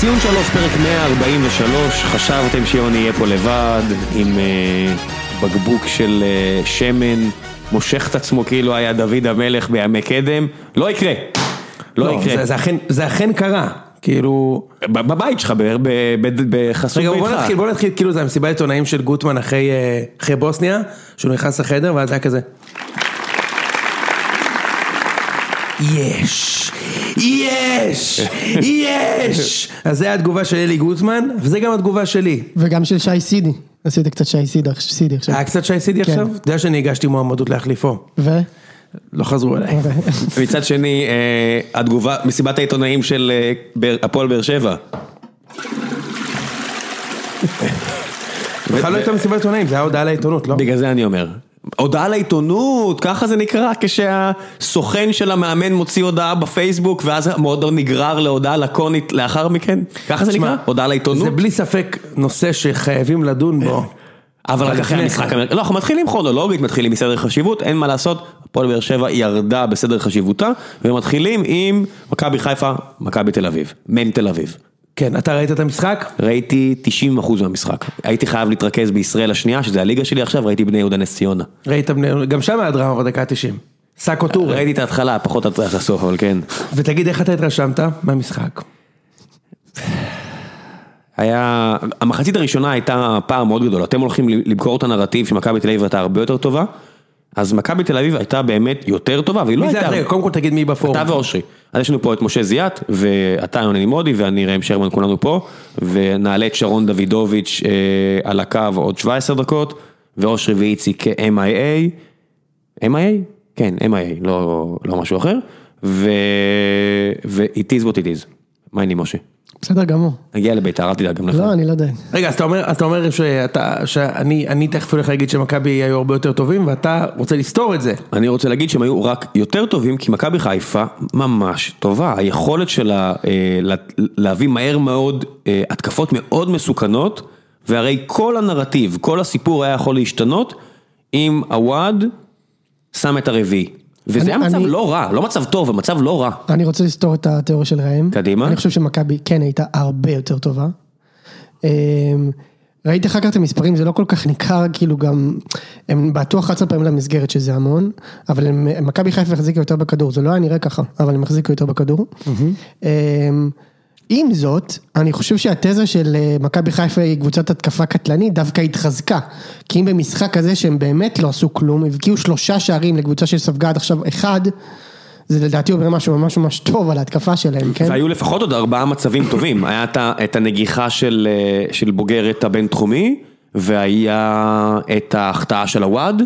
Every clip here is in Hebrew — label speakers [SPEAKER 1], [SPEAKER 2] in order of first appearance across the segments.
[SPEAKER 1] ציון שלוש, פרק 143, חשבתם שיוני יהיה פה לבד, עם אה, בקבוק של אה, שמן, מושך את עצמו כאילו היה דוד המלך בימי קדם, לא יקרה, לא
[SPEAKER 2] לא,
[SPEAKER 1] יקרה.
[SPEAKER 2] זה- זה אכן- זה אכן קרה, כאילו...
[SPEAKER 1] בבית שלך, בחסות
[SPEAKER 2] רגע בוא
[SPEAKER 1] ביתך.
[SPEAKER 2] נתחיל, בוא נתחיל, כאילו זה המסיבת עיתונאים של גוטמן אחרי אה, אחרי בוסניה, שהוא נכנס לחדר ואז היה כזה. יש, יש, יש! אז זה התגובה של אלי גוטמן, וזה גם התגובה שלי.
[SPEAKER 3] וגם של שי סידי, עשיתי קצת שי סידי עכשיו.
[SPEAKER 2] היה קצת שי סידי
[SPEAKER 3] כן.
[SPEAKER 2] עכשיו? אתה יודע שאני הגשתי מועמדות להחליפו.
[SPEAKER 3] ו?
[SPEAKER 2] לא חזרו אליי.
[SPEAKER 1] מצד שני, אה, התגובה, מסיבת העיתונאים של אה, הפועל באר שבע.
[SPEAKER 2] בכלל לא הייתה מסיבת עיתונאים, זה היה הודעה לעיתונות, לא?
[SPEAKER 1] בגלל זה אני אומר. הודעה לעיתונות, ככה זה נקרא כשהסוכן של המאמן מוציא הודעה בפייסבוק ואז המועדון נגרר להודעה לקונית לאחר מכן? ככה זה נקרא? הודעה לעיתונות?
[SPEAKER 2] זה בלי ספק נושא שחייבים לדון בו.
[SPEAKER 1] אבל רק אחרי המשחק,
[SPEAKER 2] כן.
[SPEAKER 1] לא, אנחנו מתחילים כרונולוגית, מתחילים מסדר חשיבות, אין מה לעשות, הפועל באר שבע ירדה בסדר חשיבותה, ומתחילים עם מכבי חיפה, מכבי תל אביב, מ"ם תל אביב.
[SPEAKER 2] כן, אתה ראית את המשחק?
[SPEAKER 1] ראיתי 90% מהמשחק, הייתי חייב להתרכז בישראל השנייה, שזה הליגה שלי עכשיו, ראיתי בני יהודה נס ציונה.
[SPEAKER 2] ראית בני, גם שם היה דרמה בדקה ה-90. סאקו טורי.
[SPEAKER 1] ראיתי את ההתחלה, פחות את הסוף, אבל כן.
[SPEAKER 2] ותגיד איך אתה התרשמת מהמשחק?
[SPEAKER 1] היה, המחצית הראשונה הייתה פער מאוד גדול, אתם הולכים למכור את הנרטיב שמכבי תל אביב הייתה הרבה יותר טובה, אז מכבי תל אביב הייתה באמת יותר טובה, והיא לא
[SPEAKER 2] מי זה,
[SPEAKER 1] הייתה...
[SPEAKER 2] רגע, קודם כל תגיד מי בפורום.
[SPEAKER 1] אתה ואושרי. אז יש לנו פה את משה זיאת, ואתה יוני מודי, ואני ראם שרמן, כולנו פה, ונעלה את שרון דוידוביץ' אה, על הקו עוד 17 דקות, ואושרי ואיציק MIA, MIA? כן, MIA, לא, לא משהו אחר, ו... ו-it is what it is. מה העניינים משה?
[SPEAKER 3] בסדר גמור.
[SPEAKER 1] נגיע לביתר, אל תדאג גם לך.
[SPEAKER 3] לא, אני לא יודע.
[SPEAKER 2] רגע, אז אתה אומר, אתה אומר שאתה, שאני אני תכף הולך להגיד שמכבי היו הרבה יותר טובים, ואתה רוצה לסתור את זה.
[SPEAKER 1] אני רוצה להגיד שהם היו רק יותר טובים, כי מכבי חיפה ממש טובה. היכולת שלה אה, לה- להביא מהר מאוד אה, התקפות מאוד מסוכנות, והרי כל הנרטיב, כל הסיפור היה יכול להשתנות, אם הוואד שם את הרביעי. וזה היה מצב לא רע, לא מצב טוב, המצב לא רע.
[SPEAKER 3] אני רוצה לסתור את התיאוריה של ראם.
[SPEAKER 1] קדימה.
[SPEAKER 3] אני חושב שמכבי כן הייתה הרבה יותר טובה. אמ, ראיתי אחר כך את המספרים, זה לא כל כך ניכר, כאילו גם, הם בעטו 11 פעמים למסגרת שזה המון, אבל מכבי חיפה החזיקה יותר בכדור, זה לא היה נראה ככה, אבל הם החזיקו יותר בכדור. אמ, עם זאת, אני חושב שהתזה של אה, מכבי חיפה היא קבוצת התקפה קטלנית, דווקא התחזקה. כי אם במשחק הזה שהם באמת לא עשו כלום, הבקיעו שלושה שערים לקבוצה שספגה עד עכשיו אחד, זה לדעתי אומר משהו ממש ממש טוב על ההתקפה שלהם, כן?
[SPEAKER 1] והיו לפחות עוד ארבעה מצבים טובים, היה את הנגיחה של, אה, של בוגרת הבינתחומי, והיה את ההחטאה של עוואד,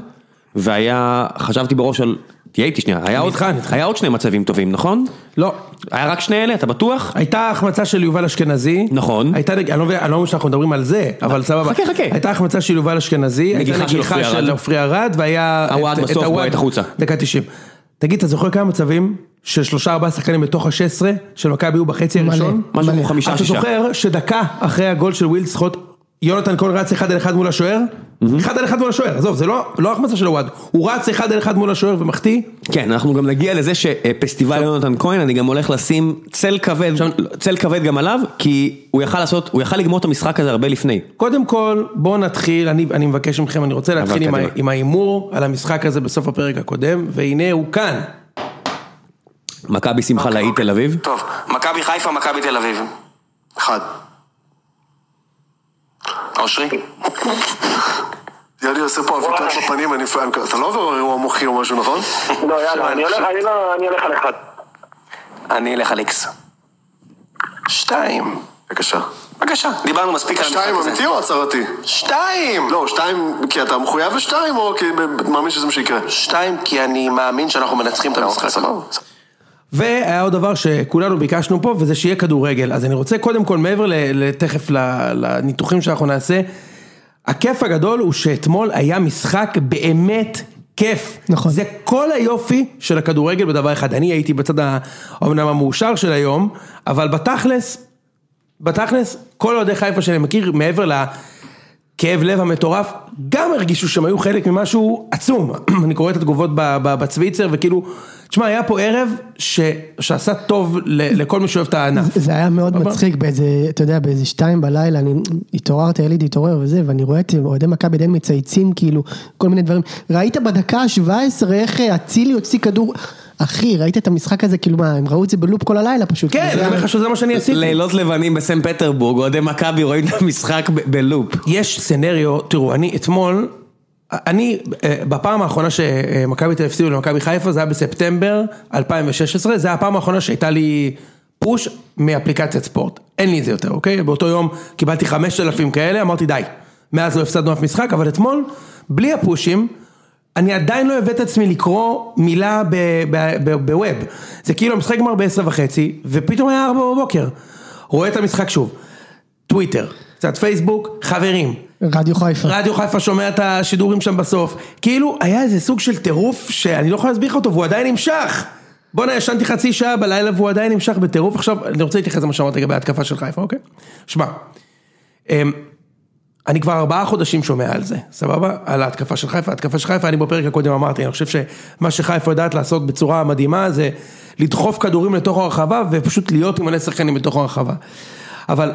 [SPEAKER 1] והיה, חשבתי בראש על, תהיה איתי שנייה, היה עוד. היה עוד שני מצבים טובים, נכון?
[SPEAKER 2] לא.
[SPEAKER 1] היה רק שני אלה, אתה בטוח?
[SPEAKER 2] הייתה החמצה של יובל אשכנזי.
[SPEAKER 1] נכון.
[SPEAKER 2] הייתה, אני לא מבין, אני לא אומר שאנחנו מדברים על זה, אבל סבבה.
[SPEAKER 1] חכה, חכה.
[SPEAKER 2] הייתה החמצה של יובל אשכנזי. הייתה נגיחה. של עופרי ארד, והיה... עוואד
[SPEAKER 1] בסוף
[SPEAKER 2] עוואד,
[SPEAKER 1] בועט החוצה.
[SPEAKER 2] דקה 90. תגיד, אתה זוכר כמה מצבים של שלושה ארבעה שחקנים בתוך ה-16 של מכבי היו בחצי. הראשון?
[SPEAKER 1] משהו כמו. חמישה,
[SPEAKER 2] אתה
[SPEAKER 1] שישה.
[SPEAKER 2] זוכר שדקה אחרי הגול של ווילדסחוט, יונתן כהן רץ אחד על אחד מול השוער? אחד על אחד מול השוער, עזוב, זה לא לא החמצה של הוואד, הוא רץ אחד על אחד מול השוער ומחטיא,
[SPEAKER 1] כן, אנחנו גם נגיע לזה שפסטיבל יונתן כהן, אני גם הולך לשים צל כבד, צל כבד גם עליו, כי הוא יכל לעשות, הוא יכל לגמור את המשחק הזה הרבה לפני.
[SPEAKER 2] קודם כל, בואו נתחיל, אני, אני מבקש מכם, אני רוצה להתחיל עם, ההימור על המשחק הזה בסוף הפרק הקודם, והנה הוא כאן.
[SPEAKER 1] מכבי שמחה לאי תל אביב.
[SPEAKER 4] טוב, מכבי חיפה, מכבי תל אביב.
[SPEAKER 5] אחד.
[SPEAKER 4] אושרי?
[SPEAKER 5] יאללה עושה פה אביקת בפנים, אני... אתה לא עובר אירוע מוחי או משהו, נכון?
[SPEAKER 6] לא, יאללה, אני הולך, אני לא, אני הולך על אחד.
[SPEAKER 4] אני אלך על איקס. שתיים.
[SPEAKER 5] בבקשה.
[SPEAKER 4] בבקשה, דיברנו מספיק על המשחק
[SPEAKER 5] שתיים
[SPEAKER 4] הזה.
[SPEAKER 5] אמיתי או הצהרתי?
[SPEAKER 4] שתיים!
[SPEAKER 5] לא, שתיים כי אתה מחויב לשתיים או כי מאמין שזה מה שיקרה?
[SPEAKER 4] שתיים, כי אני מאמין שאנחנו מנצחים את המשחק.
[SPEAKER 5] סבבה.
[SPEAKER 2] והיה עוד דבר שכולנו ביקשנו פה, וזה שיהיה כדורגל. אז אני רוצה קודם כל, מעבר ל- ל- תכף ל- לניתוחים שאנחנו נעשה, הכיף הגדול הוא שאתמול היה משחק באמת כיף.
[SPEAKER 3] נכון.
[SPEAKER 2] זה כל היופי של הכדורגל בדבר אחד. אני הייתי בצד האומנם המאושר של היום, אבל בתכלס, בתכלס, כל אוהדי חיפה שאני מכיר, מעבר לכאב לב המטורף, גם הרגישו שהם היו חלק ממשהו עצום. אני קורא את התגובות בצוויצר, וכאילו, תשמע, היה פה ערב ש... שעשה טוב ל... לכל מי שאוהב את הענף.
[SPEAKER 3] זה היה מאוד
[SPEAKER 2] אבל-
[SPEAKER 3] מצחיק באיזה, אתה יודע, באיזה שתיים בלילה, אני התעוררתי, הילד התעורר וזה, ואני רואה את אוהדי מכבי עדיין מצייצים, כאילו, כל מיני דברים. ראית בדקה ה-17 איך אה, אצילי הוציא כדור, אחי, ראית את המשחק הזה, כאילו מה, הם ראו את זה בלופ כל הלילה פשוט.
[SPEAKER 2] כן,
[SPEAKER 3] זה
[SPEAKER 2] אני אומר לך שזה מה שאני עשיתי.
[SPEAKER 1] לילות לבנים בסן פטרבורג, אוהדי מכבי רואים את המשחק ב- בלופ.
[SPEAKER 2] יש סצנריו, תראו, אני אתמול, אני, אה, בפעם האחרונה שמכבי תל אביב למכבי חיפה, זה היה בספטמבר 2016, זה היה הפעם האחרונה שהייתה לי פוש מאפליקציית ספורט. אין לי את זה יותר, אוקיי? באותו יום קיבלתי 5,000 כאלה, אמרתי די. מאז לא הפסדנו אף משחק, אבל אתמול, בלי הפושים, אני עדיין לא הבאת את עצמי לקרוא מילה בווב. זה כאילו המשחק גמר ב-10 וחצי, ופתאום היה 4 בבוקר. רואה את המשחק שוב. טוויטר, קצת פייסבוק, חברים.
[SPEAKER 3] רדיו חיפה.
[SPEAKER 2] רדיו חיפה שומע את השידורים שם בסוף. כאילו, היה איזה סוג של טירוף שאני לא יכול להסביר לך אותו, והוא עדיין נמשך. בואנה, ישנתי חצי שעה בלילה והוא עדיין נמשך בטירוף. עכשיו, אני רוצה להתייחס למה שאמרת לגבי ההתקפה של חיפה, אוקיי? שמע, אמ, אני כבר ארבעה חודשים שומע על זה, סבבה? על ההתקפה של חיפה. ההתקפה של חיפה, אני בפרק הקודם אמרתי, אני חושב שמה שחיפה יודעת לעשות בצורה מדהימה זה לדחוף כדורים לתוך הרחבה ופשוט להיות עם מלא שחקנים בתוך הרחבה. אבל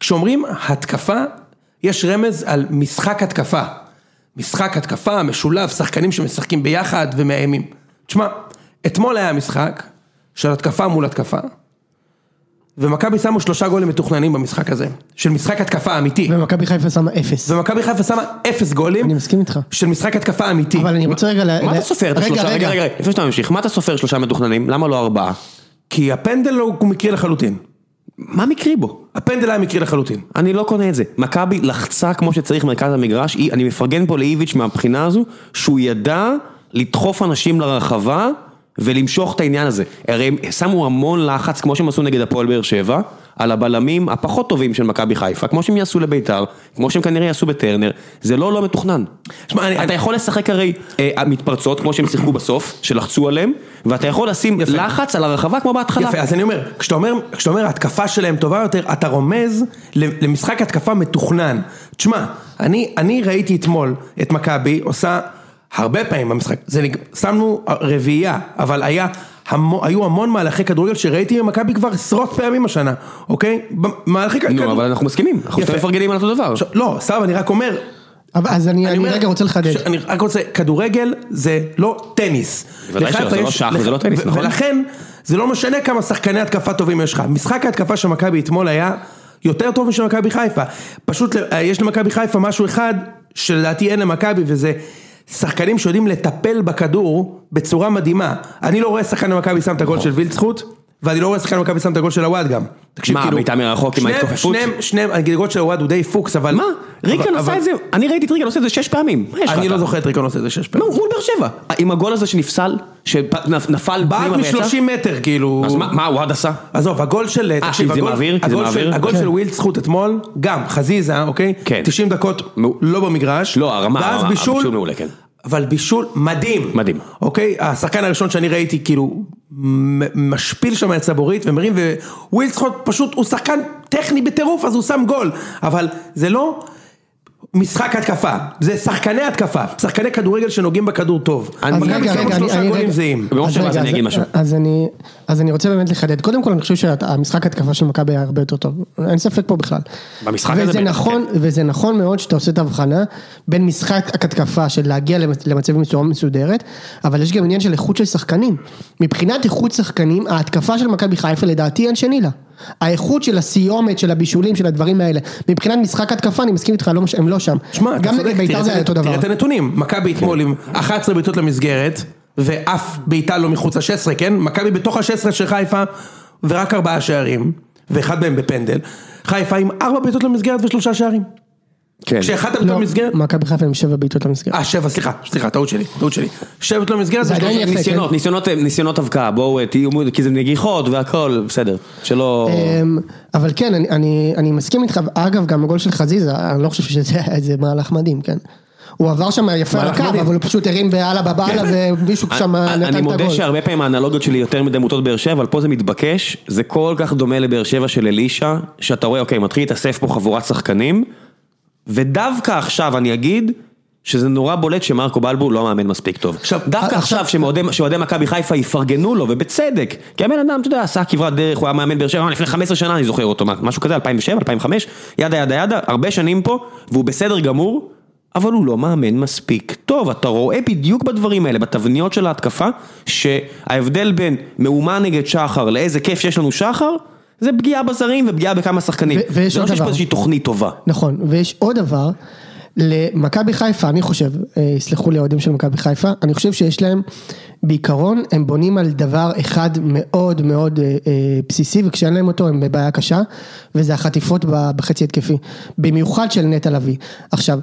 [SPEAKER 2] כשאומרים התקפה, יש רמז על משחק התקפה. משחק התקפה, משולב, שחקנים שמשחקים ביחד ומאיימים. תשמע, אתמול היה משחק של התקפה מול התקפה, ומכבי שמו שלושה גולים מתוכננים במשחק הזה, של משחק התקפה אמיתי.
[SPEAKER 3] ומכבי חיפה שמה אפס.
[SPEAKER 2] ומכבי חיפה שמה אפס גולים,
[SPEAKER 3] אני מסכים איתך.
[SPEAKER 2] של משחק התקפה אמיתי.
[SPEAKER 3] אבל אני רוצה רגע...
[SPEAKER 1] מה אתה סופר את השלושה? רגע, רגע, רגע, לפני שאתה ממשיך, מה אתה סופר שלושה מתוכננים? למה לא ארבעה?
[SPEAKER 2] כי הפנדל הוא מקרי לחלוטין.
[SPEAKER 1] מה מקרי בו?
[SPEAKER 2] הפנדל היה מקרי לחלוטין.
[SPEAKER 1] אני לא קונה את זה. מכבי לחצה כמו שצריך מרכז המגרש, אני מפרגן פה לאיביץ' מהבחינה הזו, שהוא ידע לדחוף אנשים לרחבה ולמשוך את העניין הזה. הרי הם שמו המון לחץ, כמו שהם עשו נגד הפועל באר שבע, על הבלמים הפחות טובים של מכבי חיפה, כמו שהם יעשו לביתר, כמו שהם כנראה יעשו בטרנר, זה לא לא מתוכנן.
[SPEAKER 2] שמע, אני-
[SPEAKER 1] אתה יכול לשחק הרי אה, מתפרצות, כמו שהם שיחקו בסוף, שלחצו עליהם, ואתה יכול לשים
[SPEAKER 2] יפה.
[SPEAKER 1] לחץ על הרחבה כמו בהתחלה.
[SPEAKER 2] יפה, אז אני אומר, כשאתה אומר, כשאתה אומר ההתקפה שלהם טובה יותר, אתה רומז למשחק התקפה מתוכנן. תשמע, אני, אני ראיתי אתמול את מכבי עושה הרבה פעמים במשחק, זה נג... שמנו רביעייה, אבל היה, המו, היו המון מהלכי כדורגל שראיתי במכבי כבר עשרות פעמים השנה, אוקיי? מהלכי כדורגל.
[SPEAKER 1] נו, אבל אנחנו מסכימים, אנחנו. שתי מפרגנים על אותו דבר.
[SPEAKER 2] עכשיו, לא, סתם, אני רק אומר,
[SPEAKER 3] אבל- אז אני אני
[SPEAKER 2] אומר,
[SPEAKER 3] רגע רוצה לחדד.
[SPEAKER 2] ש- אני רק רוצה, כדורגל זה לא טניס.
[SPEAKER 1] בוודאי שלא, זה לא שח וזה
[SPEAKER 2] לח-
[SPEAKER 1] לא טניס,
[SPEAKER 2] ו-
[SPEAKER 1] נכון?
[SPEAKER 2] ולכן, זה לא משנה כמה שחקני התקפה טובים יש לך. משחק ההתקפה של מכבי אתמול היה יותר טוב משל מכבי חיפה. פשוט ל- יש למכבי חיפה משהו אחד שלדעתי אין למכבי וזה שחקנים שיודעים לטפל בכדור בצורה מדהימה. אני לא רואה שחקן במכבי שם את הגול של וילצחוט. ואני לא רואה שחקן במכבי שם את הגול של הוואד גם. תקשיב,
[SPEAKER 1] מה,
[SPEAKER 2] כאילו,
[SPEAKER 1] בעיטה מרחוק עם ההתכופפות?
[SPEAKER 2] שניהם, שניהם, אני אגיד, הגול של הוואד הוא די פוקס, אבל...
[SPEAKER 1] מה? ריקן עשה את זה, אני ראיתי את ריקן עושה את זה שש פעמים.
[SPEAKER 2] אני? לא זוכר את ריקון עושה את זה שש פעמים.
[SPEAKER 1] מול באר שבע. עם הגול הזה שנפסל, שנפל פנימה ויצא.
[SPEAKER 2] מ-30 מטר, כאילו...
[SPEAKER 1] אז מה, הוואד עשה?
[SPEAKER 2] עזוב, הגול של... תקשיב,
[SPEAKER 1] כי זה מעביר? כי זה
[SPEAKER 2] הגול של-
[SPEAKER 1] מעביר?
[SPEAKER 2] הגול
[SPEAKER 3] כן.
[SPEAKER 2] של ווילד זכות אתמול, גם, חזיזה, אוקיי?
[SPEAKER 1] כן.
[SPEAKER 2] 90 דקות
[SPEAKER 1] מו-
[SPEAKER 2] לא במגרש.
[SPEAKER 1] לא, הרמה, הבישול מעולה, כן.
[SPEAKER 2] אבל בישול מדהים.
[SPEAKER 1] מדהים.
[SPEAKER 2] אוקיי? השחקן הראשון שאני ראיתי, כאילו, משפיל שם את סבורית ומרים, ווילדסחוט פשוט, הוא שחקן טכני בטירוף, אז הוא שם גול. אבל זה לא... משחק התקפה, זה שחקני התקפה, שחקני כדורגל שנוגעים בכדור טוב.
[SPEAKER 1] אני-
[SPEAKER 2] מכבי
[SPEAKER 3] רגע,
[SPEAKER 2] שמו
[SPEAKER 3] רגע,
[SPEAKER 2] שלושה
[SPEAKER 3] אני-
[SPEAKER 2] גולים
[SPEAKER 3] רגע.
[SPEAKER 2] זהים.
[SPEAKER 3] אז
[SPEAKER 1] אני.
[SPEAKER 3] אז אני, אז אני רוצה באמת לחדד, קודם כל אני חושב שהמשחק התקפה של מכבי היה הרבה יותר טוב, אין ספק פה בכלל.
[SPEAKER 1] במשחק הזה
[SPEAKER 3] וזה
[SPEAKER 1] בטח,
[SPEAKER 3] נכון, וזה נכון מאוד שאתה עושה את ההבחנה בין משחק התקפה של להגיע למצ- למצבים בצורה מסודרת, אבל יש גם עניין של איכות של שחקנים. מבחינת איכות שחקנים, ההתקפה של מכבי חיפה לדעתי אין שני לה. האיכות של הסיומת, של הבישולים, של הדברים האלה. מבחינת משחק התקפה, אני מסכים איתך, לא הם לא שם.
[SPEAKER 2] שמע,
[SPEAKER 3] גם נגד בית"ר זה
[SPEAKER 2] את
[SPEAKER 3] היה אותו דבר.
[SPEAKER 2] תראה את הנתונים, מכבי אתמול עם 11 בעיטות למסגרת, ואף בעיטה לא מחוץ ל-16, כן? מכבי בתוך ה-16 של חיפה, ורק ארבעה שערים, ואחד מהם בפנדל. חיפה עם ארבע בעיטות למסגרת ושלושה שערים.
[SPEAKER 1] כן.
[SPEAKER 2] כשאחת הבעיטות
[SPEAKER 3] לא,
[SPEAKER 2] למסגרת...
[SPEAKER 3] מכבי חיפה עם שבע בעיטות למסגרת.
[SPEAKER 2] אה, שבע, סליחה, סליחה, טעות שלי, טעות שלי. שבע בעיטות למסגרת
[SPEAKER 3] זה
[SPEAKER 1] ניסיונות, ניסיונות, ניסיונות אבקה, בואו תהיו מודעים, כי זה נגיחות והכל, בסדר, שלא...
[SPEAKER 3] אמ, אבל כן, אני, אני, אני מסכים איתך, אגב גם הגול של חזיזה, אני לא חושב שזה היה איזה מהלך מדהים, כן. הוא עבר שם יפה על הקו. אבל הוא פשוט הרים באללה בבאללה ומישהו שם
[SPEAKER 1] אני-
[SPEAKER 3] נתן את
[SPEAKER 1] אני
[SPEAKER 3] הגול.
[SPEAKER 1] מודה שהרבה פעמים האנלוגיות שלי יותר מדי מוטות באר שבע, אבל פה זה מתבקש, זה כל כך דומה לבאר שבע של אלישע, שאתה רואה, אוקיי, מתחיל להתאסף פה חבורת שחקנים, ודווקא עכשיו אני אגיד, שזה נורא בולט שמרקו בלבול לא מאמן מספיק טוב.
[SPEAKER 2] עכשיו,
[SPEAKER 1] דווקא
[SPEAKER 3] עכשיו-
[SPEAKER 1] שאוהדי מכבי חיפה יפרגנו לו, ובצדק, כי הבן אדם, אתה יודע, עשה כברת דרך, הוא היה מאמן באר שבע לפני 15 שנה, אני זוכר אותו, משהו כזה, 2007, 2005, ידה ידה ידה, הרבה שנים פה, והוא בסדר גמור, אבל הוא לא מאמן מספיק טוב, אתה רואה בדיוק בדברים האלה, בתבניות של ההתקפה, שההבדל בין מהומה נגד שחר לאיזה כיף שיש לנו שחר, זה פגיעה בזרים ופגיעה בכמה שחקנים.
[SPEAKER 3] ו- ויש
[SPEAKER 1] זה לא
[SPEAKER 3] עוד
[SPEAKER 1] שיש פה
[SPEAKER 3] דבר.
[SPEAKER 1] איזושהי תוכנית טובה.
[SPEAKER 3] נכון, ויש עוד דבר, למכבי חיפה, אני חושב, אה, יסלחו לי האוהדים של מכבי חיפה, אני חושב שיש להם, בעיקרון, הם בונים על דבר אחד מאוד מאוד אה, אה, בסיסי, וכשאין להם אותו הם בבעיה קשה, וזה החטיפות בחצי התקפי, במיוחד של נטע לביא. עכשיו,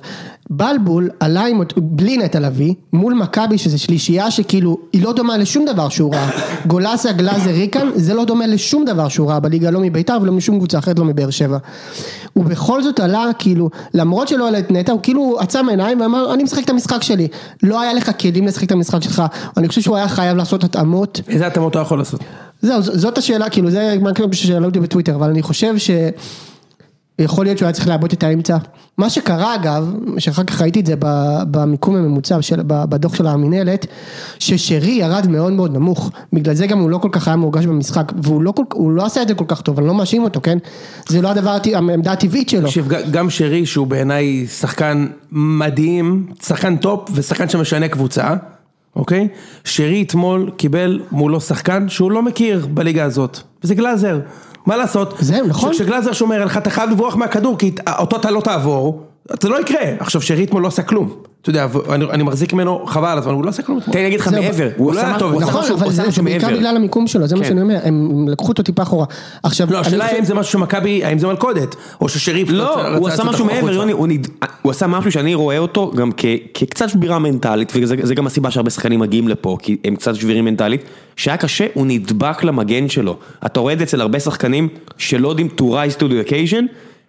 [SPEAKER 3] בלבול עלה עם, בלי נטע לביא, מול מכבי, שזה שלישייה שכאילו, היא לא דומה לשום דבר שהוא ראה. גולסיה, גלאזר, ריקן, זה לא דומה לשום דבר שהוא ראה בליגה, לא מביתר ולא משום קבוצה אחרת, לא מבאר שבע. הוא בכל זאת עלה, כאילו, למרות שלא עלה את נטע, הוא כאילו עצם עיניים ואמר, אני משחק את המשחק שלי. לא היה לך כלים לשחק את המשחק שלך, אני חושב שהוא היה חייב לעשות התאמות.
[SPEAKER 2] איזה התאמות הוא יכול לעשות?
[SPEAKER 3] זהו, זאת השאלה, כאילו, זה מה ששאלו אותי בטוויטר, אבל אני חושב ש... יכול להיות שהוא היה צריך לעבוד את האמצע. מה שקרה אגב, שאחר כך ראיתי את זה במיקום הממוצע, של, בדוח של המינהלת, ששרי ירד מאוד מאוד נמוך, בגלל זה גם הוא לא כל כך היה מורגש במשחק, והוא לא, כל, לא עשה את זה כל כך טוב, אני לא מאשים אותו, כן? זה לא הדבר, העמדה הטבעית שלו.
[SPEAKER 2] תקשיב, גם שרי שהוא בעיניי שחקן מדהים, שחקן טופ ושחקן שמשנה קבוצה, אוקיי? שרי אתמול קיבל מולו שחקן שהוא לא מכיר בליגה הזאת, וזה גלאזר. מה לעשות?
[SPEAKER 3] זהו, נכון.
[SPEAKER 2] כשגלאזר שומר עליך אתה חייב לברוח מהכדור כי אותו אתה לא תעבור, זה לא יקרה. עכשיו שרי אתמול לא עשה כלום. אתה יודע, אני, אני מחזיק ממנו חבל על הזמן, הוא לא עשה כלום אתמול.
[SPEAKER 1] תן לי להגיד לך
[SPEAKER 3] זהו,
[SPEAKER 1] מעבר,
[SPEAKER 2] הוא
[SPEAKER 1] הוא
[SPEAKER 2] לא
[SPEAKER 1] עשה משהו-
[SPEAKER 2] טוב,
[SPEAKER 1] הוא עשה
[SPEAKER 3] נכון,
[SPEAKER 1] משהו
[SPEAKER 3] אבל זה, בעיקר
[SPEAKER 1] מעבר.
[SPEAKER 3] בגלל המיקום שלו, זה מה
[SPEAKER 1] כן.
[SPEAKER 3] שאני אומר, הם לקחו אותו טיפה אחורה. עכשיו,
[SPEAKER 2] לא, השאלה
[SPEAKER 3] חושב-
[SPEAKER 2] אם זה משהו שמכבי, האם זה מלכודת, או ששרי פשוט
[SPEAKER 1] לא, הוא עשה משהו. מעבר, יוני, הוא נד- הוא עשה משהו שאני רואה אותו גם כ- כקצת שבירה מנטלית, וזה זה גם הסיבה שהרבה שחקנים מגיעים לפה, כי הם קצת שבירים מנטלית, שהיה קשה, הוא נדבק למגן שלו. אתה רואה את זה אצל הרבה שחקנים שלא יודעים to rise to the occasion,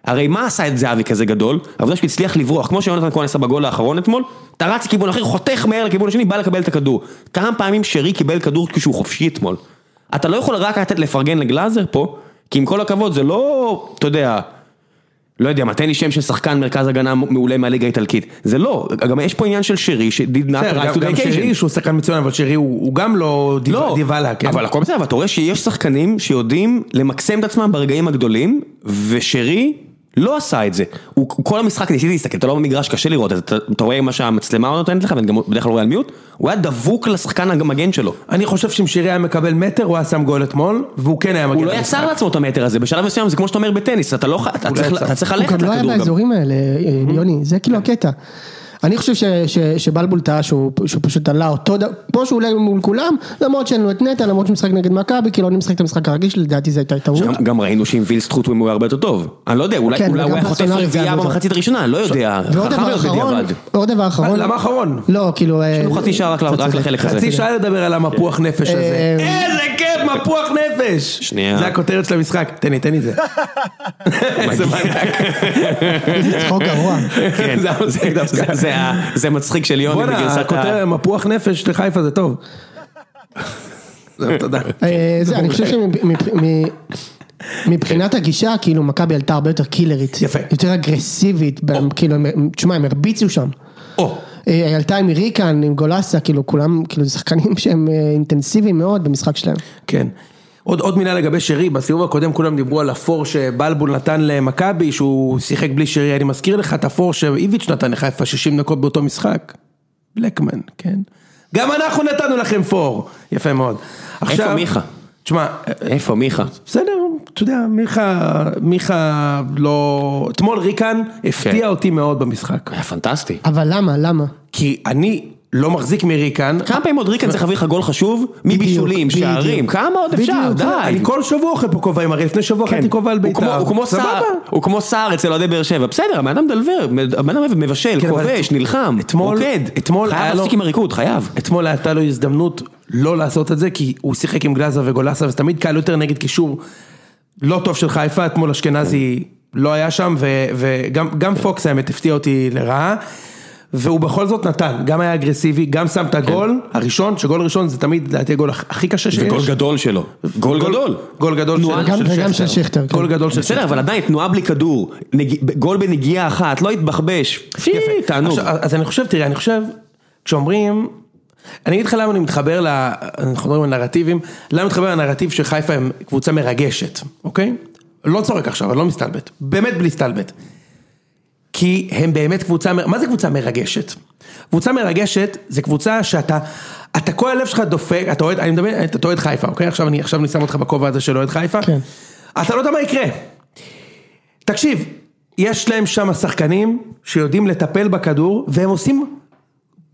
[SPEAKER 1] הרי מה עשה את זהבי כזה גדול? העובדה שהוא הצליח לברוח, כמו שיונתן כהן עשה בגול האחרון אתמול, אתה רץ לכיוון אחר, חותך מהר לכיוון השני, בא לקבל את הכדור. כמה פעמים שרי קיבל כדור כשהוא חופשי אתמול? אתה לא יכול רק לתת לפרגן לגלאזר פה, כי עם כל הכבוד זה לא, אתה יודע, לא יודע מה, תן לי שם של שחקן מרכז הגנה מעולה מהליגה האיטלקית. זה לא, גם יש פה עניין של שרי ש- did not
[SPEAKER 2] בסדר,
[SPEAKER 1] rise
[SPEAKER 2] גם- גם שרי. שהוא שחקן מצוין, אבל שרי הוא הוא גם לא
[SPEAKER 1] לא,
[SPEAKER 2] דיבלה, כן?
[SPEAKER 1] אבל הכל בסדר, אבל אתה רואה שיש שחקנים שיודעים למקסם את עצמם ברגעים הגדולים, ושרי לא עשה את זה. הוא כל המשחק, ניסיתי להסתכל, אתה לא במגרש, קשה לראות את זה, אתה רואה מה שהמצלמה נותנת לך, ואני גם בדרך כלל רואה על מיוט, הוא היה דבוק לשחקן המגן שלו.
[SPEAKER 2] אני חושב שאם שירי היה מקבל מטר, הוא היה שם גול אתמול, והוא כן היה מגיע
[SPEAKER 1] הוא לא. יצר לעצמו את המטר הזה, בשלב מסוים זה כמו שאתה אומר בטניס, אתה לא
[SPEAKER 2] לא
[SPEAKER 1] צריך-
[SPEAKER 2] יצר.
[SPEAKER 1] אתה צריך
[SPEAKER 3] הוא
[SPEAKER 1] ללכת
[SPEAKER 3] גם לא היה
[SPEAKER 1] לכדור גם.
[SPEAKER 3] באזורים האלה, אה, יוני, זה כאילו הקטע. אני חושב ש- ש- שבלבול טעה שהוא שהוא פשוט עלה אותו, ד- פה שהוא עולה מול כולם, למרות שאין לו את נטע, למרות שהוא משחק נגד מכבי, כאילו אני משחק את המשחק הרגיל שלי, לדעתי זו הייתה טעות.
[SPEAKER 1] גם- גם ראינו שעם וילסטרוט הוא היה הרבה יותר טוב. אני לא יודע, אולי
[SPEAKER 3] כן,
[SPEAKER 1] אולי הוא היה חוטף
[SPEAKER 3] זה
[SPEAKER 1] רביעייה. במחצית הראשונה, אני לא יודע.
[SPEAKER 3] ועוד
[SPEAKER 1] חכם
[SPEAKER 3] דבר אחרון. עוד דבר אחרון.
[SPEAKER 2] למה אחרון?
[SPEAKER 3] לא, כאילו...
[SPEAKER 1] יש לנו חצי שעה רק. לחלק הזה.
[SPEAKER 2] חצי שעה לדבר על המפוח נפש הזה.
[SPEAKER 3] אה,
[SPEAKER 2] איזה כיף, מפוח נפש!
[SPEAKER 1] שנייה.
[SPEAKER 2] זה הכותרת של המשחק. תן לי, תן לי את זה. איזה
[SPEAKER 3] צחוק גרוע.
[SPEAKER 2] זה
[SPEAKER 1] מצחיק של יוני בגרסת ה...
[SPEAKER 2] הכותרת, מפוח נפש לחיפה זה טוב. זהו, תודה.
[SPEAKER 3] אה, אני חושב שמבחינת הגישה, כאילו מכבי עלתה הרבה יותר קילרית.
[SPEAKER 2] יפה.
[SPEAKER 3] יותר אגרסיבית, כאילו, תשמע, הם הרביצו שם.
[SPEAKER 2] או,
[SPEAKER 3] אה, היא עלתה עם ריקן, עם גולסה, כאילו כולם, כאילו זה שחקנים שהם אה, אינטנסיביים מאוד במשחק שלהם.
[SPEAKER 2] כן. עוד, עוד מילה לגבי שרי, בסיבוב הקודם כולם דיברו על הפור שבלבול נתן למכבי, שהוא שיחק בלי שרי, אני מזכיר לך את הפור שאיביץ' נתן לחיפה 60 דקות באותו משחק. בלקמן, כן. גם אנחנו נתנו לכם פור. יפה מאוד.
[SPEAKER 1] איפה מיכה?
[SPEAKER 2] תשמע,
[SPEAKER 1] איפה מיכה?
[SPEAKER 2] בסדר, אתה יודע, מיכה, מיכה לא... אתמול ריקן הפתיע
[SPEAKER 1] כן.
[SPEAKER 2] אותי מאוד במשחק.
[SPEAKER 1] היה פנטסטי.
[SPEAKER 3] אבל למה, למה?
[SPEAKER 2] כי אני לא מחזיק מריקן.
[SPEAKER 1] כמה פעמים עוד ריקן צריך להביא לך גול חשוב? מבישולים. שערים, כמה עוד אפשר? די.
[SPEAKER 2] אני כל שבוע אוכל פה כובעים, הרי לפני שבוע
[SPEAKER 1] כן.
[SPEAKER 2] אכלתי כובע על בית"ר.
[SPEAKER 1] הוא כמו. סער, הוא כמו סער אצל אוהדי באר שבע, בסדר, הבן אדם מדלבר, הבן אדם מבשל,
[SPEAKER 2] כן,
[SPEAKER 1] כובש, נלחם, רוקד,
[SPEAKER 2] אתמול היה
[SPEAKER 1] חייב
[SPEAKER 2] לו-
[SPEAKER 1] להפסיק עם הריקוד, חייב.
[SPEAKER 2] אתמול הייתה לו הזדמנות לא לעשות את זה, כי הוא שיחק עם גלאזר וגולסה, וזה תמיד קל יותר נגד קישור לא טוב של חיפה, אתמול אשכנזי לא היה שם, ו- וגם גם פוקס האמת הפתיע אותי לרעה. והוא בכל זאת נתן, גם היה אגרסיבי, גם שם את הגול הראשון, שגול ראשון זה תמיד לדעתי הגול הכ- הכי קשה שיש.
[SPEAKER 1] וגול גדול שלו. גול גדול.
[SPEAKER 2] גול גדול
[SPEAKER 3] של שכטר, כן.
[SPEAKER 2] גול גדול של
[SPEAKER 1] בסדר, אבל עדיין תנועה בלי כדור, נג- גול בנגיעה אחת, לא התבחבש. פי, תענוג.
[SPEAKER 2] אז אני חושב, תראה, אני חושב, כשאומרים, אני אגיד לך למה אני מתחבר, ל- אנחנו מדברים על נרטיבים, למה אני מתחבר לנרטיב שחיפה הם קבוצה מרגשת, אוקיי? לא צוחק עכשיו, אני לא מסתלבט, באמת בלי סתלבט. כי הם באמת קבוצה, מה זה קבוצה מרגשת? קבוצה מרגשת זה קבוצה שאתה, אתה כל הלב שלך דופק, אתה אוהד, אני מדבר, אתה אוהד חיפה, אוקיי? עכשיו אני, עכשיו אני שם אותך בכובע הזה של אוהד חיפה.
[SPEAKER 3] כן.
[SPEAKER 2] אתה לא יודע מה יקרה. תקשיב, יש להם שם שחקנים שיודעים לטפל בכדור, והם עושים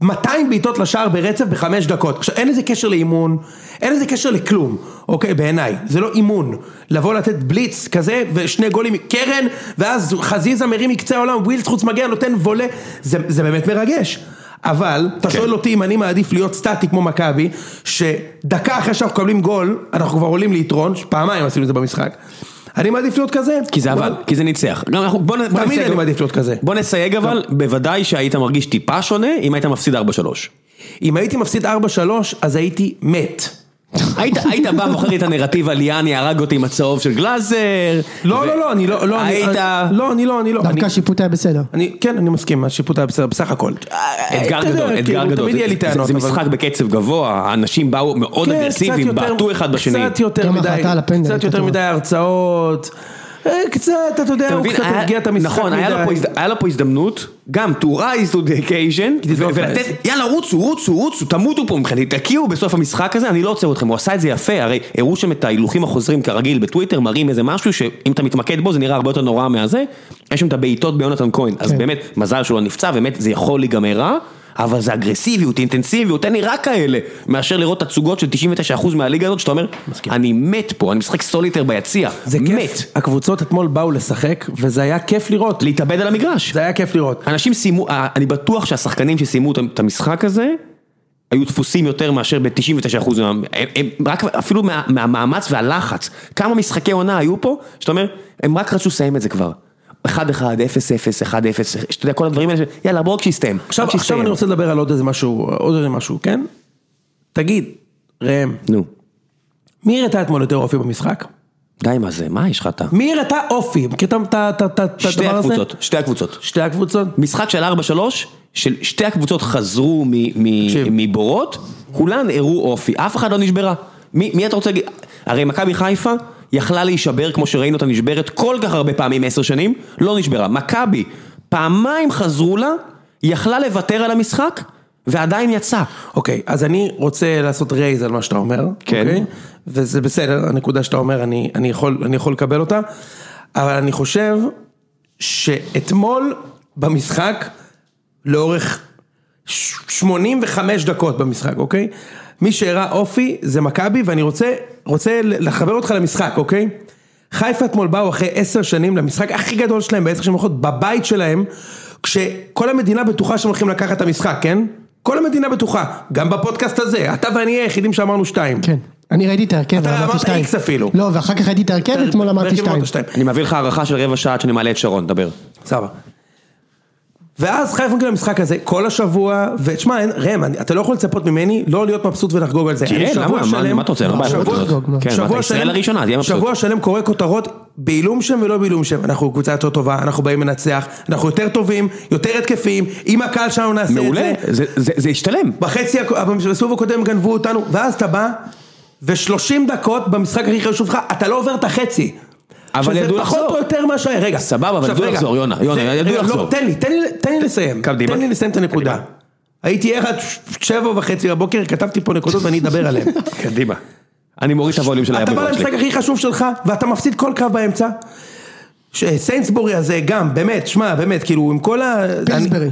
[SPEAKER 2] 200 בעיטות לשער ברצף בחמש דקות. עכשיו, אין לזה קשר לאימון, אין לזה קשר לכלום, אוקיי, בעיניי. זה לא אימון. לבוא לתת בליץ כזה, ושני גולים מקרן, ואז חזיזה מרים מקצה העולם, ווילס חוץ מגיע, נותן וולה, זה, זה באמת מרגש. אבל, אתה שואל אותי אם אני מעדיף להיות סטטי כמו מכבי, שדקה אחרי שאנחנו מקבלים גול, אנחנו כבר עולים ליתרון, פעמיים עשינו את זה במשחק. אני מעדיף להיות כזה.
[SPEAKER 1] כי זה עבד, כי זה ניצח. בוא
[SPEAKER 2] תמיד אני מעדיף להיות כזה.
[SPEAKER 1] בוא נסייג אבל, בוודאי שהיית מרגיש טיפה שונה אם היית מפסיד 4-3.
[SPEAKER 2] אם הייתי מפסיד 4-3, אז הייתי מת.
[SPEAKER 1] היית היית בא מוכר לי את הנרטיב על ליאני הרג אותי עם הצהוב של גלאזר.
[SPEAKER 2] לא,
[SPEAKER 1] ו-
[SPEAKER 2] לא, לא, אני לא, לא,
[SPEAKER 1] היית...
[SPEAKER 2] אני- לא, אני לא, אני לא.
[SPEAKER 3] דווקא השיפוט היה בסדר.
[SPEAKER 2] אני, כן, אני מסכים, השיפוט היה בסדר, בסך הכל.
[SPEAKER 1] אתגר גדול, אתגר
[SPEAKER 2] כאילו,
[SPEAKER 1] גדול.
[SPEAKER 2] תמיד יהיה לי
[SPEAKER 1] זה-
[SPEAKER 2] טענות,
[SPEAKER 1] זה משחק בקצב גבוה, האנשים באו מאוד
[SPEAKER 2] כן,
[SPEAKER 1] אגרסיביים, בעטו אחד בשני.
[SPEAKER 2] קצת יותר מדי, קצת יותר. מדי הרצאות, קצת, אתה יודע, הוא קצת הרגיע את המשחק
[SPEAKER 1] נכון, היה לו פה הזדמנות, גם to rise to the occasion, ולתת. יאללה רוצו, רוצו, רוצו, תמותו פה מבחינתי, תקיעו בסוף המשחק הזה, אני לא עוצר אתכם, הוא עשה את זה יפה, הרי הראו שם את ההילוכים החוזרים כרגיל בטוויטר, מראים איזה משהו שאם אתה מתמקד בו זה נראה הרבה יותר נורא מהזה, יש שם את הבעיטות ביונתן כהן, אז
[SPEAKER 3] כן.
[SPEAKER 1] באמת, מזל שהוא לא נפצע, באמת זה יכול להיגמר רע. אבל זה אגרסיביות, אינטנסיביות, תן לי רק כאלה, מאשר לראות תצוגות של 99% מהליגה הזאת, שאתה אומר, אני מת פה, אני משחק סוליטר ביציע,
[SPEAKER 2] זה
[SPEAKER 1] מת,
[SPEAKER 2] כיף, הקבוצות אתמול באו לשחק, וזה היה כיף לראות.
[SPEAKER 1] להתאבד על המגרש.
[SPEAKER 2] זה היה כיף לראות.
[SPEAKER 1] אנשים סיימו, אה, אני בטוח שהשחקנים שסיימו את- המשחק הזה, היו דפוסים יותר מאשר ב-99% מה... הם, הם, רק אפילו מה, מהמאמץ והלחץ. כמה משחקי עונה היו פה, שאתה אומר, הם רק רצו לסיים את זה כבר. 1-1, 0-0, 1-0, שאתה יודע, כל הדברים האלה, יאללה, בואו.
[SPEAKER 2] עכשיו,
[SPEAKER 1] רק
[SPEAKER 2] עכשיו
[SPEAKER 1] שיסתיים.
[SPEAKER 2] אני רוצה לדבר על עוד איזה משהו, עוד איזה משהו, כן? תגיד, ראם,
[SPEAKER 1] נו,
[SPEAKER 2] מי הראתה אתמול יותר אופי במשחק?
[SPEAKER 1] די מה זה, מה יש לך אתה?
[SPEAKER 2] מי הראתה אופי? מכיר את
[SPEAKER 1] שתי
[SPEAKER 2] הדבר הזה?
[SPEAKER 1] הקבוצות, שתי הקבוצות.
[SPEAKER 2] שתי הקבוצות?
[SPEAKER 1] משחק של 4-3, של שתי הקבוצות חזרו. מבורות, כולן הראו אופי, אף אחד לא נשברה. מי אתה רוצה להגיד? הרי מכבי חיפה יכלה להישבר כמו שראינו אותה נשברת כל כך הרבה פעמים עשר שנים, לא נשברה. מכבי, פעמיים חזרו לה, יכלה לוותר על המשחק, ועדיין יצא.
[SPEAKER 2] אוקיי, אז אני רוצה לעשות רייז על מה שאתה אומר,
[SPEAKER 1] כן.
[SPEAKER 2] אוקיי? וזה בסדר, הנקודה שאתה אומר, אני, אני, יכול, אני יכול לקבל אותה, אבל אני חושב שאתמול במשחק, לאורך ש- 85 דקות במשחק, אוקיי? מי שהראה אופי זה מכבי, ואני רוצה, רוצה לחבר אותך למשחק, אוקיי? חיפה אתמול באו אחרי עשר שנים למשחק הכי גדול שלהם בעשר שנים האחרונות, בבית שלהם, כשכל המדינה בטוחה שהם הולכים לקחת את המשחק, כן? כל המדינה בטוחה, גם בפודקאסט הזה, אתה ואני היחידים שאמרנו שתיים.
[SPEAKER 3] כן. אני ראיתי את ההרכב
[SPEAKER 2] אתה
[SPEAKER 3] ואמרתי
[SPEAKER 2] אמרת
[SPEAKER 3] שתיים.
[SPEAKER 2] איקס אפילו.
[SPEAKER 3] לא, ואחר כך ראיתי את ההרכב, אתמול אמרתי שתיים.
[SPEAKER 2] אמרת שתיים.
[SPEAKER 1] אני מעביר לך הערכה של רבע שעה עד שאני מעלה את שרון, דבר.
[SPEAKER 2] סבבה. ואז חיפה מגיע למשחק הזה כל השבוע, ותשמע, ראם, אתה לא יכול לצפות ממני לא להיות מבסוט ולחגוג על זה. שבוע
[SPEAKER 1] למה? מה- אתה רוצה?
[SPEAKER 2] שבוע-?
[SPEAKER 1] כן,
[SPEAKER 2] שלם- קורא כותרות בעילום שם ולא בעילום שם. אנחנו קבוצה יותר טובה, אנחנו באים לנצח, אנחנו יותר טובים, יותר התקפיים, עם הקהל שלנו נעשה את זה.
[SPEAKER 1] מעולה, זה- השתלם.
[SPEAKER 2] בחצי, בסיבוב הקודם גנבו אותנו, ואז אתה בא, ו-30 דקות במשחק הכי חשוב שלך, אתה לא עובר את החצי.
[SPEAKER 1] אבל ידעו
[SPEAKER 2] שזה פחות
[SPEAKER 1] לחזור.
[SPEAKER 2] או יותר מה שהיה, רגע.
[SPEAKER 1] סבבה, אבל ידעו. לחזור, יונה, יונה, ידעו
[SPEAKER 2] רגע,
[SPEAKER 1] לחזור.
[SPEAKER 2] לא, תן לי, תן לי, תן לי לסיים.
[SPEAKER 1] קדימה.
[SPEAKER 2] תן לי לסיים את הנקודה. הייתי ער עד שבע וחצי בבוקר, כתבתי פה נקודות ואני אדבר עליהן.
[SPEAKER 1] קדימה. אני מוריד את הווליום של
[SPEAKER 2] אתה בא למשחק
[SPEAKER 1] שלי.
[SPEAKER 2] הכי חשוב שלך, ואתה מפסיד כל קו באמצע. ש- סיינסבורי הזה גם, באמת, שמע, באמת, כאילו, עם כל ה...
[SPEAKER 3] פילסברי.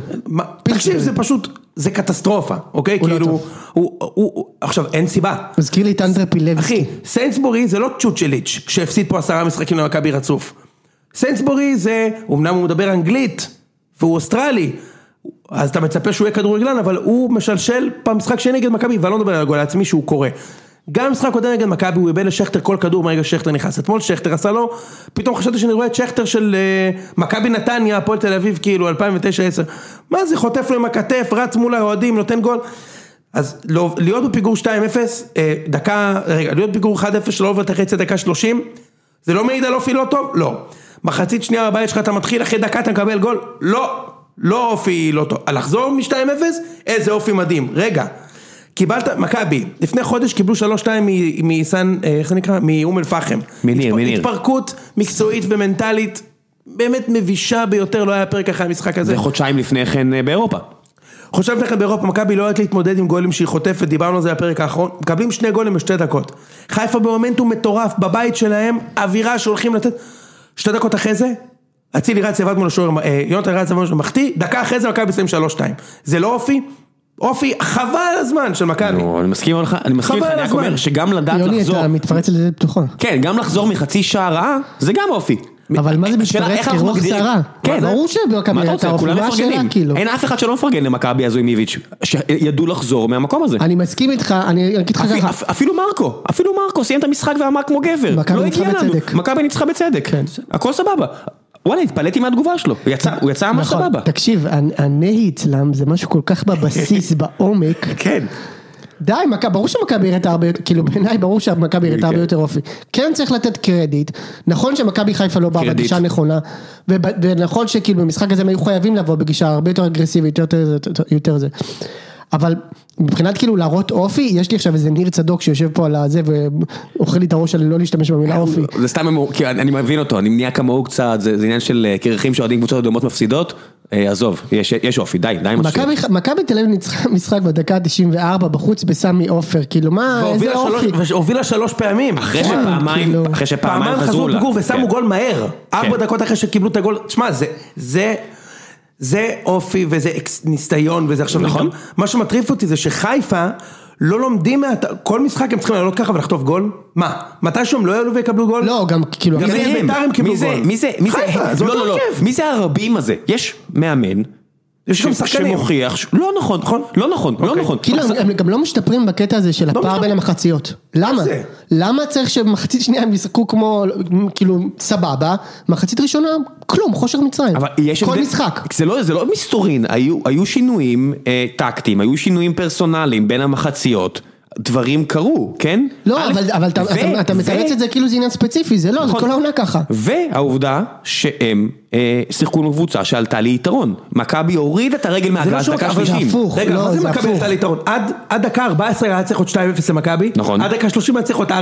[SPEAKER 2] תקשיב, זה פשוט, זה קטסטרופה, אוקיי?
[SPEAKER 3] הוא לא
[SPEAKER 2] כאילו,
[SPEAKER 3] טוב.
[SPEAKER 2] הוא, הוא, הוא, עכשיו, אין סיבה.
[SPEAKER 3] מזכיר לי את אנדרה פילבסקי.
[SPEAKER 2] אחי, סיינסבורי זה לא צ'וצ'ליץ' שהפסיד פה עשרה משחקים למכבי רצוף. סיינסבורי זה, אמנם הוא מדבר אנגלית, והוא אוסטרלי, אז אתה מצפה שהוא יהיה כדורגלן, אבל הוא משלשל במשחק שני נגד מכבי, ואני לא מדבר על הגול העצמי שהוא קורא. גם במשחק הקודם נגד מכבי הוא איבד לשכטר כל כדור מהרגע ששכטר נכנס. אתמול שכטר עשה לו, פתאום חשבתי שאני רואה את שכטר של אה, מכבי נתניה, הפועל תל אביב, כאילו 2009-2010. מה זה, חוטף לו עם הכתף, רץ מול האוהדים, נותן גול. אז לא, להיות בפיגור 2-0, אה, דקה, רגע, להיות בפיגור 1-0 שלא עובר את החצי דקה 30, זה לא מעיד על אופי לא טוב? לא. מחצית שנייה בבית שלך אתה מתחיל, אחרי דקה אתה מקבל גול? לא. לא אופי לא טוב. לחזור מ-2-0? איזה אופי מדהים. רגע. קיבלת, מכבי, לפני חודש קיבלו 3-2 מ- מסן, אה, איך זה נקרא? מאום אל פחם.
[SPEAKER 1] מניר, מניר.
[SPEAKER 2] התפרקות מקצועית ומנטלית באמת מבישה ביותר, לא היה פרק אחרי המשחק הזה.
[SPEAKER 1] זה חודשיים לפני כן אה, באירופה.
[SPEAKER 2] חושב לכם באירופה, מכבי לא יודעת להתמודד עם גולים שהיא חוטפת, דיברנו על זה בפרק האחרון, מקבלים שני גולים בשתי דקות. חיפה במומנטום מטורף, בבית שלהם, אווירה שהולכים לתת, שתי דקות אחרי זה, אצילי רץ לבד מול השוער, אה, יונתן רץ לבד מול השוער, מחטיא, דקה אחרי זה מכבי שלוש שתיים. זה לא אופי? אופי חבל על הזמן של מכבי.
[SPEAKER 1] נו, אני מסכים איתך, אני מסכים איתך, אני רק אומר
[SPEAKER 2] הזמן.
[SPEAKER 1] שגם לדעת
[SPEAKER 3] יוני,
[SPEAKER 1] לחזור,
[SPEAKER 3] אתה מתפרץ לדלת פתוחה.
[SPEAKER 1] כן, גם לחזור מחצי שעה רעה, זה גם אופי.
[SPEAKER 3] אבל מה זה מתפרץ כרוח סערה?
[SPEAKER 1] כן,
[SPEAKER 3] ברור
[SPEAKER 1] אתה
[SPEAKER 3] הייתה
[SPEAKER 1] רוצה,
[SPEAKER 3] אופי,
[SPEAKER 1] כולם
[SPEAKER 3] מה השאלה,
[SPEAKER 1] מפרגנים.
[SPEAKER 3] כאילו?
[SPEAKER 1] אין אף אחד שלא מפרגן למכבי הזו עם איביץ', שידעו לחזור מהמקום הזה.
[SPEAKER 3] אני מסכים איתך, אני אגיד לך
[SPEAKER 1] אפילו-
[SPEAKER 3] ככה.
[SPEAKER 1] אפ- אפילו מרקו, אפילו מרקו סיים את המשחק ואמר כמו גבר,
[SPEAKER 3] מכבי
[SPEAKER 1] לא
[SPEAKER 3] ניצחה בצדק.
[SPEAKER 1] מכבי ניצחה בצדק,
[SPEAKER 3] כן.
[SPEAKER 1] הכל סבבה, וואלה התפלאתי מהתגובה שלו, הוא יצא- ממש
[SPEAKER 3] נכון,
[SPEAKER 1] סבבה,
[SPEAKER 3] תקשיב, הנ- הנהי אצלם זה משהו כל כך בבסיס, בעומק.
[SPEAKER 1] כן,
[SPEAKER 3] די, ברור שמכבי הראתה הרבה יותר, כאילו בעיניי ברור שמכבי הראתה הרבה
[SPEAKER 1] כן.
[SPEAKER 3] יותר אופי. כן צריך לתת קרדיט, נכון שמכבי חיפה לא באה. בגישה הנכונה, וב- ונכון שכאילו במשחק הזה הם היו חייבים לבוא בגישה הרבה יותר אגרסיבית, יותר זה. אבל מבחינת כאילו להראות אופי, יש לי עכשיו איזה ניר צדוק שיושב פה על הזה ואוכל לי את הראש על לא להשתמש במילה אופי.
[SPEAKER 1] זה סתם, אמור- כי אני מבין אותו, אני נהיה כמוהו קצת, זה זה עניין של אה, קרחים שאוהדים קבוצות דומות מפסידות, אה, עזוב, יש יש אופי, די, די השטויות.
[SPEAKER 3] מכבי תל אביב ניצחה משחק בדקה ה-94 בחוץ בסמי עופר, כאילו מה, איזה אופי.
[SPEAKER 2] והובילה שלוש פעמים.
[SPEAKER 1] אחרי
[SPEAKER 3] כן,
[SPEAKER 1] שפעמיים,
[SPEAKER 3] כאילו,
[SPEAKER 1] אחרי שפעמיים
[SPEAKER 2] פעמיים
[SPEAKER 1] חזרו
[SPEAKER 2] חזרו
[SPEAKER 1] לה,
[SPEAKER 2] פיגור ושמו
[SPEAKER 1] כן.
[SPEAKER 2] גול מהר. ארבע דקות אחרי שקיבלו את הגול. תשמע, זה, זה, אופי וזה ניסיון וזה עכשיו...
[SPEAKER 1] נכון.
[SPEAKER 2] מה שמטריף אותי זה שחיפה לא לומדים מה... כל משחק הם צריכים לעלות ככה ולחטוף גול? מה? מתישהו הם לא יעלו ויקבלו גול?
[SPEAKER 3] לא, גם כאילו,
[SPEAKER 2] גם? בית"ר הם קיבלו
[SPEAKER 1] מי זה,
[SPEAKER 2] גול.
[SPEAKER 1] מי זה, מי זה,
[SPEAKER 2] חיפה, זה
[SPEAKER 1] לא,
[SPEAKER 2] אותו
[SPEAKER 1] לא, לא,
[SPEAKER 2] הרכב.
[SPEAKER 1] מי זה הרבים הזה? יש מאמן,
[SPEAKER 2] יש גם שחקנים.
[SPEAKER 1] שמוכיח, ש- לא נכון, לא נכון, לא נכון,
[SPEAKER 3] כאילו הם- הם גם לא משתפרים בקטע הזה של הפער
[SPEAKER 2] משתפרים.
[SPEAKER 3] בין המחציות. למה?
[SPEAKER 2] זה?
[SPEAKER 3] למה צריך שמחצית שנייה הם ישחקו כמו, כאילו, סבבה, מחצית ראשונה, כלום, חושך מצרים.
[SPEAKER 1] אבל יש
[SPEAKER 3] כל משחק.
[SPEAKER 1] זה לא, זה לא מסתורין, היו, היו שינויים אה, טקטיים, היו שינויים פרסונליים בין המחציות, דברים קרו, כן?
[SPEAKER 3] לא, אבל אבל אתה-
[SPEAKER 1] ו-
[SPEAKER 3] אתה- אתה
[SPEAKER 1] ו-
[SPEAKER 3] מתרץ את זה כאילו זה עניין ספציפי, זה לא, זה
[SPEAKER 1] נכון.
[SPEAKER 3] כל העונה ככה.
[SPEAKER 1] והעובדה שהם אה, שיחקו עם קבוצה שעלתה ליתרון, מכבי הוריד את הרגל
[SPEAKER 2] זה לא
[SPEAKER 1] מהגז דקה
[SPEAKER 2] אבל זה
[SPEAKER 1] שלישים.
[SPEAKER 3] הפוך.
[SPEAKER 2] רגע,
[SPEAKER 3] לא,
[SPEAKER 2] מה זה
[SPEAKER 3] זה
[SPEAKER 2] מכבי. עלתה ליתרון? עד דקה 14 היה צריך להיות 2-0 למכבי,
[SPEAKER 1] נכון.
[SPEAKER 2] עד דקה 30 היה צריך להיות 4-0,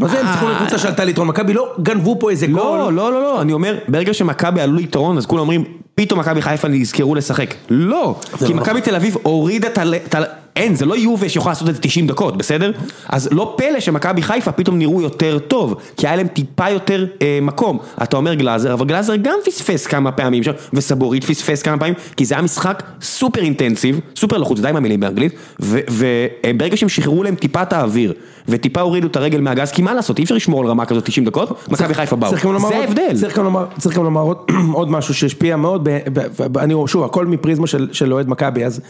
[SPEAKER 2] מה זה הם צריכים להיות קבוצה שעלתה ליתרון? מכבי לא גנבו פה איזה גול.
[SPEAKER 1] לא, לא, לא, לא, אני אומר, ברגע שמכבי עלו ליתרון, אז כולם אומרים, פתאום מכבי חיפה נזכרו לשחק. לא, כי מכבי תל אביב הורידה את ה... אין, זה לא יובה שיכולה לעשות את זה 90 דקות, בסדר? אז לא פלא שמכבי חיפה פתאום נראו יותר טוב, כי היה להם טיפה יותר אה, מקום. אתה אומר גלאזר, אבל גלאזר גם פספס כמה פעמים שם, וסבורית פספס כמה פעמים, כי זה היה משחק סופר אינטנסיב, סופר לחוץ, די עם המילים באנגלית, וברגע שהם שחררו להם טיפה את האוויר, וטיפה הורידו את הרגל מהגז, כי מה לעשות, אי אפשר לשמור על רמה כזאת 90 דקות, מכבי חיפה באו. זה ההבדל.
[SPEAKER 2] צריך גם לומר, עוד, משהו שהשפיע מאוד, אני שוב, הכל מפריזמה של, אוהד מכבי, אז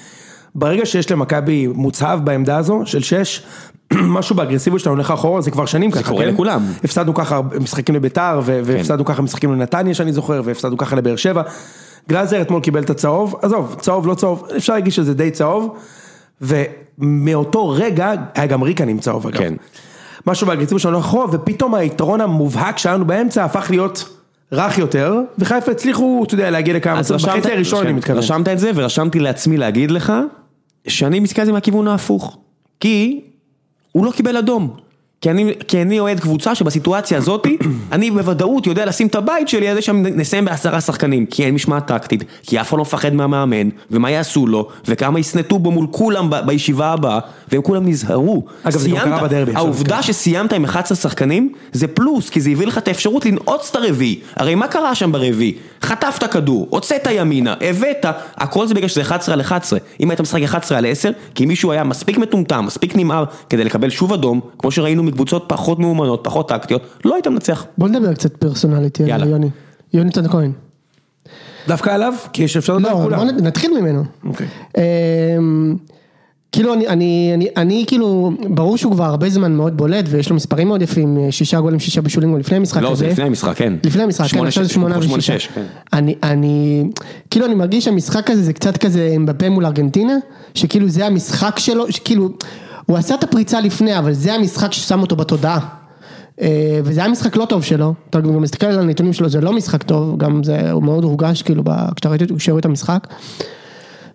[SPEAKER 2] ברגע שיש למכבי מוצהב בעמדה הזו, של שש, משהו באגרסיביות שלנו הולך אחורה, זה כבר שנים ככה,
[SPEAKER 1] קורה
[SPEAKER 2] כן?
[SPEAKER 1] לכולם.
[SPEAKER 2] הפסדנו ככה משחקים לביתר, ו- והפסדנו ככה משחקים לנתניה שאני זוכר, והפסדנו ככה לבאר שבע. גלאזר אתמול קיבל את הצהוב, עזוב, צהוב לא צהוב, אפשר להגיד שזה די צהוב, ומאותו רגע, היה גם ריקן עם צהוב אגב.
[SPEAKER 1] כן.
[SPEAKER 2] משהו באגרסיביות שלנו אחורה, ופתאום היתרון המובהק שהיה לנו באמצע הפך להיות רך יותר, וחיפה הצליחו, אתה יודע, להגיע לכמה, בחצי הראשון אני
[SPEAKER 1] כן,
[SPEAKER 2] מתכוון.
[SPEAKER 1] רשמת את זה ורשמתי לעצמי להגיד לך שאני מסתכל על זה מהכיוון ההפוך. כי הוא לא קיבל אדום. כי אני, כי אני אוהד קבוצה שבסיטואציה הזאתי, אני בוודאות יודע לשים את הבית שלי על זה שם נסיים בעשרה שחקנים, כי אין משמעת טקטית, כי אף אחד לא מפחד מהמאמן, ומה יעשו לו, וכמה יסנטו בו מול כולם בישיבה הבאה, והם כולם נזהרו.
[SPEAKER 2] אגב, זה גם קרה בדרבי
[SPEAKER 1] העובדה שסיימת עם 11 שחקנים, זה פלוס, כי זה הביא לך את האפשרות לנעוץ את הרביעי. הרי מה קרה שם ברביעי? חטפת כדור, הוצאת ימינה, הבאת, הכל זה בגלל שזה 11 על 11. אם היית משחק 11 על 10, כי מישהו היה מספיק מטומטם, מספיק נמהר, כדי לקבל שוב אדום, כמו שראינו מקבוצות פחות מאומנות, פחות טקטיות, לא היית מנצח.
[SPEAKER 3] בוא נדבר קצת פרסונליטי על
[SPEAKER 1] יאללה.
[SPEAKER 3] יוני. יוניתן כהן.
[SPEAKER 2] דווקא עליו? כי יש אפשר לדבר
[SPEAKER 3] לא,
[SPEAKER 2] על כולם.
[SPEAKER 3] בוא נ- נתחיל ממנו.
[SPEAKER 2] אוקיי.
[SPEAKER 3] אמ, כאילו אני, אני, אני, אני כאילו, ברור שהוא כבר הרבה זמן מאוד בולט ויש לו מספרים מאוד יפים, שישה גולים, שישה בישולים לפני המשחק
[SPEAKER 1] לא,
[SPEAKER 3] הזה.
[SPEAKER 1] זה לפני המשחק, כן.
[SPEAKER 3] לפני המשחק, כן, עכשיו זה שמונה ושישה.
[SPEAKER 1] כן.
[SPEAKER 3] אני, אני, כאילו אני מרגיש שהמשחק הזה זה קצת כזה אמבפה מול ארגנטינה, שכאילו זה המשחק שלו, שכאילו, הוא עשה את הפריצה לפני, אבל זה המשחק ששם אותו בתודעה. אה, וזה היה משחק לא טוב שלו, אתה גם מסתכל על הנתונים שלו, זה לא משחק טוב, גם זה, הוא מאוד הורגש כאילו, כשראו את המשחק.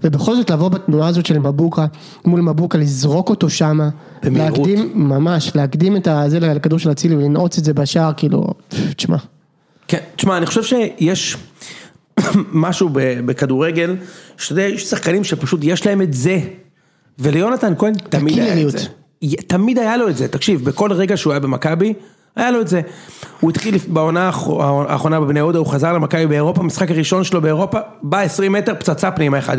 [SPEAKER 3] ובכל זאת לבוא בתנועה הזאת של מבוקה, מול מבוקה, לזרוק אותו שמה,
[SPEAKER 2] במהירות.
[SPEAKER 3] להקדים, ממש, להקדים את הזה לכדור של אצילי ולנעוץ את זה בשער, כאילו, תשמע.
[SPEAKER 2] כן, תשמע, אני חושב שיש משהו בכדורגל, שאתה יודע, יש שחקנים שפשוט יש להם את זה, וליונתן כהן תמיד היה את. זה. תמיד היה לו את זה, תקשיב, בכל רגע שהוא היה במכבי, היה לו את זה. הוא התחיל בעונה האחר- האחרונה בבני יהודה, הוא חזר למכבי באירופה, המשחק הראשון שלו באירופה, בא 20 מטר, פצצה פנימה 1-0,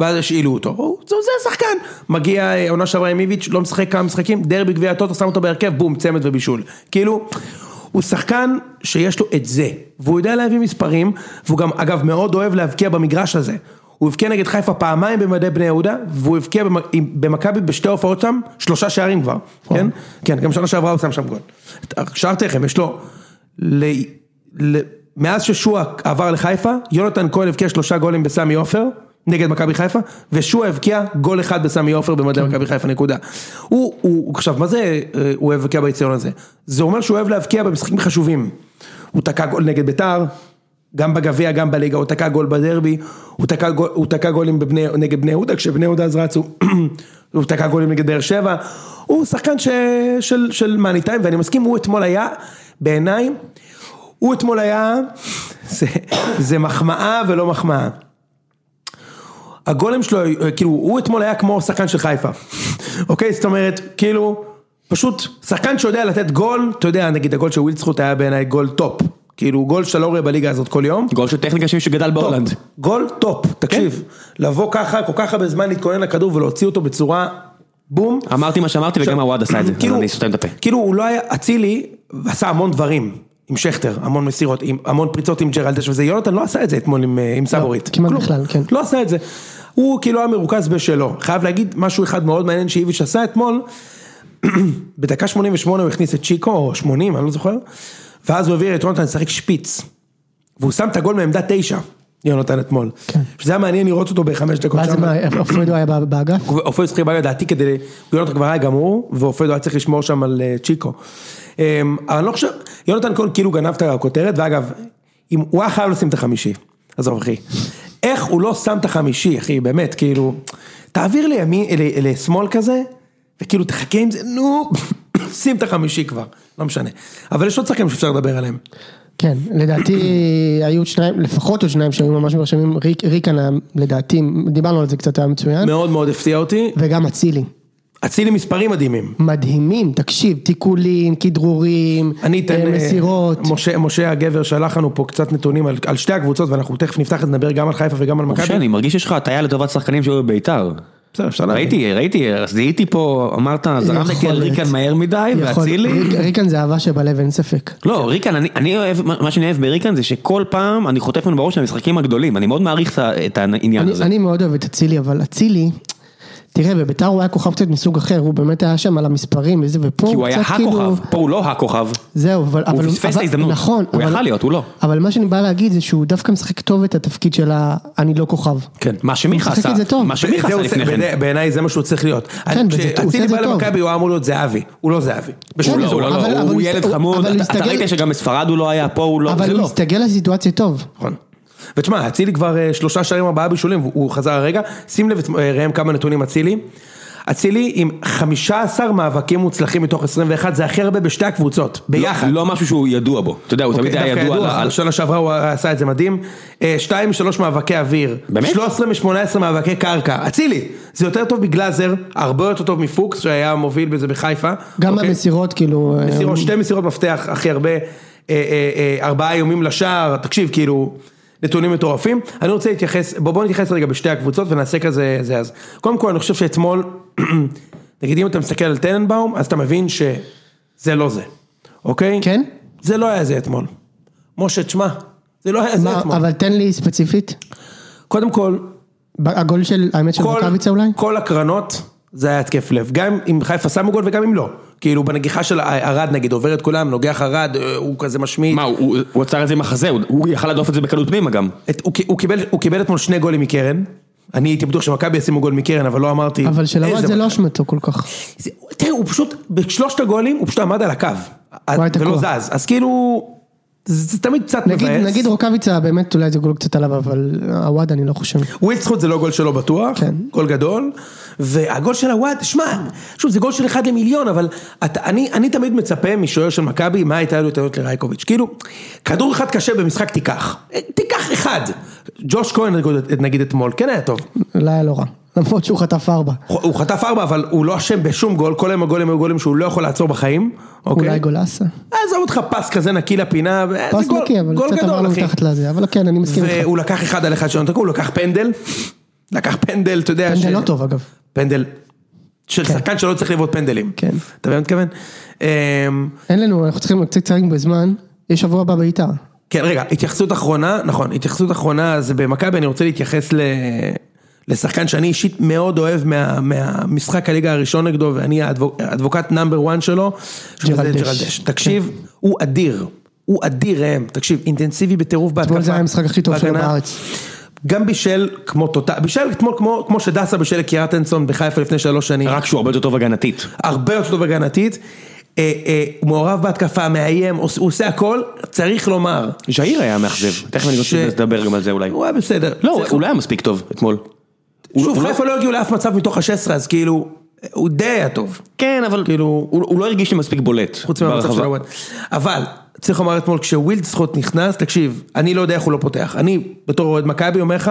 [SPEAKER 2] ואז השאילו אותו, הוא, זה, זה השחקן. מגיע אה, עונה שעברה עם איביץ', לא משחק כמה משחקים, דרבי גביע הטוטו, שם אותו בהרכב, בום, צמד ובישול. כאילו, הוא שחקן שיש לו את זה, והוא יודע להביא מספרים, והוא גם, אגב, מאוד אוהב להבקיע במגרש הזה. הוא הבקיע נגד חיפה פעמיים במדי בני יהודה, והוא הבקיע במכבי בשתי הופעות שם, שלושה שערים כבר, כן? כן, גם שנה שעברה הוא שם שם גול. שער תכף, יש לו. מאז ששועה עבר לחיפה, יונתן כהן הבקיע שלושה גולים בסמי עופר, נגד מכבי חיפה, ושועה הבקיע גול אחד בסמי עופר במדי מכבי חיפה, נקודה. הוא, הוא, עכשיו, מה זה אה, הוא אוהב להבקיע ביציון הזה? זה אומר שהוא אוהב להבקיע במשחקים חשובים. הוא תקע גול נגד ביתר, גם בגביע, גם בליגה, הוא תקע גול בדרבי, הוא תקע, גול, הוא תקע גולים בבני, נגד בני יהודה, כשבני יהודה אז רצו, הוא תקע גולים נגד באר שבע, הוא שחקן ש, של, money time, ואני מסכים, הוא אתמול היה, בעיניי, הוא אתמול היה, זה, זה מחמאה ולא מחמאה. הגול שלו, כאילו, הוא אתמול היה כמו שחקן של חיפה, אוקיי? זאת אומרת, כאילו, פשוט שחקן שיודע לתת גול, אתה יודע, נגיד הגול של ווילדסחוט היה בעיניי גול top, כאילו גול שאתה לא רואה בליגה הזאת כל יום.
[SPEAKER 1] גול של טכניקה של מישהו שגדל בהולנד.
[SPEAKER 2] גול top, תקשיב, לבוא ככה, כל כך הרבה זמן להתכונן לכדור ולהוציא אותו בצורה בום.
[SPEAKER 1] אמרתי מה שאמרתי וגם הוואד עשה את זה, אז
[SPEAKER 2] כאילו-
[SPEAKER 1] אני סותם את הפה.
[SPEAKER 2] כאילו הוא לא היה, אצילי עשה המון דברים. עם שכטר, המון מסירות, עם, המון פריצות עם ג'רלדש וזה, יונתן לא עשה את זה אתמול עם, אה, עם סבורית.
[SPEAKER 3] כמעט
[SPEAKER 2] כלום.
[SPEAKER 3] בכלל, כן.
[SPEAKER 2] לא עשה את זה. הוא כאילו היה מרוכז בשלו. חייב להגיד משהו אחד מאוד מעניין שאיביץ' עשה אתמול, בדקה 88 הוא הכניס את צ'יקו, או 80, אני לא זוכר, ואז הוא העביר את יונתן לשחק שפיץ. והוא שם את הגול מעמדה תשע, יונתן אתמול.
[SPEAKER 3] כן.
[SPEAKER 2] שזה היה מעניין לראות אותו בחמש דקות
[SPEAKER 3] ואז
[SPEAKER 2] שם.
[SPEAKER 3] אופרדו היה באגף?
[SPEAKER 2] אופיר שיחק ברגע לדעתי כדי, יונתן כבר היה גמור, ואופיר היה צריך לשמור שם על אה, צ'יקו. אמ, אבל אני לא חושב, יונתן כהן כאילו גנב את הכותרת, ואגב, אם הוא היה חייב לשים את החמישי, עזוב אחי, איך הוא לא שם את החמישי אחי, באמת, כאילו, תעביר לימין, לשמאל כזה, וכאילו תחכה עם זה, נו, שים את החמישי כבר, לא משנה. אבל יש עוד שחקנים שאפשר לדבר עליהם.
[SPEAKER 3] כן, לדעתי היו שניים, לפחות עוד שניים שהיו ממש מרשמים, ריק, ריקן היה, לדעתי, דיברנו על זה קצת, היה מצוין,
[SPEAKER 2] מאוד מאוד הפתיע אותי,
[SPEAKER 3] וגם אצילי,
[SPEAKER 2] אצילי מספרים מדהימים.
[SPEAKER 3] מדהימים, תקשיב, תיקולים, כדרורים,
[SPEAKER 2] אני אתן,
[SPEAKER 3] אה,
[SPEAKER 2] אה,
[SPEAKER 3] מסירות,
[SPEAKER 2] משה, משה הגבר שלח לנו פה קצת נתונים על, על שתי הקבוצות ואנחנו תכף נפתח לדבר גם על חיפה וגם על
[SPEAKER 1] משה,
[SPEAKER 2] מכבי.
[SPEAKER 1] אני מרגיש שיש לך הטיה לטובת שחקנים שהיו בביתר.
[SPEAKER 2] בסדר, אפשר להבין.
[SPEAKER 1] ראיתי, ראיתי, זיהיתי פה, אמרת, זרמת על ריקן. מהר מדי, ואצילי.
[SPEAKER 3] ריק- ריקן זה אהבה שבלב, אין ספק.
[SPEAKER 1] לא, ריקן, אני, אני אוהב, מה שאני אוהב בריקן זה שכל פעם אני חוטף ממנו בראש של המשחקים הגדולים, אני מאוד מעריך את את העניין
[SPEAKER 3] אני,
[SPEAKER 1] הזה.
[SPEAKER 3] אני מאוד אוהב את אצילי, אבל אצילי, תראה, בביתר הוא היה כוכב קצת מסוג אחר, הוא באמת היה שם על המספרים וזה, ופה
[SPEAKER 1] כי
[SPEAKER 3] הוא
[SPEAKER 1] הוא
[SPEAKER 3] קצת
[SPEAKER 1] היה
[SPEAKER 3] כאילו...
[SPEAKER 1] הכוכב, פה הוא לא הכוכב.
[SPEAKER 3] זהו, אבל...
[SPEAKER 1] הוא
[SPEAKER 3] אבל-
[SPEAKER 1] פספס את ההזדמנות.
[SPEAKER 3] נכון.
[SPEAKER 1] הוא
[SPEAKER 3] אבל-
[SPEAKER 1] יכל להיות, הוא לא.
[SPEAKER 3] אבל מה שאני בא להגיד זה שהוא דווקא משחק טוב את התפקיד של ה... אני לא כוכב.
[SPEAKER 2] כן.
[SPEAKER 1] מה שמיכה
[SPEAKER 3] משחק
[SPEAKER 1] עשה,
[SPEAKER 3] את זה טוב.
[SPEAKER 1] מה שמיכה עשה
[SPEAKER 2] הוא
[SPEAKER 1] לפני כן.
[SPEAKER 2] בעיני- בעיניי זה מה שהוא צריך להיות.
[SPEAKER 3] כן, וזה- הוא עושה
[SPEAKER 2] כשאצילי
[SPEAKER 3] את זה
[SPEAKER 2] בא
[SPEAKER 3] טוב.
[SPEAKER 2] למכבי הוא היה אמור להיות זהבי, הוא לא זהבי.
[SPEAKER 1] לא,
[SPEAKER 2] אזור.
[SPEAKER 1] לא, לא,
[SPEAKER 3] אבל- אבל
[SPEAKER 1] הוא
[SPEAKER 3] הוא
[SPEAKER 1] ילד חמוד,
[SPEAKER 3] אבל הוא
[SPEAKER 1] אתה- ראית שגם בספרד הוא לא היה, פה הוא לא,
[SPEAKER 3] אבל הוא
[SPEAKER 1] לא.
[SPEAKER 3] הסתגל לסיטואציה טוב.
[SPEAKER 2] נכון. ותשמע, אצילי כבר אה, שלושה שערים ארבעה בישולים, הוא- חזר הרגע, שים לב, אה, ראם כמה נתונים אצילי. אצילי עם 15 מאבקים מוצלחים מתוך 21, זה הכי הרבה בשתי הקבוצות, ביחד.
[SPEAKER 1] לא משהו שהוא ידוע בו, אתה יודע, הוא תמיד
[SPEAKER 2] אוקיי,
[SPEAKER 1] היה ידוע
[SPEAKER 2] ידוע,
[SPEAKER 1] על-.
[SPEAKER 2] בשנה שעברה הוא עשה את זה מדהים. אה, שתיים משלוש מאבקי אוויר.
[SPEAKER 1] באמת?
[SPEAKER 2] 13 מ-18 מאבקי קרקע. אצילי, זה יותר טוב מגלאזר, הרבה יותר טוב מפוקס שהיה מוביל בזה בחיפה.
[SPEAKER 3] גם
[SPEAKER 2] אוקיי?
[SPEAKER 3] במסירות, כאילו... אה,
[SPEAKER 2] מסירות, שתי מסירות מפתח הכי הרבה, אה, אה, אה, ארבעה איומים לשער, תקשיב, כאילו, נתונים מטורפים. אני רוצה להתייחס, בוא, בוא נתייחס רגע בשתי הקבוצות ונעשה כזה, זה אז. קודם כל, אני חושב שאתמול, נגיד אם אתה מסתכל על טננבאום, אז אתה מבין שזה לא זה, אוקיי?
[SPEAKER 3] כן?
[SPEAKER 2] זה לא היה זה אתמול. משה, תשמע, זה לא היה זה
[SPEAKER 3] מה,
[SPEAKER 2] אתמול.
[SPEAKER 3] אבל תן לי ספציפית.
[SPEAKER 2] קודם כל,
[SPEAKER 3] הגול של, האמת של רוקאביצה אולי?
[SPEAKER 2] כל הקרנות זה היה התקף לב, גם אם חיפה שמו גול וגם אם לא. כאילו בנגיחה של ארד נגיד, עובר את כולם, נוגח ארד, אה, הוא כזה משמיד.
[SPEAKER 1] מה, הוא עצר את זה עם החזה, הוא- יכל להדוף את זה בקלות פנימה גם.
[SPEAKER 2] הוא, קיבל, אתמול שני גולים מקרן. אני הייתי בטוח שמכבי ישימו גול מקרן, אבל לא אמרתי...
[SPEAKER 3] אבל של
[SPEAKER 2] איזה
[SPEAKER 3] זה לא. אשמתו כל כך.
[SPEAKER 2] תראה, הוא פשוט, בשלושת הגולים, הוא פשוט עמד על הקו. ולא. זז, אז כאילו, זה, תמיד קצת
[SPEAKER 3] נגיד,
[SPEAKER 2] מבאס.
[SPEAKER 3] נגיד רוקאביצה באמת אולי זה גול קצת עליו, אבל הוואנה אני לא חושב.
[SPEAKER 2] ווילדסחוט זה לא גול שלו בטוח,
[SPEAKER 3] כן.
[SPEAKER 2] גול גדול, והגול של הוואנה, שמע, שוב זה גול של אחד למיליון, אבל אתה, אני, אני תמיד מצפה משוער של מכבי, מה הייתה לו טענות לרייקוביץ', כאילו, כדור אחד קשה במשחק תיקח, תיקח אחד, ג'וש כהן נגיד- אתמול, כן היה טוב,
[SPEAKER 3] לא היה לא רע. למרות שהוא חטף ארבע.
[SPEAKER 2] הוא חטף ארבע, אבל הוא לא אשם בשום גול, כל היום הגולים היו גולים שהוא לא יכול לעצור בחיים, אוקיי?
[SPEAKER 3] אולי גולאסה.
[SPEAKER 2] עזוב אותך פס כזה נקי לפינה, זה
[SPEAKER 3] פס
[SPEAKER 2] גול-
[SPEAKER 3] נקי, אבל קצת עברנו. מתחת לזה, אבל כן, אני מסכים איתך.
[SPEAKER 2] והוא לקח אחד על אחד שלא נתקו, הוא לקח פנדל, לקח פנדל, אתה יודע,
[SPEAKER 3] פנדל לא טוב אגב.
[SPEAKER 2] פנדל של שחקן שלא צריך לבעוט פנדלים.
[SPEAKER 3] כן.
[SPEAKER 2] אתה מבין מה מתכוון? אמ,
[SPEAKER 3] אין לנו, אנחנו צריכים קצת קצרים בזמן, יש שבוע הבא בית"ר.
[SPEAKER 2] כן, רגע, התייחסות אחרונה, נכון, התייחסות אחרונה זה במכבי, אני רוצה להתייחס ל... לשחקן שאני אישית מאוד אוהב מה, מהמשחק הליגה הראשון נגדו, ואני האדבוק- האדבוקט נאמבר 1 שלו,
[SPEAKER 3] ג'רלדש.
[SPEAKER 2] ג'רלדש. תקשיב, הוא אדיר, הוא אדיר ראם, תקשיב, אינטנסיבי בטירוף בהתקפה.
[SPEAKER 3] אתמול זה היה המשחק הכי טוב שלו. בארץ.
[SPEAKER 2] גם בישל כמו תותח, בישל אתמול כמו, כמו שדסה בישל לקיארטנסון בחיפה לפני שלוש שנים.
[SPEAKER 1] רק שהוא הרבה יותר טוב הגנתית.
[SPEAKER 2] הרבה יותר טוב הגנתית, אה, אה, הוא מעורב בהתקפה, מאיים, עוש- הוא עושה הכל, צריך לומר.
[SPEAKER 1] ז'איר היה מאכזב, תכף אני
[SPEAKER 2] ש-
[SPEAKER 1] רוצה לדבר גם על זה אולי.
[SPEAKER 2] הוא היה בסדר.
[SPEAKER 1] לא, הוא לא היה מספיק טוב אתמול. הוא-
[SPEAKER 2] שוב,
[SPEAKER 1] הוא לא-
[SPEAKER 2] חיפה לא הגיעו לאף מצב מתוך ה-16, אז כאילו, הוא די היה טוב,
[SPEAKER 1] כן, אבל
[SPEAKER 2] כאילו-
[SPEAKER 1] הוא הוא לא הרגיש לי מספיק בולט.
[SPEAKER 2] חוץ מהמצב. של הוואט. אבל, צריך לומר אתמול, כשווילדסחוט נכנס, תקשיב, אני לא יודע איך הוא לא פותח. אני, בתור אוהד מכבי אומר לך,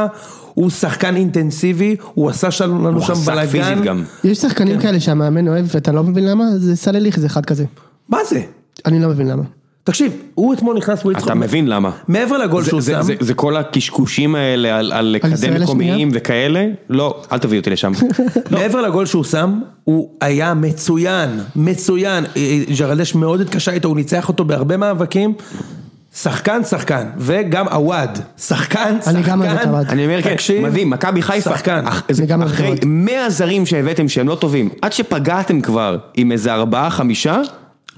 [SPEAKER 2] הוא שחקן אינטנסיבי, הוא עשה שם- לנו
[SPEAKER 1] הוא
[SPEAKER 2] שם בלאגן.
[SPEAKER 1] פיזית גם.
[SPEAKER 3] יש
[SPEAKER 2] כן.
[SPEAKER 3] שחקנים כאלה שהמאמן אוהב ואתה לא מבין למה, זה סלליך זה אחד כזה.
[SPEAKER 2] מה זה?
[SPEAKER 3] אני לא מבין למה.
[SPEAKER 2] תקשיב, הוא אתמול נכנס ווילדסחוט.
[SPEAKER 1] אתה מבין למה.
[SPEAKER 2] מעבר לגול שהוא
[SPEAKER 1] זה-
[SPEAKER 2] שם,
[SPEAKER 1] זה- כל הקשקושים האלה על- לקדם מקומיים? וכאלה, לא, אל תביא אותי לשם.
[SPEAKER 2] מעבר לגול שהוא שם, הוא היה מצוין, מצוין, אה, ג'רלדש מאוד התקשה איתו, הוא ניצח אותו בהרבה מאבקים, שחקן שחקן, וגם עווד, שחקן שחקן,
[SPEAKER 3] אני גם אוהב את עווד.
[SPEAKER 1] אני אומר כן, מדהים, מכבי חיפה,
[SPEAKER 2] שחקן.
[SPEAKER 1] אחרי
[SPEAKER 3] מאוד.
[SPEAKER 1] 100 זרים שהבאתם שהם לא טובים, עד שפגעתם כבר עם איזה ארבעה חמישה,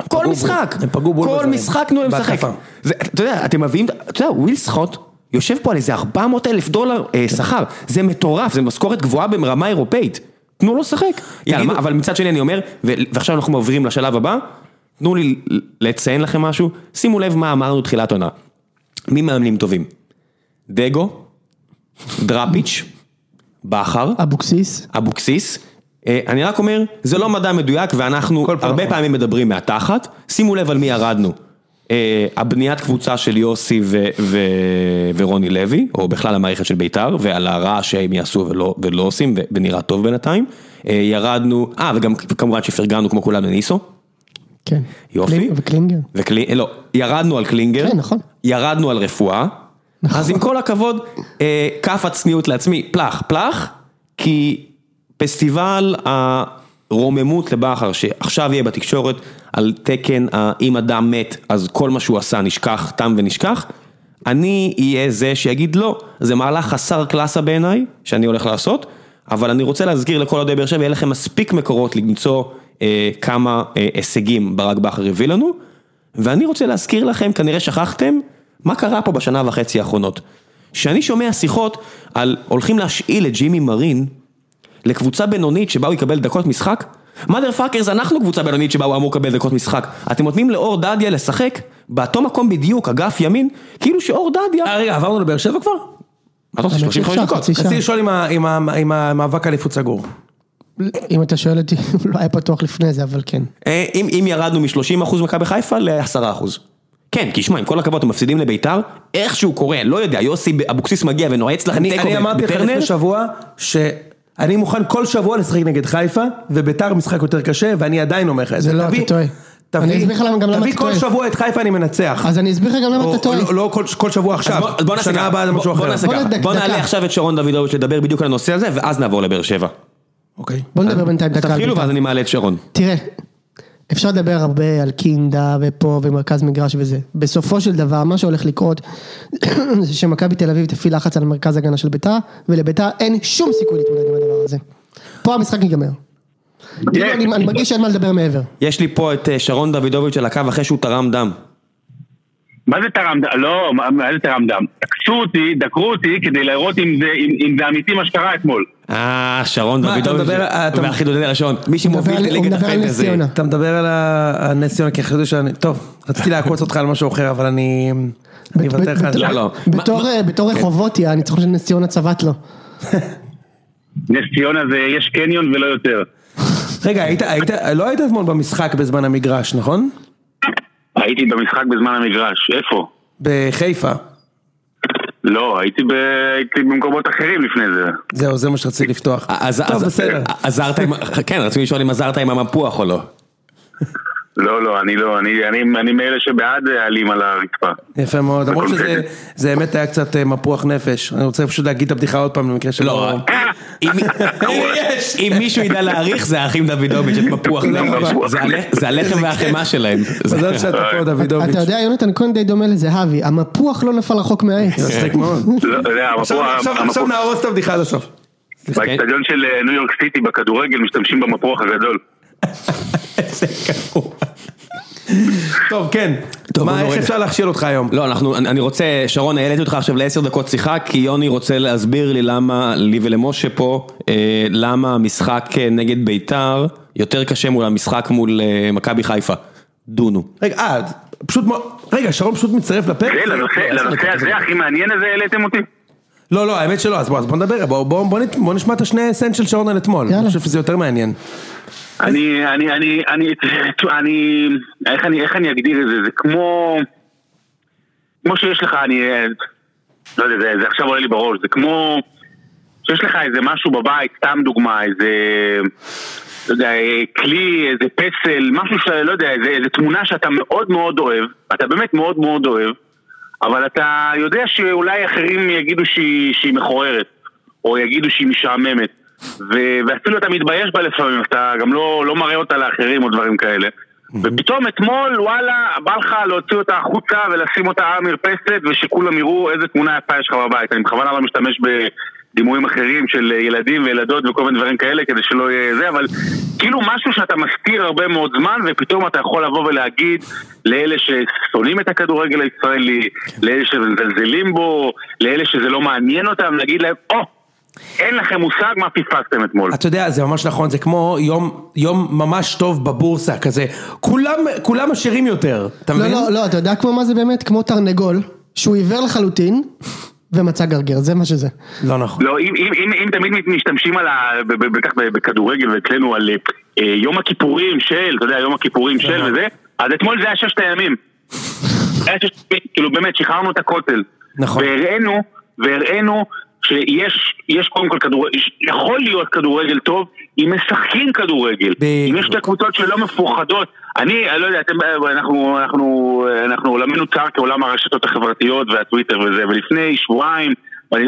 [SPEAKER 1] כל משחק,
[SPEAKER 2] בול, הם פגעו בול
[SPEAKER 1] כל. משחק תנו להם לשחק. אתה יודע, אתם מביאים, אתה יודע, וויל סחוט יושב פה על איזה 400 אלף דולר אה, שכר, זה מטורף, זה משכורת גבוהה ברמה אירופאית, תנו לו לשחק. אבל מצד שני אני אומר, ו- ועכשיו אנחנו עוברים לשלב הבא, תנו לי לציין לכם משהו, שימו לב מה אמרנו תחילת עונה. מי מאמנים טובים? דגו, דראפיץ', בכר,
[SPEAKER 3] אבוקסיס,
[SPEAKER 1] אבוקסיס. אה, אני רק אומר, זה לא מדע מדויק ואנחנו
[SPEAKER 2] פעם
[SPEAKER 1] הרבה
[SPEAKER 2] נכון.
[SPEAKER 1] פעמים מדברים מהתחת, שימו לב על מי ירדנו. אה, הבניית קבוצה של יוסי ו- ו- ורוני לוי, או בכלל המערכת של בית"ר, ועל הרעש שהם יעשו ולא, ולא עושים, ו- ונראה טוב בינתיים. אה, ירדנו, אה וגם כמובן שפרגנו כמו כולם לניסו,
[SPEAKER 3] כן.
[SPEAKER 1] יופי.
[SPEAKER 3] קלינ- וקלינגר.
[SPEAKER 1] וקלינגר, לא, ירדנו על קלינגר,
[SPEAKER 3] כן, נכון.
[SPEAKER 1] ירדנו על רפואה, אז עם כל הכבוד, כף הצניעות לעצמי, פלח, פלח, כי פסטיבל הרוממות לבכר שעכשיו יהיה בתקשורת על תקן האם אדם מת אז כל מה שהוא עשה נשכח, תם ונשכח, אני אהיה זה שיגיד לא, זה מהלך חסר קלאסה בעיניי, שאני הולך לעשות, אבל אני רוצה להזכיר לכל אוהדי באר שבע, יהיה לכם מספיק מקורות למצוא אה, כמה אה, הישגים ברק בכר הביא לנו, ואני רוצה להזכיר לכם, כנראה שכחתם, מה קרה פה בשנה וחצי האחרונות. שאני שומע שיחות על הולכים להשאיל את ג'ימי מרין לקבוצה בינונית שבה הוא יקבל דקות משחק, mother fuckers אנחנו קבוצה בינונית שבה הוא אמור לקבל דקות משחק. אתם נותנים לאור דדיה לשחק באותו מקום בדיוק, אגף ימין, כאילו שאור דדיה...
[SPEAKER 2] אה רגע, עברנו לבאר שבע כבר?
[SPEAKER 1] מה אתה רוצה,
[SPEAKER 3] האמת
[SPEAKER 1] 35
[SPEAKER 3] שאפשר,
[SPEAKER 1] דקות?
[SPEAKER 2] רציתי לשאול עם המאבק אליפות סגור.
[SPEAKER 3] אם אתה שואל אותי, הוא לא היה פתוח לפני זה, אבל כן.
[SPEAKER 1] אה, אם, אם ירדנו מ-30% מכבי חיפה ל-10%. כן, כי שמע, עם כל הכבוד, אתם מפסידים לביתר, איכשהו קורה, לא יודע, יוסי אבוקסיס מגיע ונועץ לכם
[SPEAKER 2] אני
[SPEAKER 1] תיקו
[SPEAKER 2] אני אמרתי לך
[SPEAKER 1] בטרנר,
[SPEAKER 2] לפני שבוע, שאני מוכן כל שבוע לשחק נגד חיפה, וביתר משחק יותר קשה, ואני עדיין אומר לך את זה.
[SPEAKER 3] זה לא,
[SPEAKER 2] תביא-
[SPEAKER 3] אתה טועה.
[SPEAKER 2] תביא-
[SPEAKER 3] אני אסביר לך למה- גם למה
[SPEAKER 2] תביא כל. שבוע את חיפה אני מנצח.
[SPEAKER 3] אז אני אסביר לך גם למה אתה טועה.
[SPEAKER 2] לא- לא כל- כל שבוע עכשיו, שנה הבאה זה
[SPEAKER 1] בוא-
[SPEAKER 2] משהו
[SPEAKER 1] בוא
[SPEAKER 2] אחר.
[SPEAKER 3] בוא.
[SPEAKER 1] נעלה עכשיו את שרון דוידוביץ' לדבר בדיוק על הנושא הזה, ואז נעבור לבאר שבע.
[SPEAKER 2] אוקיי.
[SPEAKER 3] בוא נדבר בינתיים דקה. על
[SPEAKER 1] תתחילו
[SPEAKER 3] בית"ר.
[SPEAKER 1] ואז אני מעלה את שרון.
[SPEAKER 3] תראה, אפשר לדבר הרבה על קינדה ופה ומרכז מגרש וזה. בסופו של דבר, מה שהולך לקרות, זה שמכבי תל אביב תפעיל לחץ על מרכז הגנה של ביתר, ולביתר אין שום סיכוי להתמודד עם הדבר הזה. פה המשחק ייגמר. כאילו, אני מרגיש שאין מה לדבר מעבר.
[SPEAKER 1] יש לי פה את אה, שרון דוידוביץ' על הקו אחרי שהוא תרם דם.
[SPEAKER 7] מה זה תרם דם? לא, מה זה תרם דם? תקסו אותי, דקרו אותי כדי לראות אם זה אמיתי מה שקרה אתמול.
[SPEAKER 1] אה, שרון דוידוביץ',
[SPEAKER 2] מדבר- אתה-
[SPEAKER 1] והחידודי לשון, מי שמוביל את ליגת הפנטזי.
[SPEAKER 2] אתה מדבר על הנס ציונה כי חשבתי שאני... טוב, רציתי לעקוץ אותך על משהו אחר, אבל אני... אני אוותר לך על זה.
[SPEAKER 1] לא, לא.
[SPEAKER 3] בתור, אה, בתור רחובות, יא, הניצחון של נס ציונה צבט לו.
[SPEAKER 7] נס ציונה זה, יש קניון ולא יותר.
[SPEAKER 2] רגע, היית, היית, לא היית אתמול במשחק בזמן המגרש, נכון?
[SPEAKER 7] הייתי במשחק בזמן המגרש, איפה?
[SPEAKER 2] בחיפה.
[SPEAKER 7] לא, הייתי, ב... הייתי במקומות אחרים לפני זה.
[SPEAKER 2] זהו, זה מה שרציתי לפתוח.
[SPEAKER 1] אז-
[SPEAKER 2] טוב,
[SPEAKER 1] אז-
[SPEAKER 2] בסדר.
[SPEAKER 1] עזרת עם, כן, רציתי לשאול אם עזרת עם המפוח או לא.
[SPEAKER 7] לא, לא, אני לא, אני, אני, אני מאלה שבעד העלים על הרצפה.
[SPEAKER 2] יפה מאוד, למרות שזה זה באמת היה קצת אה, מפוח נפש. אני רוצה פשוט להגיד את הבדיחה עוד פעם במקרה שלא...
[SPEAKER 1] לא, אם אם מישהו ידע להעריך זה האחים דוידוביץ', את מפוח נפש. זה הלח- זה הלחם והחמאה שלהם.
[SPEAKER 2] מזל שאתה פה, דוידוביץ'.
[SPEAKER 3] אתה יודע, יונתן כהן די דומה לזהבי, המפוח לא נפל רחוק מהעץ.
[SPEAKER 2] זה מצחיק מאוד.
[SPEAKER 7] לא,
[SPEAKER 2] עכשיו נהרוס את הבדיחה עד הסוף.
[SPEAKER 7] באצטדיון של אה, ניו יורק סיטי בכדורגל משתמשים במפוח הגדול.
[SPEAKER 2] איזה גרוע. טוב, כן.
[SPEAKER 1] טוב,
[SPEAKER 2] מה,
[SPEAKER 1] בוא
[SPEAKER 2] איך. אפשר להכשיל אותך היום?
[SPEAKER 1] לא, אנחנו, אני אני רוצה, שרון, העליתי אותך עכשיו לעשר דקות שיחה, כי יוני רוצה להסביר לי למה, לי ולמשה פה, אה, למה המשחק אה, נגד ביתר יותר קשה מול המשחק מול אה, מכבי חיפה. דונו.
[SPEAKER 2] רגע, אה, פשוט. רגע, שרון פשוט מצטרף לפרק?
[SPEAKER 7] זה, לנושא לנושא הזה הכי מעניין הזה העליתם אותי?
[SPEAKER 2] לא, לא, האמת שלא, אז בוא אז בוא נדבר, בוא- בוא בוא נת- בוא נשמע את השני סנט של שרון על אתמול.
[SPEAKER 3] יאללה.
[SPEAKER 2] אני חושב שזה יותר מעניין.
[SPEAKER 7] אני, אני, אני, אני, אני, איך אני, איך אני אגדיר את זה? זה כמו, כמו שיש לך, אני, לא יודע, זה, עכשיו עולה לי בראש, זה כמו שיש לך איזה משהו בבית, סתם דוגמה, איזה, לא יודע, כלי, איזה פסל, משהו שלא יודע, איזה, איזה תמונה שאתה מאוד מאוד אוהב, אתה באמת מאוד מאוד אוהב, אבל אתה יודע שאולי אחרים יגידו שהיא, שהיא מכוערת, או יגידו שהיא משעממת, ו- ואפילו אתה מתבייש בה לפעמים, אתה גם לא, לא מראה אותה לאחרים או דברים כאלה. ופתאום אתמול, וואלה, בא לך להוציא אותה החוצה ולשים אותה על המרפסת ושכולם יראו איזה תמונה יפה יש לך בבית. אני בכוונה לא משתמש בדימויים אחרים של ילדים וילדות וכל מיני דברים כאלה כדי שלא יהיה זה, אבל כאילו משהו שאתה מסתיר הרבה מאוד זמן ופתאום אתה יכול לבוא ולהגיד לאלה ששונאים את הכדורגל הישראלי, לאלה שמזלזלים בו, לאלה שזה לא מעניין אותם, להגיד להם, או! אין לכם מושג מה פספסתם אתמול.
[SPEAKER 2] אתה יודע, זה ממש נכון, זה כמו יום, יום ממש טוב בבורסה, כזה, כולם, כולם עשירים יותר, אתה
[SPEAKER 3] לא,
[SPEAKER 2] מבין?
[SPEAKER 3] לא, לא, אתה יודע כמו מה זה באמת? כמו תרנגול, שהוא עיוור לחלוטין, ומצא גרגר, זה מה שזה.
[SPEAKER 2] לא נכון.
[SPEAKER 7] לא, אם, אם, אם, אם תמיד משתמשים על ה... בטח בכדורגל ואצלנו על אה, יום הכיפורים של, אתה יודע, יום הכיפורים של וזה, אז אתמול זה היה ששת הימים. היה ששת הימים, כאילו באמת, שחררנו את הכותל.
[SPEAKER 2] נכון.
[SPEAKER 7] והראינו, והראינו שיש יש קודם כל כדורגל, יכול להיות כדורגל טוב אם משחקים כדורגל. אם יש שתי קבוצות שלא מפוחדות. אני, אני לא יודע, אתם, אנחנו, אנחנו, אנחנו עולמנו צר כעולם הרשתות החברתיות והטוויטר וזה, ולפני שבועיים,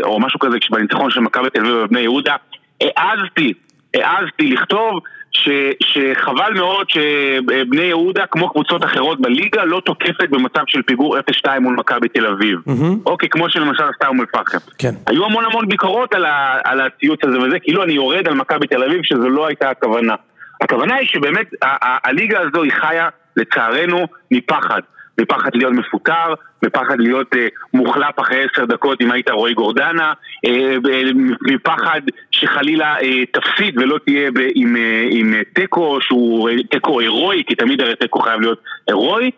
[SPEAKER 7] או משהו כזה, בניצחון של מכבי תל אביב ובני יהודה, העזתי, העזתי לכתוב ש, שחבל מאוד שבני יהודה, כמו קבוצות אחרות בליגה, לא תוקפת במצב של פיגור 0-2 מול מכבי תל אביב. אוקיי, כמו שלמשל עשתה אום אל-פחם.
[SPEAKER 2] כן.
[SPEAKER 7] היו המון המון ביקורות על, ה, על הציוץ הזה וזה, כאילו אני יורד על מכבי תל אביב, שזו לא הייתה הכוונה. הכוונה היא שבאמת ה- ה- הליגה הזו היא חיה, לצערנו, מפחד. מפחד להיות מפוטר, מפחד להיות אה, מוחלף אחרי עשר דקות אם היית רועי גורדנה, אה, ב- מפחד שחלילה אה, תפסיד ולא תהיה ב, עם, אה, עם אה, תיקו שהוא אה, תיקו הירואי, כי תמיד הרי תיקו חייב להיות הירואי,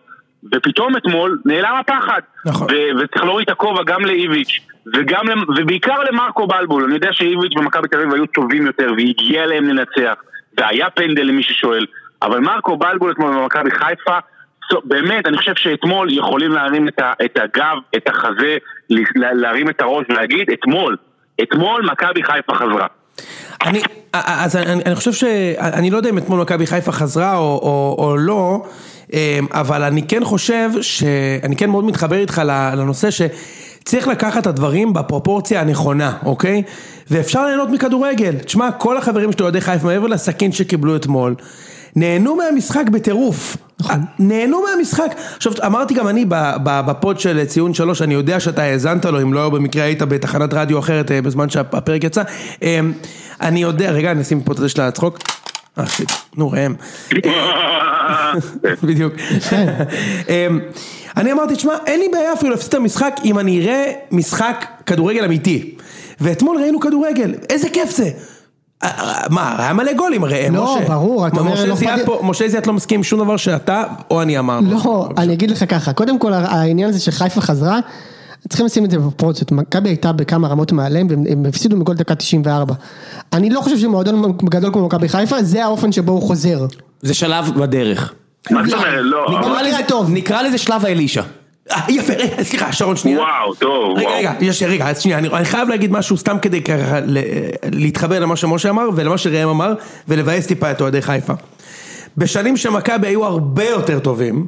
[SPEAKER 7] ופתאום אתמול נעלם הפחד.
[SPEAKER 2] נכון.
[SPEAKER 7] ו- וצריך להוריד את הכובע גם לאיביץ' וגם, ובעיקר למרקו בלבול, אני יודע שאיביץ' ומכבי תל אביב היו טובים יותר והגיע להם לנצח, והיה פנדל למי ששואל, אבל מרקו בלבול אתמול במכבי חיפה, באמת, אני חושב שאתמול יכולים להרים את, את הגב, את החזה, לה- להרים את הראש ולהגיד, אתמול, אתמול מכבי חיפה חזרה.
[SPEAKER 2] אני, אז אני, אני חושב ש... אני לא יודע אם אתמול מכבי חיפה חזרה או, או, או לא, אמ, אבל אני כן חושב שאני כן מאוד מתחבר איתך לנושא שצריך לקחת את הדברים בפרופורציה הנכונה, אוקיי? ואפשר ליהנות מכדורגל. תשמע, כל החברים שלי אוהדי חיפה, מעבר לסכין שקיבלו אתמול, נהנו מהמשחק בטירוף. נהנו מהמשחק. עכשיו, אמרתי גם אני ב- ב- בפוד של ציון שלוש, אני יודע שאתה האזנת לו, אם לא במקרה היית בתחנת רדיו אחרת אה, בזמן שהפרק יצא. אמ, אני יודע, רגע, אני אשים פה את זה של הצחוק. אה, שיט, נו ראם. בדיוק. אמ, אני אמרתי, תשמע, אין לי בעיה אפילו להפסיד את המשחק אם אני אראה משחק כדורגל אמיתי. ואתמול ראינו כדורגל, איזה כיף זה. אה, אה, מה, היה מלא גולים הרי,
[SPEAKER 3] לא,
[SPEAKER 2] משה.
[SPEAKER 3] ברור, אתה אומר,
[SPEAKER 2] משה
[SPEAKER 3] לא
[SPEAKER 2] זיאת
[SPEAKER 3] לי-
[SPEAKER 2] פה- משה זיאת לא מסכים עם שום דבר שאתה או אני אמרנו.
[SPEAKER 3] לא, אני אגיד לך ככה, קודם כל העניין הזה שחיפה חזרה, צריכים לשים את זה בפרופורציות, מכבי הייתה בכמה רמות מעליהם והם הם הפסידו מגול דקה 94. אני לא חושב שמועדון גדול כמו מכבי חיפה, זה האופן שבו הוא חוזר.
[SPEAKER 1] זה שלב בדרך.
[SPEAKER 7] מה זאת אומרת? לא.
[SPEAKER 1] נקרא לזה-
[SPEAKER 3] טוב.
[SPEAKER 1] נקרא לזה שלב האלישע.
[SPEAKER 2] אה, יפה, רגע, סליחה, שרון שנייה.
[SPEAKER 7] וואו, טוב,
[SPEAKER 2] רגע,
[SPEAKER 7] וואו.
[SPEAKER 2] רגע, יש, רגע, שנייה, אני, אני חייב להגיד משהו סתם כדי ככה להתחבר למה שמשה אמר ולמה שראם אמר ולבאס טיפה את אוהדי חיפה. בשנים שמכבי היו הרבה יותר טובים,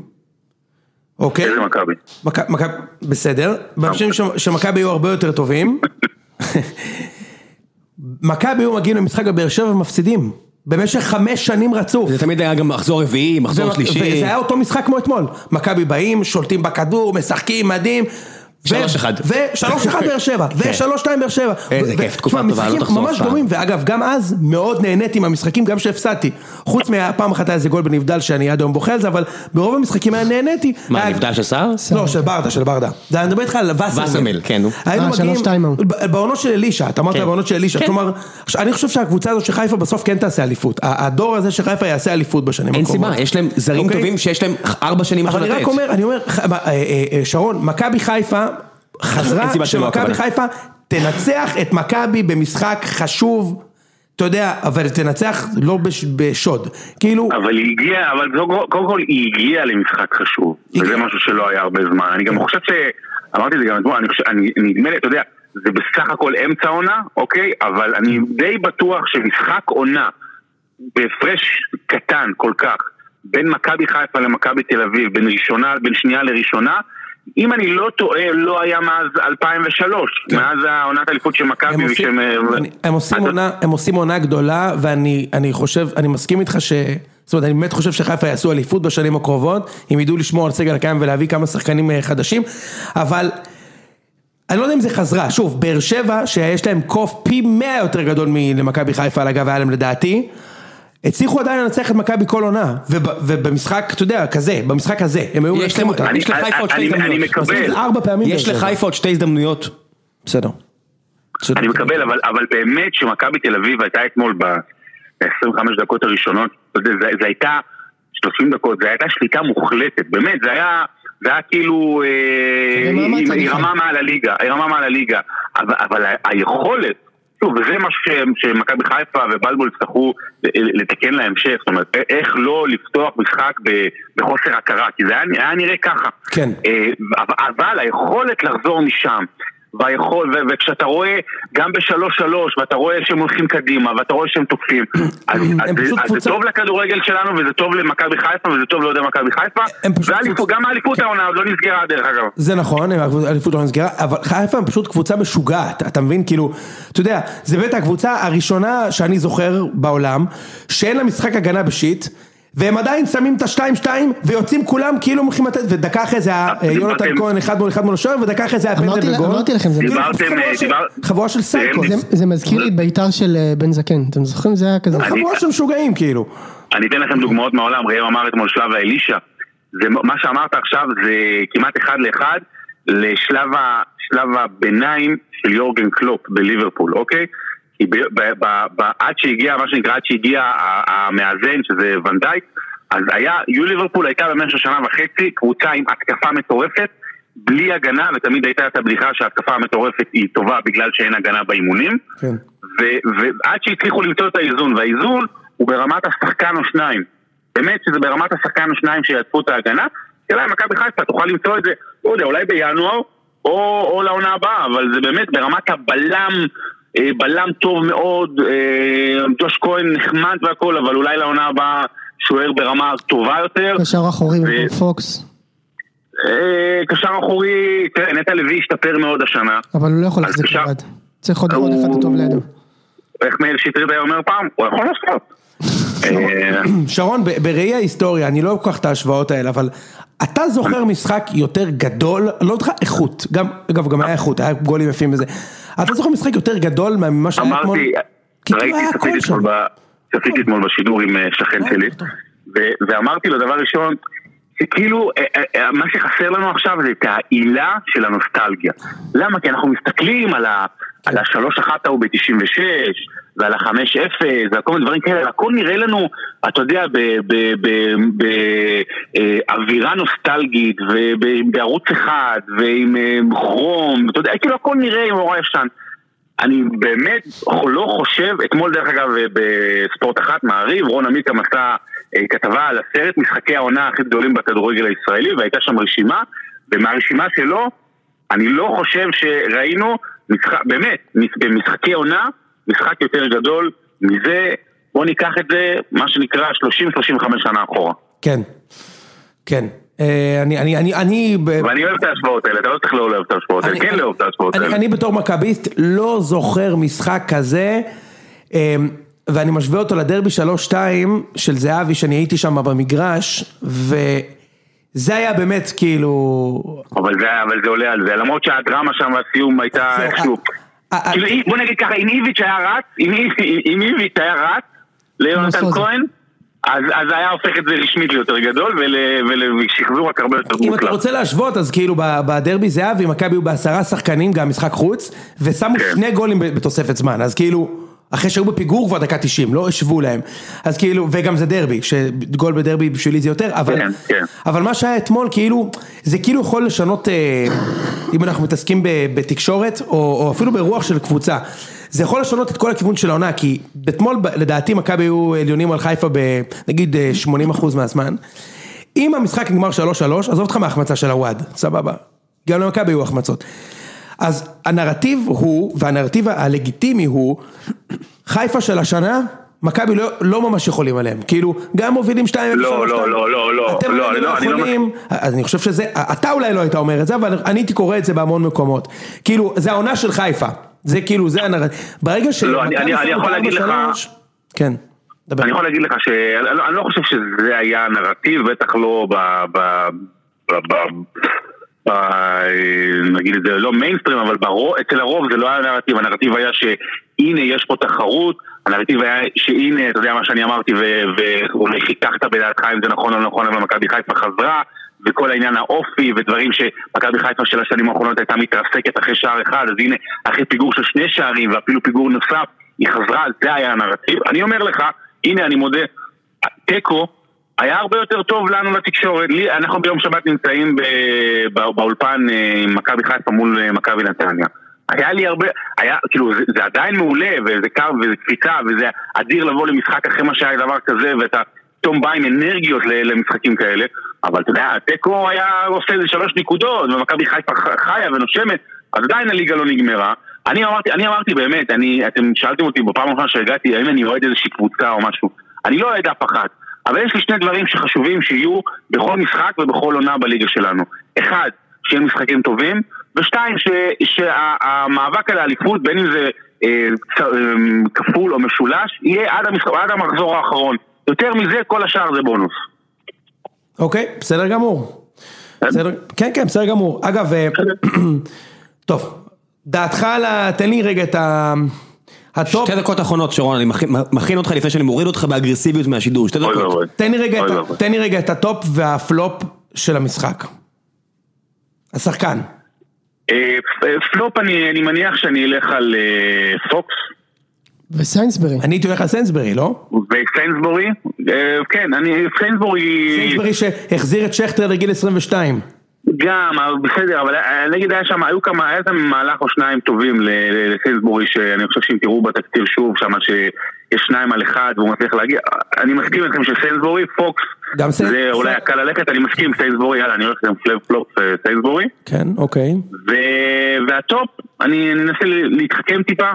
[SPEAKER 2] אוקיי?
[SPEAKER 7] איזה מכבי?
[SPEAKER 2] מכ- מכבי, בסדר, בשנים שמכבי היו הרבה יותר טובים, מכבי היו מגיעים למשחק בבאר שבע ומפסידים, במשך חמש שנים רצוף.
[SPEAKER 1] זה תמיד היה גם מחזור רביעי, מחזור
[SPEAKER 2] ו-
[SPEAKER 1] שלישי.
[SPEAKER 2] וזה היה אותו משחק כמו אתמול. מכבי באים, שולטים בכדור, משחקים, מדהים.
[SPEAKER 1] שלוש אחד.
[SPEAKER 2] ושלוש אחד באר שבע, ושלוש שתיים באר שבע.
[SPEAKER 1] איזה כיף,
[SPEAKER 2] ו-
[SPEAKER 1] תקופה טובה, לא
[SPEAKER 2] משחקים
[SPEAKER 1] תחזור
[SPEAKER 2] ממש
[SPEAKER 1] אף פעם.
[SPEAKER 2] דומים, ואגב, גם אז מאוד נהניתי מהמשחקים, גם שהפסדתי. חוץ מהפעם אחת היה איזה גול בנבדל שאני עד היום בוכה על זה, אבל ברוב המשחקים היה נהניתי.
[SPEAKER 1] מה, נבדל של סער?
[SPEAKER 2] לא, של ברדה, של ברדה. זה, אני מדבר איתך על וסרמיל.
[SPEAKER 1] כן, נו.
[SPEAKER 2] היינו
[SPEAKER 3] אה,
[SPEAKER 2] מגיעים, בעונות של אלישע, אתה אמרת
[SPEAKER 1] כן.
[SPEAKER 2] בעונות של אלישע,
[SPEAKER 1] כן.
[SPEAKER 2] כלומר, אני חושב שהקבוצה הזאת של חיפה בסוף כן תעשה אליפות. הדור הזה של חיפה יעשה אליפות בשנים
[SPEAKER 1] אין
[SPEAKER 2] הקרובות.
[SPEAKER 1] סיבה, יש להם זרים
[SPEAKER 2] אוקיי?
[SPEAKER 1] טובים שיש להם ארבע שנים
[SPEAKER 2] אבל אני רק. אומר, אני אומר, אה, אה, שרון, מכבי חיפה
[SPEAKER 1] אין
[SPEAKER 2] חזרה, שמכבי. חיפה תנצח את מכבי במשחק חשוב, אתה יודע, אבל תנצח לא בש- בשוד. כאילו,
[SPEAKER 7] אבל היא הגיעה, אבל קודם- קודם כל היא הגיעה למשחק חשוב, וזה
[SPEAKER 2] הגיעה.
[SPEAKER 7] משהו שלא היה הרבה זמן. אני גם חושב ש... אמרתי את זה גם אתמול, אני חושב, אני- נדמה לי, אתה יודע, זה בסך הכל אמצע עונה, אוקיי? אבל אני די בטוח שמשחק עונה בהפרש קטן כל כך, בין מכבי חיפה למכבי תל אביב, בין ראשונה, בין שנייה לראשונה, אם אני לא טועה, לא היה מאז 2003, מאז העונת האליפות של
[SPEAKER 2] הם
[SPEAKER 7] מכבי,
[SPEAKER 2] עושים-
[SPEAKER 7] ושהם...
[SPEAKER 2] אני- הם עושים עונה, הם עושים עונה גדולה, ואני אני חושב, אני מסכים איתך ש... זאת אומרת, אני באמת חושב שחיפה יעשו אליפות בשנים הקרובות, אם ידעו לשמור על סגל הקיים ולהביא כמה שחקנים אה, חדשים, אבל... אני לא יודע אם זה חזרה, שוב, באר שבע, שיש להם קוף פי מאה יותר גדול מלמכבי חיפה על הגב היה להם לדעתי, הצליחו עדיין לנצח את מכבי כל עונה, וב, ובמשחק, אתה יודע, כזה, במשחק הזה, הם היו מנצחים אותה.
[SPEAKER 1] יש לחיפה עוד שתי
[SPEAKER 7] אני- אני
[SPEAKER 1] הזדמנויות.
[SPEAKER 7] מקבל.
[SPEAKER 1] יש. לחיפה עוד שתי הזדמנויות.
[SPEAKER 2] בסדר.
[SPEAKER 7] אני מקבל, אבל, אבל באמת שמכבי תל אביב הייתה אתמול ב-25 דקות הראשונות, זה, זה הייתה 30 דקות, זה הייתה שליטה מוחלטת, באמת, זה היה, זה היה כאילו, אה, היא. רמה מעל הליגה, היא רמה מעל הליגה, אבל, היכולת, שוב, וזה משהו ש- שמכבי חיפה ובלבול יצטרכו לתקן להמשך, זאת אומרת, איך לא לפתוח משחק בחוסר הכרה, כי זה היה, היה נראה ככה.
[SPEAKER 2] כן.
[SPEAKER 7] אה, אבל היכולת לחזור משם, והיכול, ו- וכשאתה רואה גם בשלוש שלוש, ואתה רואה שהם הולכים קדימה, ואתה רואה שהם תוקפים, אז, אז, אז
[SPEAKER 2] קבוצה-
[SPEAKER 7] זה טוב לכדורגל שלנו, וזה טוב למכבי חיפה, וזה טוב לאוהדי מכבי חיפה,
[SPEAKER 2] קבוצה-
[SPEAKER 7] גם האליפות העונה עוד לא נסגרה דרך אגב.
[SPEAKER 2] זה נכון, האליפות לא נסגרה, אבל חיפה הם פשוט קבוצה משוגעת, אתה מבין? כאילו, אתה יודע, זה באמת הקבוצה הראשונה שאני זוכר בעולם, שאין לה משחק הגנה בשיט, והם עדיין שמים את השתיים-שתיים, ויוצאים כולם כאילו הולכים לתת, ודקה אחרי זה היה אה, יונתן כהן אחד מול אחד מול השוער, ודקה אחרי זה היה פנדל וגול.
[SPEAKER 3] אמרתי לכם, זה-
[SPEAKER 2] כאילו, חבורה
[SPEAKER 7] אה,
[SPEAKER 2] של- סייקוס,
[SPEAKER 7] זה-
[SPEAKER 3] מזכיר לי בית"ר של אה, בן זקן, אתם זוכרים? זה היה כזה.
[SPEAKER 2] חבורה של משוגעים כאילו.
[SPEAKER 7] אני אתן לכם דוגמאות מהעולם, ראם אמר אתמול שלב האלישע, זה, מה שאמרת עכשיו זה כמעט אחד לאחד לשלב הביניים של יורגן קלופ בליברפול, אוקיי? עד שהגיע, מה שנקרא, עד שהגיע המאזן, שזה ונדייק, אז היה, יו ליברפול הייתה במשך שנה וחצי קבוצה עם התקפה מטורפת, בלי הגנה, ותמיד הייתה את הבדיחה שההתקפה המטורפת היא טובה בגלל שאין הגנה באימונים.
[SPEAKER 2] כן.
[SPEAKER 7] ועד שהצליחו למצוא את האיזון, והאיזון הוא ברמת השחקן או שניים. באמת שזה ברמת השחקן או שניים שיעטפו את ההגנה, השאלה אם מכבי חיפה תוכל למצוא את זה, לא יודע, אולי בינואר, או, או לעונה הבאה, אבל זה באמת ברמת הבלם, בלם טוב מאוד, אה, ג'וש כהן נחמד והכל, אבל אולי לעונה הבאה שוער ברמה טובה יותר.
[SPEAKER 3] קשר אחורי
[SPEAKER 7] ו-
[SPEAKER 3] בפוקס,
[SPEAKER 7] אה, קשר אחורי, תראה, נטע לוי השתפר מאוד השנה.
[SPEAKER 3] אבל הוא לא יכול להחזיק
[SPEAKER 7] קשר-
[SPEAKER 3] לבד. צריך עוד עוד אחד
[SPEAKER 7] הוא-
[SPEAKER 3] טוב לידו.
[SPEAKER 7] איך מאיר שטרית היה אומר פעם? הוא יכול לעשות. אה,
[SPEAKER 2] שרון, בראי ההיסטוריה, אני לא כל כך את ההשוואות האלה, אבל אתה זוכר משחק יותר גדול, לא אותך איכות, גם, אגב, גם היה איכות, היה גולים יפים וזה. אתה זוכר משחק יותר גדול ממה שהיה אתמול?
[SPEAKER 7] אמרתי,
[SPEAKER 2] כאילו
[SPEAKER 7] ראיתי, צפיתי
[SPEAKER 2] שם.
[SPEAKER 7] אתמול בשידור עם אה, שכן שלי, ו- ואמרתי לו דבר ראשון, שכאילו, אה, אה, אה, מה שחסר לנו עכשיו זה את העילה של הנוסטלגיה. למה? כי אנחנו מסתכלים על. על השלוש אחת ההוא ב-96, ועל החמש אפס, ועל כל מיני דברים כאלה, הכל נראה לנו, אתה יודע, באווירה נוסטלגית, ובערוץ אחד, ועם אה, כרום, אתה יודע, כאילו הכל נראה נורא ישן. אני באמת לא חושב, אתמול דרך אגב בספורט אחת, מעריב, רון עמיקם עשה אה, כתבה על עשרת משחקי העונה הכי גדולים בכדורגל הישראלי, והייתה שם רשימה, ומהרשימה שלו, אני לא חושב שראינו, משחק, באמת, במשחקי עונה, משחק יותר גדול מזה, בוא ניקח את זה, מה שנקרא 30-35 שנה אחורה.
[SPEAKER 2] כן, כן. אה, אני, אני, אני, אני...
[SPEAKER 7] ואני אוהב את ההשוואות האלה, אתה לא צריך לא לאהוב את ההשוואות האלה, כן לאהוב את ההשוואות האלה.
[SPEAKER 2] אני בתור מכביסט לא זוכר משחק כזה, אמ, ואני משווה אותו לדרבי 3-2 של זהבי, שאני הייתי שם במגרש, וזה היה באמת כאילו...
[SPEAKER 7] אבל זה, אבל זה עולה על זה, למרות שהדרמה שם בסיום הייתה איכשהו...
[SPEAKER 2] אה, אה,
[SPEAKER 7] כאילו, בוא נגיד ככה, אם איביץ' היה רץ, אם איב- אם איביץ' היה רץ ליונתן. כהן, אז אז היה הופך את זה רשמית ליותר גדול ול- ולשחזור רק הרבה יותר
[SPEAKER 2] אם אתה. רוצה להשוות, אז כאילו ב- בדרבי זהבי, מכבי היו בעשרה שחקנים, גם משחק חוץ, ושמו
[SPEAKER 7] כן.
[SPEAKER 2] שני גולים בתוספת זמן, אז כאילו, אחרי שהיו בפיגור כבר דקה 90, לא השוו להם, אז כאילו, וגם זה דרבי, שגול בדרבי בשבילי זה יותר, אבל,
[SPEAKER 7] כן, כן.
[SPEAKER 2] אבל מה שהיה אתמול, כאילו, זה כאילו יכול לשנות, אה, אם אנחנו מתעסקים בתקשורת, או, או אפילו ברוח של קבוצה. זה יכול לשנות את כל הכיוון של העונה, כי אתמול לדעתי מכבי היו עליונים על חיפה בנגיד אה, 80% מהזמן. אם המשחק נגמר 3-3, עזוב אותך מההחמצה של הוואד, סבבה. גם למכבי היו החמצות. אז הנרטיב הוא, והנרטיב הלגיטימי הוא, חיפה של השנה, מכבי לא, לא ממש יכולים עליהם. כאילו, גם מובילים 2-0,
[SPEAKER 7] לא, לא, לא, לא, לא,
[SPEAKER 2] אתם
[SPEAKER 7] לא,
[SPEAKER 2] לא, יכולים, אז אני חושב שזה, אתה אולי לא היית אומר את זה, אבל אני הייתי קורא את זה בהמון מקומות. כאילו, זה העונה של חיפה. זה כאילו, זה הנרטיב. ברגע ש...
[SPEAKER 7] לא, אני- אני- יכול להגיד לך-
[SPEAKER 2] כן, דבר.
[SPEAKER 7] אני יכול להגיד לך שאני לא- לא חושב שזה היה הנרטיב, בטח לא ב... ב... ב... ב... נגיד את זה, לא מיינסטרים, אבל ברוב, אצל הרוב זה לא היה הנרטיב, הנרטיב היה שהנה יש פה תחרות, הנרטיב היה שהנה, אתה יודע מה שאני אמרתי, ואולי חיככת בדעתך אם זה נכון או לא נכון, אבל מכבי חיפה חזרה, וכל העניין האופי ודברים שמכבי חיפה של השנים האחרונות הייתה מתרסקת אחרי שער אחד, אז הנה, אחרי פיגור של שני שערים ואפילו פיגור נוסף, היא חזרה, זה היה הנרטיב. אני אומר לך, הנה אני מודה, תיקו היה הרבה יותר טוב לנו לתקשורת, לי, אנחנו ביום שבת נמצאים ב, בא, באולפן אה, עם מכבי חיפה מול אה, מכבי נתניה. היה לי הרבה, היה, כאילו, זה, זה עדיין מעולה, וזה קו, וזה קפיצה, וזה אדיר לבוא למשחק אחרי מה שהיה דבר כזה, ואתה פתאום בא עם אנרגיות למשחקים כאלה, אבל אתה יודע, תיקו היה עושה איזה שלוש נקודות, ומכבי חיפה חיה ונושמת, אז עדיין הליגה לא נגמרה. אני אמרתי, אני אמרתי באמת, אני, אתם שאלתם אותי בפעם האחרונה שהגעתי, האם אני אוהד איזושהי קבוצה או משהו, אני לא אוהד אף אחת. אבל יש לי שני דברים שחשובים שיהיו בכל משחק ובכל עונה בליגה שלנו. אחד, שיהיה משחקים טובים, ושתיים, ש- שהמאבק על האליפות, בין אם זה אה, צ- אה, כפול או משולש, יהיה עד, המשחק, עד המחזור האחרון. יותר מזה, כל השאר זה בונוס.
[SPEAKER 2] אוקיי, בסדר גמור. בסדר, כן, כן, בסדר גמור. אגב, אה, טוב, דעתך על ה... תן לי רגע את ה... ה top,
[SPEAKER 1] שתי דקות אחרונות שרון, אני מכין- מכין אותך לפני שאני מוריד אותך באגרסיביות מהשידור, שתי
[SPEAKER 7] אוי
[SPEAKER 1] דקות.
[SPEAKER 2] תן לי רגע את
[SPEAKER 7] אוי
[SPEAKER 2] ה-
[SPEAKER 7] ואבוי.
[SPEAKER 2] תן לי רגע את ה top וה flop של המשחק. השחקן.
[SPEAKER 7] אה, פלופ, אני, אני מניח שאני אלך על אה, פוקס
[SPEAKER 3] וסיינסבורי.
[SPEAKER 2] אני הייתי הולך על סיינסבורי, לא?
[SPEAKER 7] וסיינסבורי. אה, כן, אני, סיינסבורי...
[SPEAKER 2] סנסברי שהחזיר את שכטר לגיל 22.
[SPEAKER 7] גם, בסדר, אבל אה, נגיד היה שם, היו כמה, היה שם מהלך או שניים טובים לסיינסבורי, שאני חושב שאם תראו בתקציר שוב שם שיש שניים על אחד והוא מצליח להגיע, אני מסכים איתכם שסיינסבורי, פוקס, זה אולי הקל ללכת, אני מסכים, סיינסבורי, יאללה, אני הולך עם flop flop אה, סיינסבורי.
[SPEAKER 2] כן, אוקיי.
[SPEAKER 7] וה top, אני אנסה להתחכם טיפה,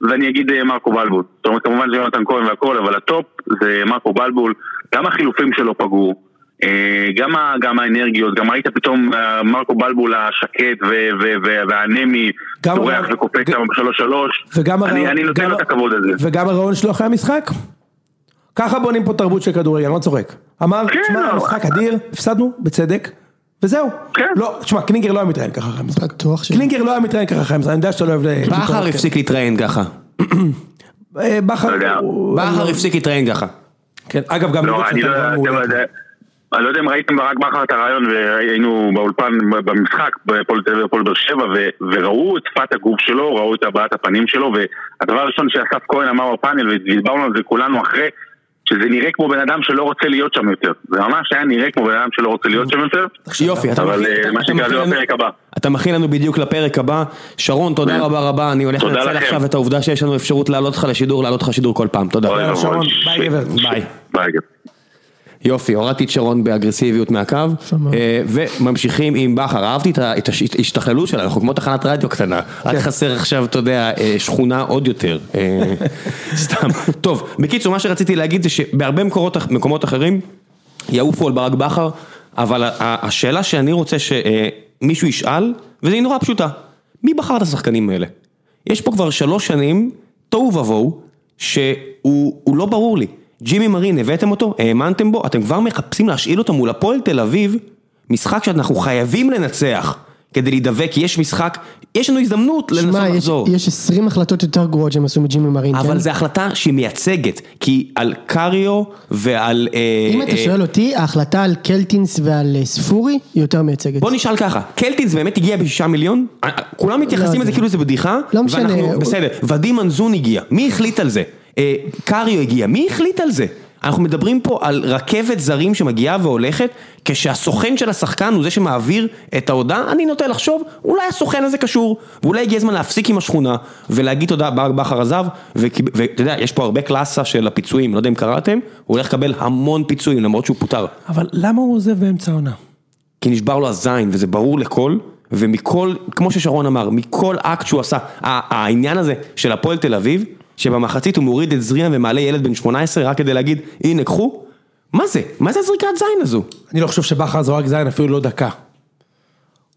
[SPEAKER 7] ואני אגיד אה, מרקו בלבול. זאת אומרת, כמובן זה יונתן כהן והכל, אבל ה top זה מרקו בלבול, גם החילופים שלו פגעו. אה, גם, ה- גם האנרגיות, גם ראית פתאום אה, מרקו בלבול השקט ו- ו- ו- והאנמי, צורח וקופץ שם בשלוש שלוש,
[SPEAKER 2] וגם
[SPEAKER 7] אני נותן
[SPEAKER 2] גם-
[SPEAKER 7] לו את הכבוד הזה.
[SPEAKER 2] וגם הרעיון שלו אחרי המשחק? ככה בונים פה תרבות של כדורגל, אני לא צוחק. אמר,
[SPEAKER 7] כן,
[SPEAKER 2] תשמע,
[SPEAKER 7] לא.
[SPEAKER 2] המשחק אדיר, הפסדנו, בצדק, וזהו.
[SPEAKER 7] כן.
[SPEAKER 2] לא, תשמע, קלינגר לא היה מתראיין ככה אחרי המשחק.
[SPEAKER 3] בטוח ש...
[SPEAKER 2] קלינגר לא היה מתראיין ככה אחרי המשחק, אני יודע שאתה לא אוהב... ל-
[SPEAKER 1] בכר הפסיק להתראיין ככה.
[SPEAKER 2] אה, בכר,
[SPEAKER 1] הפסיק להתראיין ככה.
[SPEAKER 2] כן, אגב גם
[SPEAKER 7] לא, אני לא יודע, אני לא יודע אם ראיתם ברק בכר את הרעיון והיינו באולפן במשחק בפועל תל אביב והפועל באר שבע וראו את שפת הגוף שלו, ראו את הבעת הפנים שלו והדבר הראשון שאסף כהן אמר בפאנל ודיברנו על זה כולנו אחרי שזה נראה כמו בן אדם שלא רוצה להיות שם יותר זה ממש היה נראה כמו בן אדם שלא רוצה להיות שם יותר
[SPEAKER 1] יופי, אתה
[SPEAKER 7] אבל
[SPEAKER 1] מכין-
[SPEAKER 7] אה,
[SPEAKER 1] אתה-
[SPEAKER 7] מה
[SPEAKER 1] אתה
[SPEAKER 7] שנקרא
[SPEAKER 1] מכין
[SPEAKER 7] זה
[SPEAKER 1] לנו-
[SPEAKER 7] בפרק הבא
[SPEAKER 1] אתה מכין לנו בדיוק לפרק הבא. שרון, תודה רבה רבה, אני הולך
[SPEAKER 7] תודה
[SPEAKER 1] לנצל. עכשיו את העובדה שיש לנו אפשרות להעלות אותך לשידור, להעלות אותך לשידור כל פעם, תודה.
[SPEAKER 2] ביי, גבר.
[SPEAKER 1] ביי. יופי, הורדתי את שרון באגרסיביות מהקו. אה, וממשיכים עם בכר, אהבתי את ההשתכללות שלה, אנחנו כמו תחנת רדיו קטנה, רק חסר עכשיו, אתה יודע, אה, שכונה עוד יותר, אה, סתם. טוב, בקיצור, מה שרציתי להגיד זה שבהרבה מקומות, מקומות אחרים יעופו על ברק בכר, אבל השאלה שאני רוצה שמישהו ישאל, והיא נורא פשוטה, מי בחר את השחקנים האלה? יש פה כבר שלוש שנים, תוהו ובוהו, שהוא הוא לא ברור לי. ג'ימי מרין, הבאתם אותו? האמנתם בו? אתם כבר מחפשים להשאיל אותו מול הפועל תל אביב, משחק שאנחנו חייבים לנצח כדי להידבק, כי יש משחק, יש לנו הזדמנות לנסות לחזור.
[SPEAKER 3] יש 20 החלטות יותר גרועות שהם עשו מג'ימי מרין, כן?
[SPEAKER 1] אבל זו החלטה שהיא מייצגת, כי על קריו ועל... אה,
[SPEAKER 3] אם אתה
[SPEAKER 1] אה,
[SPEAKER 3] שואל אותי, ההחלטה על קלטינס ועל אה, ספורי היא יותר מייצגת.
[SPEAKER 1] בוא נשאל ככה, קלטינס באמת הגיע בשישה מיליון? אה, כולם מתייחסים
[SPEAKER 3] יודע.
[SPEAKER 1] לזה כאילו זה בדיחה?
[SPEAKER 3] לא משנה.
[SPEAKER 1] ואנחנו- בסדר, ודים מנזון הגיע, מי החליט על זה? אה, קריו הגיע, מי החליט על זה? אנחנו מדברים פה על רכבת זרים שמגיעה והולכת, כשהסוכן של השחקן הוא זה שמעביר את ההודעה, אני נוטה לחשוב, אולי הסוכן הזה קשור, ואולי הגיע הזמן להפסיק עם השכונה, ולהגיד תודה, ברק בכר עזב, ואתה יודע, יש פה הרבה קלאסה של הפיצויים, לא יודע אם קראתם, הוא הולך לקבל המון פיצויים למרות שהוא פוטר.
[SPEAKER 2] אבל למה הוא עוזב באמצע העונה?
[SPEAKER 1] כי נשבר לו הזין, וזה ברור לכל, ומכל, כמו ששרון אמר, מכל אקט שהוא עשה, העניין הזה של הפועל תל אביב, שבמחצית הוא מוריד את זריאן ומעלה ילד בן 18 רק כדי להגיד, הנה קחו, מה זה? מה זה הזריקת זין הזו?
[SPEAKER 2] אני לא חושב שבכר זרק זין אפילו לא דקה.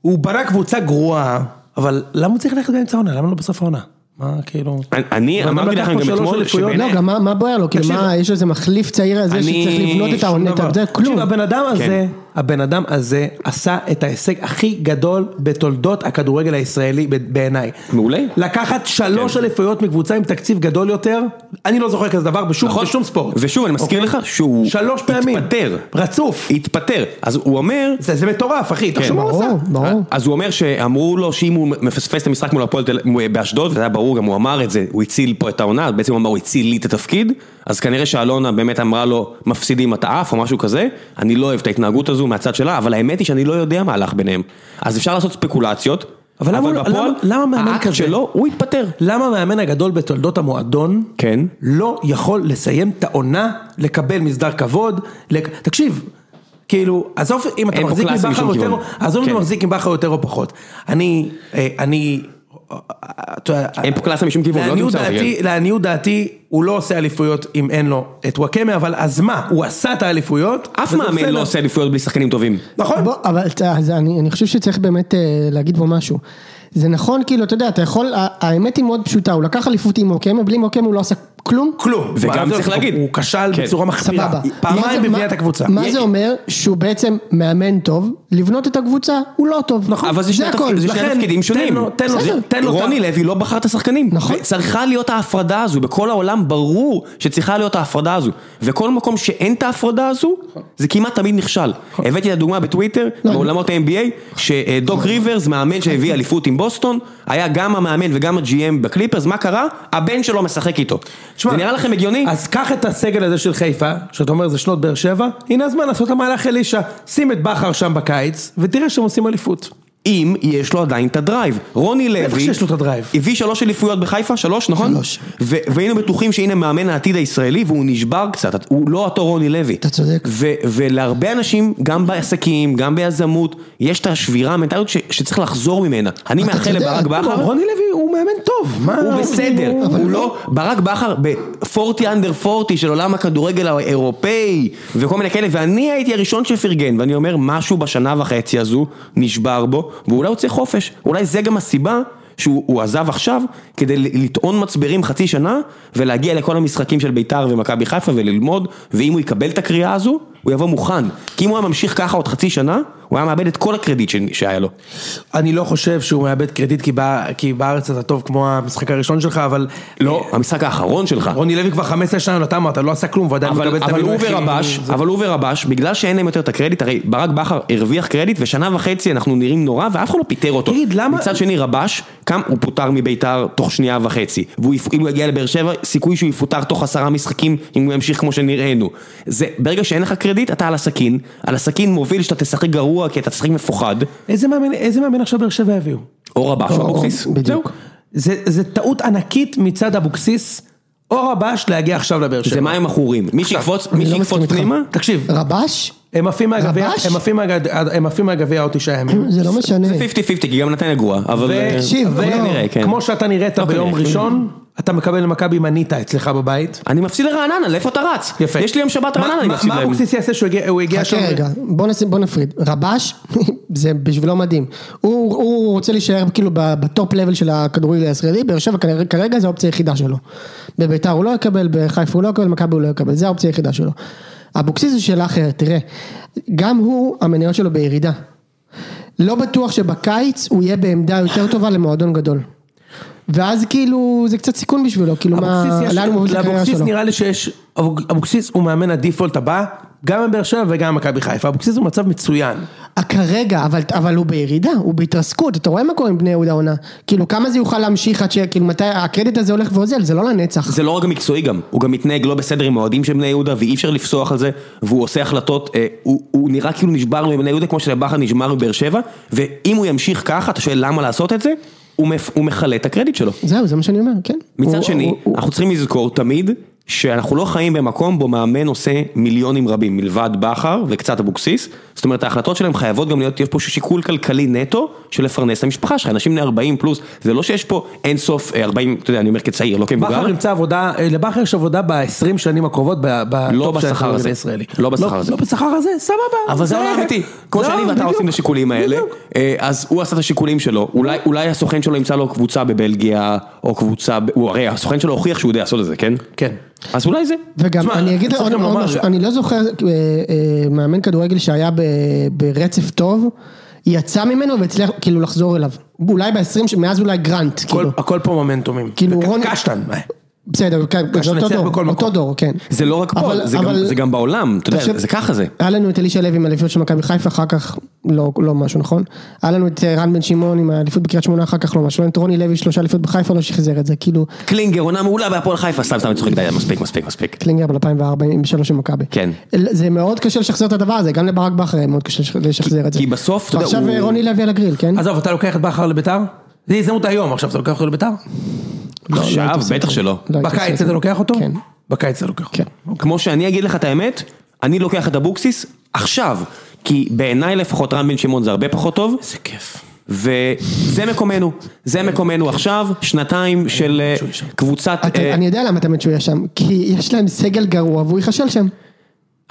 [SPEAKER 2] הוא בנה קבוצה גרועה, אבל למה הוא צריך ללכת באמצע העונה? למה לא בסוף העונה? מה כאילו...
[SPEAKER 1] אני- אמרתי לכם גם אתמול,
[SPEAKER 2] אליפויות.
[SPEAKER 1] שבעיני-
[SPEAKER 3] לא, גם מה מה הבעיה לו? כאילו. מה, יש איזה מחליף צעיר הזה שצריך לבנות את העונה, כלום.
[SPEAKER 2] תקשיב, הבן אדם הזה,
[SPEAKER 1] כן.
[SPEAKER 2] הבן אדם הזה עשה את ההישג הכי גדול בתולדות הכדורגל הישראלי בעיניי.
[SPEAKER 1] מעולה.
[SPEAKER 2] לקחת שלוש
[SPEAKER 1] כן.
[SPEAKER 2] אליפויות מקבוצה עם תקציב גדול יותר, אני לא זוכר כזה דבר בשום
[SPEAKER 1] נכון.
[SPEAKER 2] בשום ספורט.
[SPEAKER 1] ושוב, אני מזכיר לך שהוא
[SPEAKER 2] שלוש פעמים.
[SPEAKER 1] התפטר.
[SPEAKER 2] רצוף.
[SPEAKER 1] התפטר. אז הוא אומר...
[SPEAKER 2] זה זה מטורף, אחי, תחשוב מה הוא עשה.
[SPEAKER 3] ברור, ברור.
[SPEAKER 1] אז הוא אומר שאמרו לו שאם הוא מפספס את המשחק מול הפועל באשדוד, וזה היה ברור, גם הוא אמר את זה, הוא הציל פה את העונה, בעצם הוא אמר הוא הציל לי את התפקיד, אז כנראה שאלונה באמת אמרה לו מפסידים אתה עף או משהו כזה, אני לא אוהב את ההתנהגות הזו מהצד שלה, אבל האמת היא שאני לא יודע מה הלך ביניהם. אז אפשר לעשות ספקולציות,
[SPEAKER 2] אבל למה הוא-
[SPEAKER 1] בפועל,
[SPEAKER 2] למה- למה מאמן כזה?
[SPEAKER 1] שלו, הוא התפטר.
[SPEAKER 2] למה המאמן הגדול בתולדות המועדון
[SPEAKER 1] כן.
[SPEAKER 2] לא יכול לסיים את העונה, לקבל מסדר כבוד, לק... תקשיב, כאילו, עזוב אם אתה מחזיק מבכר
[SPEAKER 1] משום
[SPEAKER 2] יותר. עזוב אם
[SPEAKER 1] כן.
[SPEAKER 2] אתה מחזיק עם בכר יותר או פחות. אני, אה, אני,
[SPEAKER 1] אין פה קלאסה משום כיוון, לא
[SPEAKER 2] לעניות
[SPEAKER 1] תמצא אותי,
[SPEAKER 2] דעתי, לעניות דעתי, הוא לא עושה אליפויות אם אין לו את וואקמה, אבל אז מה, הוא עשה את האליפויות,
[SPEAKER 1] אף מאמן. לא עושה אליפויות בלי שחקנים טובים.
[SPEAKER 2] נכון,
[SPEAKER 3] אבל אני, אני חושב שצריך באמת אה, להגיד פה משהו. זה נכון, כאילו, אתה יודע, אתה יכול, האמת היא מאוד פשוטה, הוא לקח אליפות עם מוקמה, בלי מוקמה הוא לא עשה כלום.
[SPEAKER 2] כלום.
[SPEAKER 1] וגם צריך להגיד.
[SPEAKER 2] הוא כשל
[SPEAKER 1] כן.
[SPEAKER 2] בצורה מחפירה, פעמיים בבניית הקבוצה.
[SPEAKER 3] מה זה אומר? שהוא בעצם מאמן טוב, לבנות את הקבוצה הוא לא טוב.
[SPEAKER 2] נכון.
[SPEAKER 1] אבל זה שני
[SPEAKER 3] הכל.
[SPEAKER 1] תפקידים- זה שני
[SPEAKER 2] לכן,
[SPEAKER 1] תפקידים שונים.
[SPEAKER 2] תן לו-
[SPEAKER 1] רוני לוי לא בחר את השחקנים.
[SPEAKER 3] נכון.
[SPEAKER 1] צריכה להיות ההפרדה הזו, בכל העולם ברור שצריכה להיות ההפרדה הזו. וכל מקום שאין את ההפרדה הזו, זה כמעט תמיד נכשל. הבאתי את הדוגמה בטוויטר,
[SPEAKER 3] לא,
[SPEAKER 1] בעולמות ה-NBA, שדוק ריברס, מאמן שהביא אליפות עם בוסטון, היה גם המאמן וגם ה-GM בקליפרס, מה קרה? הבן שלו משחק איתו. זה נראה לכם הגיוני?
[SPEAKER 2] אז קח את הסגל הזה של חיפה, שאתה אומר זה שנות באר שבע, הנה הזמן לעשות את המהלך אלישע, שים את בכר שם בקיץ, ותראה שהם עושים אליפות.
[SPEAKER 1] אם יש לו עדיין את ה drive. רוני לוי...
[SPEAKER 2] שיש לו את ה drive?
[SPEAKER 1] הביא שלוש אליפויות בחיפה, שלוש, נכון?
[SPEAKER 3] שלוש.
[SPEAKER 1] והיינו בטוחים שהנה מאמן העתיד הישראלי, והוא נשבר קצת, הוא לא אותו רוני לוי.
[SPEAKER 3] אתה צודק.
[SPEAKER 1] ולהרבה אנשים, גם בעסקים, גם ביזמות, יש את השבירה המנטליות שצריך לחזור ממנה. אני מאחל. לברק
[SPEAKER 2] לא,
[SPEAKER 1] בכר...
[SPEAKER 2] רוני לוי הוא מאמן טוב, מה...
[SPEAKER 1] הוא בסדר, הוא לא, ברק בכר ב-40 under 40 של עולם הכדורגל האירופאי וכל מיני כאלה, ואני הייתי הראשון שפרגן, ואני אומר, משהו בשנה וחצי הזו נשבר בו, ואולי הוא צריך חופש, אולי זה גם הסיבה שהוא הוא עזב עכשיו, כדי לטעון מצברים חצי שנה, ולהגיע לכל המשחקים של בית"ר ומכבי חיפה וללמוד, ואם הוא יקבל את הקריאה הזו, הוא יבוא מוכן, כי אם הוא היה ממשיך ככה עוד חצי שנה, הוא היה מאבד את כל הקרדיט שהיה לו.
[SPEAKER 2] אני לא חושב שהוא מאבד קרדיט כי בא- כי בארץ אתה טוב כמו המשחק הראשון שלך, אבל...
[SPEAKER 1] לא, המשחק האחרון שלך.
[SPEAKER 2] רוני לוי כבר 15 שנה, אתה אמרת, לא עשה כלום, הוא עדיין
[SPEAKER 1] אבל,
[SPEAKER 2] מקבל את המינוי הכי-
[SPEAKER 1] אבל הוא ורבש, בגלל שאין להם יותר את הקרדיט, הרי ברק בכר הרוויח קרדיט ושנה וחצי אנחנו נראים נורא ואף אחד לא פיטר אותו.
[SPEAKER 2] תגיד, למה-
[SPEAKER 1] מצד שני רבש, קם, הוא פוטר מבית"ר תוך שנייה וחצי, ואם הוא יגיע לבאר שבע, סיכוי שהוא יפוטר תוך עשרה משחקים אם הוא ימשיך כמו שנראינו. זה, ברגע שאין לך קרדיט, אתה על הסכין, על הסכין מוביל שאתה תשחק גרוע כי אתה תשחק מפוחד,
[SPEAKER 2] איזה מאמן- איזה מאמן עכשיו באר שבע הביאו?
[SPEAKER 1] או רבש או אבוקסיס.
[SPEAKER 3] בדיוק.
[SPEAKER 2] זה, זה טעות ענקית מצד אבוקסיס, או רבש להגיע עכשיו לבאר שבע.
[SPEAKER 1] זה מים עכורים, מי שיקפוץ מי
[SPEAKER 3] לא
[SPEAKER 1] שיקפוץ. פנימה,
[SPEAKER 2] תקשיב,
[SPEAKER 3] רבש?
[SPEAKER 2] הם עפים מהגביע? הם עפים מהגד- הם עפים מהגביע עוד תשעה ימים.
[SPEAKER 3] זה לא משנה.
[SPEAKER 1] זה 50-50 כי גם נתניה גרועה, אבל... אה,
[SPEAKER 3] תקשיב, לא.
[SPEAKER 1] כן.
[SPEAKER 2] כמו שאתה נראית
[SPEAKER 1] לא
[SPEAKER 2] ביום
[SPEAKER 1] כנראה.
[SPEAKER 2] ראשון, אתה מקבל למכבי, מ-נטה אצלך בבית.
[SPEAKER 1] אני מפסיד לרעננה, לאיפה אתה רץ?
[SPEAKER 2] יפה.
[SPEAKER 1] יש לי יום שבת
[SPEAKER 2] מה-
[SPEAKER 1] רעננה, אני
[SPEAKER 2] מה-
[SPEAKER 1] מפסיד
[SPEAKER 2] מה
[SPEAKER 1] להם.
[SPEAKER 2] אבוקסיס יעשה שהוא הגיע- שם?
[SPEAKER 3] חכה רגע, בוא, נפריד, רבש זה בשבילו מדהים, הוא, רוצה להישאר כאילו ב- ב top level של הכדורגל הישראלי, באר שבע כרגע זה האופציה היחידה שלו, בבית"ר הוא לא יקבל, בחיפה הוא לא יקבל, במכבי הוא לא יקבל, זה האופציה היחידה שלו. אבוקסיס זו שאלה אחרת, תראה, גם הוא המניות שלו בירידה, לא בטוח שבקיץ הוא יהיה בעמדה יותר טובה למועדון גדול. ואז כאילו זה קצת סיכון בשבילו, כאילו מה,
[SPEAKER 2] אבוקסיס
[SPEAKER 3] לאן הוא מוביל את הקריירה
[SPEAKER 2] לאבוקסיס
[SPEAKER 3] שלו.
[SPEAKER 2] נראה לי שיש, אבוק- אבוקסיס הוא מאמן ה default הבא, גם בבאר שבע וגם במכבי חיפה, אבוקסיס הוא מצב מצוין.
[SPEAKER 3] אה, כרגע, אבל, אבל הוא בירידה, הוא בהתרסקות, אתה רואה מה קורה עם בני יהודה עונה? כאילו כמה זה יוכל להמשיך עד ש... כאילו מתי הקרדיט הזה הולך ואוזל, זה לא לנצח.
[SPEAKER 1] זה לא רק המקצועי גם, הוא גם מתנהג לא בסדר עם האוהדים של בני יהודה ואי אפשר לפסוח על זה והוא עושה החלטות, אה, הוא, הוא נראה כאילו נשבר מבני יהודה כמו שבכר נשבר מבאר שבע ואם הוא ימשיך ככה, אתה שואל למה לעשות את זה? הוא, מכלה את הקרדיט שלו.
[SPEAKER 3] זהו, זה מה שאני אומר, כן.
[SPEAKER 1] מצד שני, אנחנו צריכים לזכור תמיד שאנחנו לא חיים במקום בו מאמן עושה מיליונים רבים מלבד בכר וקצת אבוקסיס, זאת אומרת ההחלטות שלהם חייבות גם להיות, יש פה שיקול כלכלי נטו של לפרנס את המשפחה שלך, אנשים בני 40 פלוס, זה לא שיש פה אין סוף אה, 40, אתה יודע, אני אומר כצעיר, לא כמבוגר,
[SPEAKER 2] בכר ימצא עבודה, אה, לבכר יש עבודה ב-20 שנים הקרובות
[SPEAKER 1] לא
[SPEAKER 2] של
[SPEAKER 1] בשכר הזה. לא בשכר הזה.
[SPEAKER 2] לא בשכר הזה, סבבה.
[SPEAKER 1] אבל זה העולם האמיתי, כמו שאני ואתה. עושים את השיקולים האלה. אה, אז הוא עשה את השיקולים שלו, אולי, הסוכן שלו ימצא לו קבוצה בבלגיה, או קבוצה, הרי הסוכן שלו הוכיח שהוא יודע לעשות את זה, כן?
[SPEAKER 2] כן.
[SPEAKER 1] אז אולי זה.
[SPEAKER 3] וגם,
[SPEAKER 2] תשמע,
[SPEAKER 3] אני אגיד עוד משהו, אני לא זוכר אה, אה, מאמן כדורגל שהיה ב- ברצף טוב, יצא ממנו והצליח כאילו לחזור אליו. אולי ב-20, מאז אולי גרנט,
[SPEAKER 2] הכל-
[SPEAKER 3] כאילו.
[SPEAKER 2] הכל פה מומנטומים.
[SPEAKER 3] כאילו, רוני-
[SPEAKER 2] קשטן.
[SPEAKER 3] בסדר, כן, זה אותו דור. אותו דור, כן.
[SPEAKER 1] זה לא רק פה,
[SPEAKER 3] אבל-
[SPEAKER 1] זה, גם,
[SPEAKER 3] אבל-
[SPEAKER 1] זה גם בעולם, אתה יודע,
[SPEAKER 3] תחשוב-
[SPEAKER 1] זה ככה זה.
[SPEAKER 3] היה לנו את אלישע לוי עם האליפות של מכבי חיפה, אחר כך לא, לא משהו נכון. היה לנו את אה, רן בן שמעון עם האליפות בקריית שמונה, אחר כך לא משהו. את רוני לוי שלושה אליפות בחיפה, לא שחזר את זה, כאילו
[SPEAKER 1] קלינגר, עונה מעולה בהפועל חיפה, סתם סתם צוחק, די, מספיק, מספיק, מספיק.
[SPEAKER 3] קלינגר ב-2004 עם שלוש של מכבי.
[SPEAKER 1] כן.
[SPEAKER 3] זה מאוד קשה לשחזר את הדבר הזה, גם לברק בכר היה מאוד קשה לשח- לשחזר את זה.
[SPEAKER 1] כי בסוף, אתה יודע,
[SPEAKER 3] ועכשיו
[SPEAKER 1] הוא-
[SPEAKER 3] אה, רוני לוי על הגריל, כן?
[SPEAKER 2] עזוב, אתה לוקח את בכר לביתר? זה הזדמנות היום, עכשיו אתה לוקח אותו לביתר?
[SPEAKER 3] לא, לא
[SPEAKER 1] עכשיו, בטח
[SPEAKER 3] זה.
[SPEAKER 1] שלא.
[SPEAKER 3] לא
[SPEAKER 2] בקיץ. אתה לוקח אותו?
[SPEAKER 3] כן.
[SPEAKER 2] בקיץ אתה לוקח אותו.
[SPEAKER 3] כן.
[SPEAKER 1] כמו שאני אגיד לך את האמת, אני לוקח את אבוקסיס עכשיו, כי בעיניי לפחות רם בן שמעון זה הרבה פחות טוב.
[SPEAKER 2] איזה כיף.
[SPEAKER 1] וזה מקומנו, זה מקומנו עכשיו, שנתיים של אה, קבוצת, אה,
[SPEAKER 3] אני יודע למה אתה יהיה שם, כי יש להם סגל גרוע והוא ייכשל שם.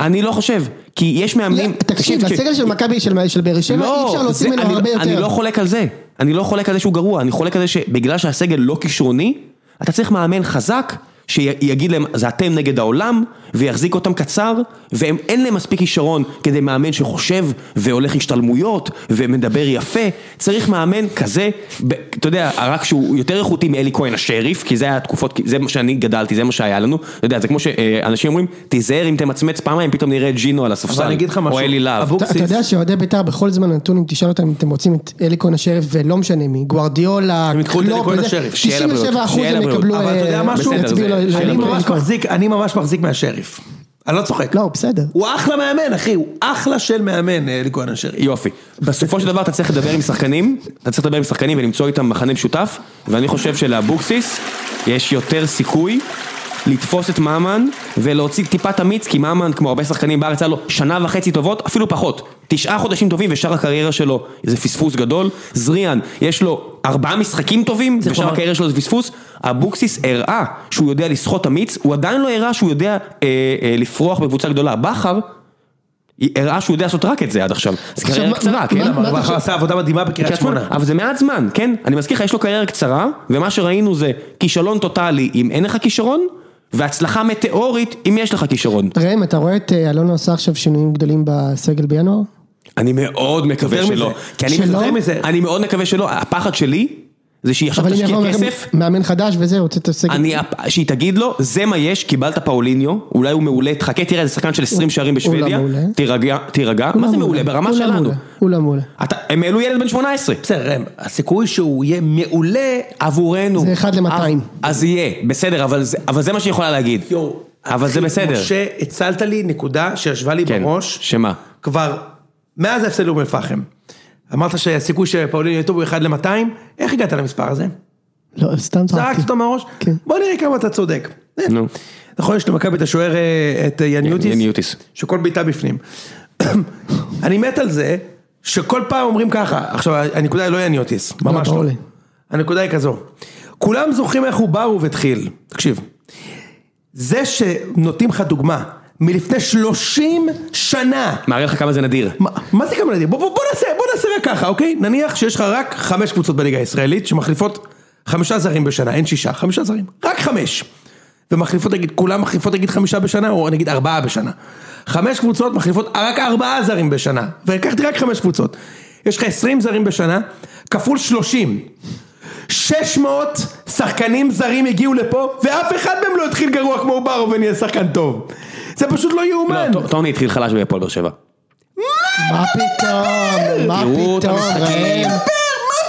[SPEAKER 1] אני לא חושב, כי יש מאמנים,
[SPEAKER 3] תקשיב, הסגל של מכבי של של באר שבע, אי אפשר להוציא ממנו
[SPEAKER 1] אני-
[SPEAKER 3] הרבה
[SPEAKER 1] אני לא
[SPEAKER 3] יותר.
[SPEAKER 1] חולק על זה, אני לא חולק על זה שהוא גרוע, אני חולק על זה שבגלל שהסגל לא כישרוני, אתה צריך מאמן חזק, שיגיד להם, זה אתם נגד העולם, ויחזיק אותם קצר, ואין להם מספיק כישרון כדי מאמן שחושב, והולך השתלמויות, ומדבר יפה, צריך מאמן כזה, ב- אתה יודע, רק שהוא יותר איכותי מאלי כהן השריף, כי זה היה התקופות, זה מה שאני גדלתי, זה מה שהיה לנו, אתה יודע, זה כמו שאנשים אומרים, תיזהר אם תמצמץ פעמיים, פתאום נראה את ג'ינו על הספסל,
[SPEAKER 2] אבל אני אגיד לך משהו,
[SPEAKER 1] או אלי להב.
[SPEAKER 3] אתה אתה יודע שאוהדי בית"ר בכל זמן נתון, אם תשאל אותם אם אתם רוצים את אלי כהן השריף ולא משנה מי, גוארדיולה, קלופ
[SPEAKER 2] כהן
[SPEAKER 3] וזה,
[SPEAKER 2] השריף,
[SPEAKER 1] שיהיה
[SPEAKER 3] 97
[SPEAKER 1] לבריאות,
[SPEAKER 3] אחוז
[SPEAKER 1] שיהיה
[SPEAKER 3] הם
[SPEAKER 1] לבריאות.
[SPEAKER 3] יקבלו, אה,
[SPEAKER 2] אני ממש. מחזיק, אני ממש מחזיק מהשריף. אני לא צוחק.
[SPEAKER 3] לא, בסדר.
[SPEAKER 2] הוא אחלה מאמן, אחי, הוא אחלה של מאמן, אלי כהן השריף.
[SPEAKER 1] יופי. בסופו של דבר אתה צריך לדבר עם שחקנים, אתה צריך לדבר עם שחקנים ולמצוא איתם מכנה משותף, ואני חושב שלאבוקסיס יש יותר סיכוי לתפוס את ממן ולהוציא טיפת אמיץ, כי ממן, כמו הרבה שחקנים בארץ, היה לו שנה וחצי טובות, אפילו פחות. תשעה חודשים טובים ושאר הקריירה שלו זה פספוס גדול. זריאן, יש לו ארבעה משחקים טובים ושאר הקריירה שלו זה פספוס. אבוקסיס הראה שהוא יודע לסחוט אמיץ, הוא עדיין לא הראה שהוא יודע אה, אה, לפרוח בקבוצה גדולה. בכר הראה שהוא יודע לעשות רק את זה עד עכשיו. זה קריירה
[SPEAKER 3] מה-
[SPEAKER 1] קצרה,
[SPEAKER 3] מה-
[SPEAKER 1] כן?
[SPEAKER 2] הוא בכר עשה עבודה מדהימה בקריית
[SPEAKER 1] קריית שמונה,
[SPEAKER 2] שמונה.
[SPEAKER 1] אבל זה מעט זמן, כן? אני מזכיר לך, יש לו קריירה קצרה, ומה שראינו זה כישלון טוטאלי אם אין לך כישרון, והצלחה מטאורית אם יש לך כישרון.
[SPEAKER 3] ראם, אתה רואה את אה, אלונה עושה עכשיו שינויים גדולים בסגל בינואר?
[SPEAKER 1] אני מאוד מקווה שלא.
[SPEAKER 2] מזה.
[SPEAKER 1] כי אני
[SPEAKER 3] שלא?
[SPEAKER 1] מפחד-
[SPEAKER 2] מזה.
[SPEAKER 1] אני מאוד מקווה שלא. הפחד שלי זה שהיא עכשיו תשקיע כסף.
[SPEAKER 3] מאמן חדש וזהו, רוצה את הסגל.
[SPEAKER 1] אני, שהיא תגיד לו, זה מה יש, קיבלת פאוליניו, אולי הוא מעולה, תחכה תראה איזה שחקן של 20 שערים
[SPEAKER 3] לא
[SPEAKER 1] בשוודיה. תירגע, תירגע,
[SPEAKER 3] הוא
[SPEAKER 1] מה
[SPEAKER 3] לא
[SPEAKER 1] זה מעולה? ברמה
[SPEAKER 3] לא
[SPEAKER 1] שלנו.
[SPEAKER 3] הוא לא מעולה.
[SPEAKER 1] אתה- הם העלו ילד בן 18.
[SPEAKER 2] בסדר, הסיכוי שהוא יהיה מעולה
[SPEAKER 1] עבורנו.
[SPEAKER 3] זה אחד ל-200.
[SPEAKER 1] אז- יהיה, בסדר, אבל זה- אבל זה מה שהיא יכולה להגיד. אבל זה בסדר.
[SPEAKER 2] משה, הצלת לי נקודה שישבה לי
[SPEAKER 1] כן,
[SPEAKER 2] בראש,
[SPEAKER 1] שמה?
[SPEAKER 2] כבר, מאז ההפסד לאום אל-פחם. אמרת שהסיכוי שפאולינו יהיה טוב הוא 1 ל-200, איך הגעת למספר הזה?
[SPEAKER 3] לא, סתם צחקתי.
[SPEAKER 2] זרקת אותו מהראש?
[SPEAKER 3] כן.
[SPEAKER 2] בוא נראה כמה אתה צודק. אה,
[SPEAKER 1] נו.
[SPEAKER 2] נכון, יש למכבי את השוער, אה, את אה, יניוטיס,
[SPEAKER 1] יניוטיס.
[SPEAKER 2] שכל בעיטה בפנים. אני מת על זה, שכל פעם אומרים ככה, עכשיו הנקודה היא לא יניוטיס, ממש
[SPEAKER 3] ברור
[SPEAKER 2] לא.
[SPEAKER 3] לי.
[SPEAKER 2] הנקודה היא כזו, כולם זוכרים איך הוא ברוב התחיל, תקשיב, זה שנותנים לך דוגמה, מלפני 30 שנה,
[SPEAKER 1] מראה לך כמה זה נדיר.
[SPEAKER 2] מה, מה זה כמה נדיר? בוא, בוא, בוא נעשה, בוא נעשה רק ככה, אוקיי? נניח שיש לך רק חמש קבוצות בליגה הישראלית שמחליפות חמישה זרים בשנה, אין שישה, חמישה זרים, רק חמש. ומחליפות נגיד, כולם מחליפות נגיד חמישה בשנה, או נגיד ארבעה בשנה. חמש קבוצות מחליפות רק ארבעה זרים בשנה, ולקחתי רק חמש קבוצות. יש לך עשרים זרים בשנה, כפול שלושים. 600 שחקנים זרים הגיעו לפה, ואף אחד מהם לא התחיל גרוע כמו ברו ונהיה שחקן טוב. זה פשוט לא יאומן.
[SPEAKER 1] לא, טוני התחיל חלש בהפועל באר שבע.
[SPEAKER 3] מה פתאום? מה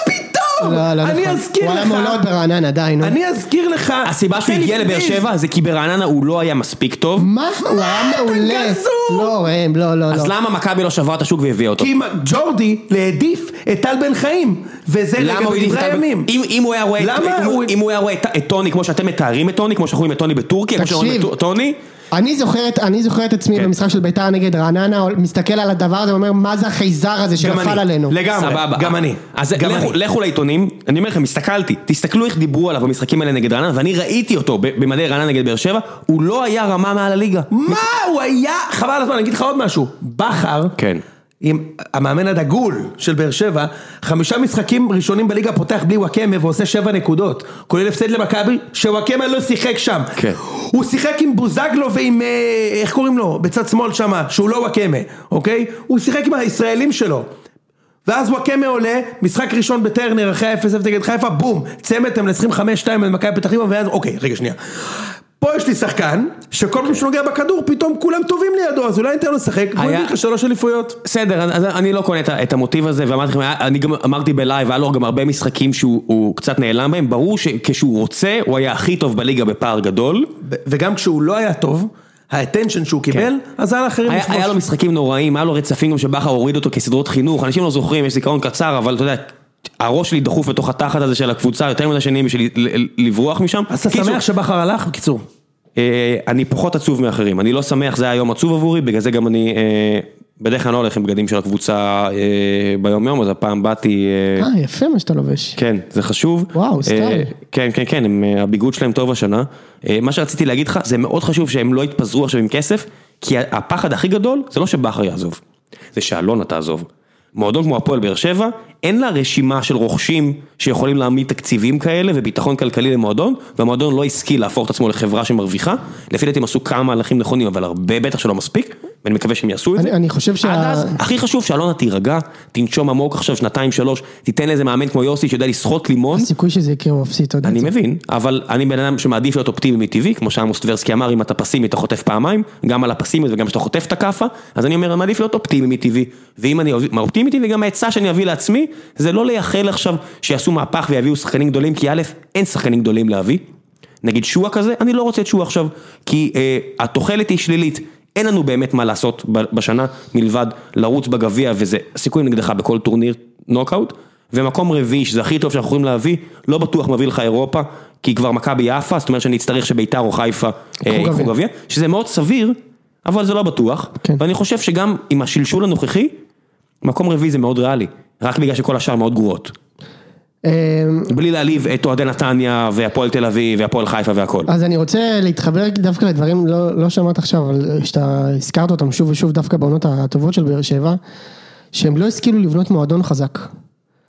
[SPEAKER 3] פתאום? לא, לא
[SPEAKER 2] אני
[SPEAKER 3] נכון.
[SPEAKER 2] אזכיר
[SPEAKER 3] הוא היה
[SPEAKER 2] לך,
[SPEAKER 3] מעולה עוד ברעננה, די, נו.
[SPEAKER 2] אני אזכיר לך,
[SPEAKER 1] הסיבה שהוא הגיע לבאר. שבע זה כי ברעננה הוא לא היה מספיק טוב.
[SPEAKER 3] מה? הוא היה מעולה.
[SPEAKER 2] גזור.
[SPEAKER 3] לא, ראם, לא, לא,
[SPEAKER 1] אז
[SPEAKER 3] לא.
[SPEAKER 1] למה מכבי לא שברה את השוק והביאה אותו?
[SPEAKER 2] כי ג'ורדי העדיף את טל בן חיים, וזה בדברי
[SPEAKER 1] את
[SPEAKER 2] הימים.
[SPEAKER 1] אם אם הוא היה רואה את-
[SPEAKER 2] למה
[SPEAKER 1] אם
[SPEAKER 2] הוא-
[SPEAKER 1] הוא- אם הוא היה רואה את- את טוני כמו שאתם מתארים את טוני, כמו שאנחנו רואים את טוני בטורקיה, כמו שאנחנו רואים. את טוני,
[SPEAKER 3] אני זוכר את- אני זוכר את עצמי
[SPEAKER 1] כן.
[SPEAKER 3] במשחק של ביתר נגד רעננה, מסתכל על הדבר הזה ואומר, מה זה החייזר הזה שנפל
[SPEAKER 2] אני,
[SPEAKER 3] עלינו?
[SPEAKER 2] לגמרי,
[SPEAKER 1] סבבה.
[SPEAKER 2] גם אני.
[SPEAKER 1] אז
[SPEAKER 2] גם
[SPEAKER 1] לכו-
[SPEAKER 2] אני.
[SPEAKER 1] לכו לעיתונים, אני אומר לכם, הסתכלתי, תסתכלו איך דיברו עליו במשחקים האלה נגד רעננה, ואני ראיתי אותו ב- במדי רעננה נגד באר שבע, הוא לא היה רמה מעל הליגה.
[SPEAKER 2] מה הוא היה, חבל על הזמן, אני אגיד לך עוד משהו, בכר,
[SPEAKER 1] כן.
[SPEAKER 2] עם המאמן הדגול של באר שבע, חמישה משחקים ראשונים בליגה פותח בלי וואקמה ועושה שבע נקודות, כולל הפסד למכבי, שוואקמה לא שיחק שם.
[SPEAKER 1] כן.
[SPEAKER 2] הוא שיחק עם בוזגלו ועם, אה, איך קוראים לו, בצד שמאל שמה, שהוא לא וואקמה, אוקיי? הוא שיחק עם הישראלים שלו. ואז וואקמה עולה, משחק ראשון בטרנר אחרי ה-0-0 נגד חיפה, בום, צמד הם מנצחים 5-2 על מכבי פתח תקווה, ואז, אוקיי, רגע שנייה. פה יש לי שחקן, שכל פעם שהוא נוגע בכדור, פתאום כולם טובים לידו, אז אולי ניתן לו לשחק, והוא הביא לך שלוש אליפויות.
[SPEAKER 1] בסדר, אז אני לא קונה את המוטיב הזה, ואמרתי לכם, אני גם אמרתי בלייב, היה לו גם הרבה משחקים שהוא הוא קצת נעלם בהם, ברור שכשהוא רוצה, הוא היה הכי טוב בליגה בפער גדול.
[SPEAKER 2] וגם כשהוא לא היה טוב, ה attention שהוא קיבל, אז היה לאחרים
[SPEAKER 1] כן.
[SPEAKER 2] לכבוש.
[SPEAKER 1] היה לו משחקים נוראים, היה לו רצפים גם שבכר הוריד אותו כסדרות חינוך, אנשים לא זוכרים, יש זיכרון קצר, אבל אתה יודע, הראש שלי דחוף בתוך התחת הזה של הקבוצה יותר מדי שנים בשביל לברוח משם.
[SPEAKER 2] אז אתה שמח שבכר הלך? בקיצור.
[SPEAKER 1] אה, אני פחות עצוב מאחרים, אני לא שמח, זה היה יום עצוב עבורי, בגלל זה גם אני אה, בדרך כלל לא הולך עם בגדים של הקבוצה אה, ביום יום, אז הפעם באתי... אה,
[SPEAKER 3] יפה מה שאתה לובש.
[SPEAKER 1] כן, זה חשוב.
[SPEAKER 3] וואו, סטייל.
[SPEAKER 1] כן, כן, כן, הביגוד שלהם טוב השנה. מה שרציתי להגיד לך, זה מאוד חשוב שהם לא יתפזרו עכשיו עם כסף, כי הפחד הכי גדול זה לא שבכר יעזוב, זה שאלונה תעזוב. מועדון כמו הפועל באר שבע, אין לה רשימה של רוכשים שיכולים להעמיד תקציבים כאלה וביטחון כלכלי למועדון, והמועדון לא השכיל להפוך את עצמו לחברה שמרוויחה. לפי דעתי הם עשו כמה מהלכים נכונים, אבל הרבה בטח שלא מספיק, ואני מקווה שהם יעשו את זה.
[SPEAKER 3] אני- חושב שה-
[SPEAKER 1] עד אז, הכי חשוב שאלונה תירגע, תנשום עמוק עכשיו שנתיים שלוש, תיתן לאיזה מאמן כמו יוסי שיודע לסחוט לימון.
[SPEAKER 3] הסיכוי שזה יקרה הוא אפסי, אתה יודע.
[SPEAKER 1] אני. מבין, אבל אני בן אדם שמעדיף להיות אופטימי מטבעי, כמו שעמוס טברסקי אמר, אם אתה פסימי אתה חוטף פעמיים, גם על הפסימיות וגם כשאתה חוטף את הכאפה, אז אני אומר, אני מעדיף להיות אופטימי מטבעי, ואם אני אופטימי מטבעי, גם העצה שאני אביא לעצמי, זה לא לייחל עכשיו שיעשו מהפך ויביאו שחקנים גדולים, כי א', אין שחקנים גדולים להביא, נגיד שועה כזה, אני לא רוצה את שועה עכשיו, כי אה, התוחלת היא שלילית. אין לנו באמת מה לעשות בשנה מלבד לרוץ בגביע וזה סיכוי נגדך בכל טורניר נוקאוט ומקום רביעי שזה הכי טוב שאנחנו יכולים להביא לא בטוח מביא לך אירופה כי כבר מכבי עפה זאת אומרת שאני אצטרך שביתר או חיפה אה,
[SPEAKER 3] ייקחו גביע.
[SPEAKER 1] גביע שזה מאוד סביר אבל זה לא בטוח
[SPEAKER 3] כן.
[SPEAKER 1] ואני חושב שגם עם השלשול הנוכחי מקום רביעי זה מאוד ריאלי רק בגלל שכל השאר מאוד גרועות
[SPEAKER 3] אמ,
[SPEAKER 1] בלי להעליב את אוהדי נתניה והפועל תל אביב והפועל חיפה והכל
[SPEAKER 3] אז אני רוצה להתחבר דווקא לדברים, לא, לא שמעת עכשיו, אבל שאתה הזכרת אותם שוב ושוב דווקא בעונות הטובות של באר שבע, שהם לא השכילו לבנות מועדון חזק.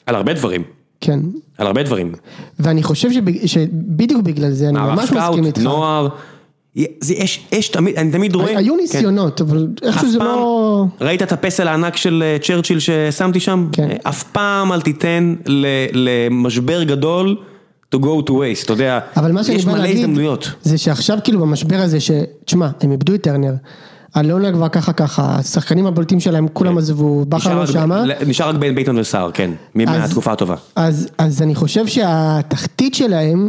[SPEAKER 1] על הרבה דברים
[SPEAKER 3] כן.
[SPEAKER 1] על הרבה דברים
[SPEAKER 3] ואני חושב שב, שבדיוק בגלל זה, אני
[SPEAKER 1] מערך
[SPEAKER 3] ממש מסכים
[SPEAKER 1] סקאוט,
[SPEAKER 3] איתך.
[SPEAKER 1] נוער, זה יש, יש תמיד, אני תמיד רואה...
[SPEAKER 3] היו
[SPEAKER 1] כן.
[SPEAKER 3] ניסיונות, אבל איכשהו זה לא...
[SPEAKER 1] ראית את הפסל הענק של אה, צ'רצ'יל ששמתי שם?
[SPEAKER 3] כן.
[SPEAKER 1] אה, אף פעם אל תיתן ל- למשבר גדול to go to waste, אתה יודע,
[SPEAKER 3] אבל מה שאני
[SPEAKER 1] יש
[SPEAKER 3] בא
[SPEAKER 1] מלא
[SPEAKER 3] להגיד,
[SPEAKER 1] הזדמנויות.
[SPEAKER 3] זה שעכשיו כאילו במשבר הזה, ש... תשמע, הם איבדו את טרנר, אלונה כבר ככה ככה, השחקנים הבולטים שלהם כולם עזבו, בכר לא שמה.
[SPEAKER 1] נשאר רק בין ביטון וסער, כן, מהתקופה הטובה.
[SPEAKER 3] אז, אז אני חושב שהתחתית שלהם,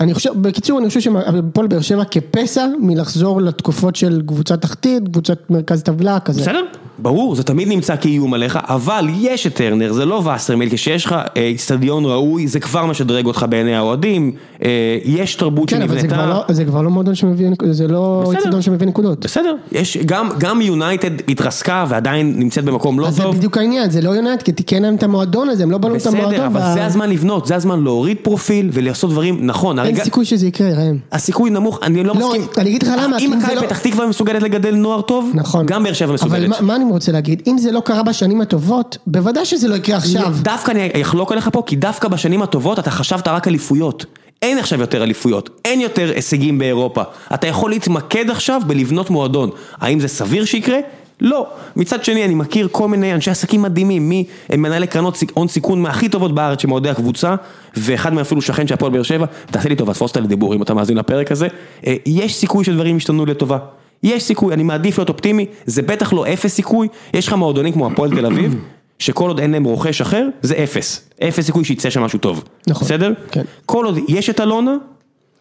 [SPEAKER 3] אני חושב, בקיצור אני חושב שהפועל באר שבע כפסע מלחזור לתקופות של קבוצה תחתית, קבוצת מרכז טבלה כזה.
[SPEAKER 1] בסדר, ברור, זה תמיד נמצא כאיום עליך, אבל יש את טרנר, זה לא וסרמיל, כשיש לך אה, איצטדיון ראוי, זה כבר משדרג אותך בעיני האוהדים, אה, יש תרבות
[SPEAKER 3] כן, אבל זה כבר,
[SPEAKER 1] שנבנתה.
[SPEAKER 3] לא, זה כבר לא מועדון שמביא, זה לא
[SPEAKER 1] בסדר.
[SPEAKER 3] אצטדיון שמביא נקודות.
[SPEAKER 1] בסדר, יש, גם, יונייטד התרסקה ועדיין נמצאת במקום לא
[SPEAKER 3] אז זה
[SPEAKER 1] טוב.
[SPEAKER 3] בדיוק העניין, זה לא יונייטד, כי תיקן להם את המועדון הזה, הם לא בנו את המועדון.
[SPEAKER 1] בסדר, אבל זה הזמן לבנות, זה הזמן להוריד פרופיל ולעשות דברים, נכון,
[SPEAKER 3] אין
[SPEAKER 1] הרגע,
[SPEAKER 3] סיכוי שזה יקרה, ראם.
[SPEAKER 1] הסיכוי נמוך, אני לא
[SPEAKER 3] לא,
[SPEAKER 1] מסכים.
[SPEAKER 3] אני אגיד לך למה,
[SPEAKER 1] אם
[SPEAKER 3] זה
[SPEAKER 1] מכבי
[SPEAKER 3] לא-
[SPEAKER 1] פתח תקווה מסוגלת לגדל נוער טוב,
[SPEAKER 3] נכון.
[SPEAKER 1] גם באר שבע
[SPEAKER 3] אבל
[SPEAKER 1] מסוגלת.
[SPEAKER 3] רוצה להגיד, אם זה לא קרה בשנים הטובות, בוודאי שזה לא יקרה עכשיו.
[SPEAKER 1] דווקא אני אחלוק עליך פה, כי דווקא בשנים הטובות אתה חשבת רק אליפויות. אין עכשיו יותר אליפויות, אין יותר הישגים באירופה. אתה יכול להתמקד עכשיו בלבנות מועדון. האם זה סביר שיקרה? לא. מצד שני, אני מכיר כל מיני אנשי עסקים מדהימים, ממנהלי קרנות הון סיכון מהכי טובות בארץ שמאוהדי הקבוצה, ואחד מהם אפילו שכן של הפועל באר שבע, תעשה לי טובה, תפוס אותה לדיבור אם אתה מאזין לפרק הזה. אה, יש סיכוי שדברים ישתנו לטובה. יש סיכוי, אני מעדיף להיות אופטימי, זה בטח לא אפס סיכוי, יש לך מועדונים כמו הפועל תל אביב, שכל עוד אין להם רוכש אחר, זה אפס. אפס סיכוי שיצא שם משהו טוב.
[SPEAKER 3] נכון.
[SPEAKER 1] בסדר?
[SPEAKER 3] כן.
[SPEAKER 1] כל עוד יש את אלונה,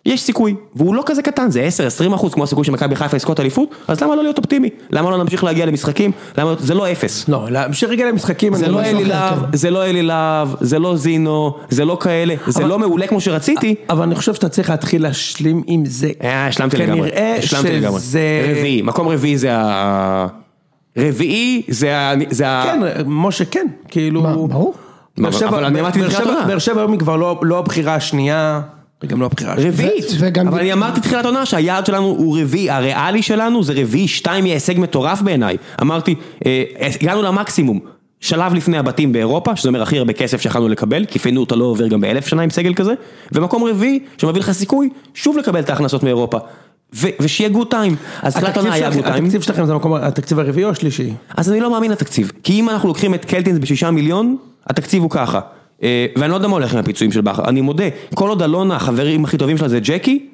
[SPEAKER 1] יש סיכוי, והוא לא כזה קטן, זה 10-20 אחוז, כמו הסיכוי שמכבי חיפה יזכות אליפות, אז למה לא להיות אופטימי? למה לא להמשיך להגיע למשחקים? למה, זה לא אפס.
[SPEAKER 2] לא, להמשיך רגע למשחקים,
[SPEAKER 1] זה לא
[SPEAKER 2] משהו
[SPEAKER 1] אלי להב,
[SPEAKER 2] כן.
[SPEAKER 1] זה לא אלי להב, זה לא זינו, זה לא כאלה, זה
[SPEAKER 2] אבל-
[SPEAKER 1] לא מעולה כמו שרציתי.
[SPEAKER 2] אבל אני חושב שאתה צריך להתחיל להשלים עם זה.
[SPEAKER 1] אה, השלמתי לגמרי.
[SPEAKER 2] כנראה
[SPEAKER 1] השלמתי לגמרי.
[SPEAKER 2] שזה...
[SPEAKER 1] רביעי, מקום רביעי זה ה... רביעי זה ה... זה ה...
[SPEAKER 2] כן, משה כן, כאילו...
[SPEAKER 3] מה, ברור.
[SPEAKER 2] שבע-
[SPEAKER 1] אבל אני אמרתי העונה.
[SPEAKER 2] באר שבע היום היא כבר לא לא הבחירה השנייה, וגם לא הבחירה השנייה.
[SPEAKER 1] רביעית, אבל אני אמרתי תחילת עונה שהיעד שלנו הוא רביעי, הריאלי שלנו זה רביעי, שתיים יהיה הישג מטורף בעיניי. אמרתי, אה, הגענו למקסימום, שלב לפני הבתים באירופה, שזה אומר הכי הרבה כסף שיכולנו לקבל, כי פיינורטה לא עובר גם באלף שנה עם סגל כזה, ומקום רביעי, שמביא לך סיכוי, שוב לקבל את ההכנסות מאירופה. ושיהיה good time, אז תחילת עונה היה good time,
[SPEAKER 2] התקציב שלכם זה המקום, התקציב הרביעי או השלישי?
[SPEAKER 1] אז אני לא מאמין לתקציב, כי אם אנחנו לוקחים את קלטינס בשישה מיליון, התקציב הוא ככה. אה, ואני לא יודע מה הולך עם הפיצויים של בכר, אני מודה, כל עוד אלונה, החברים הכי טובים שלה זה ג'קי,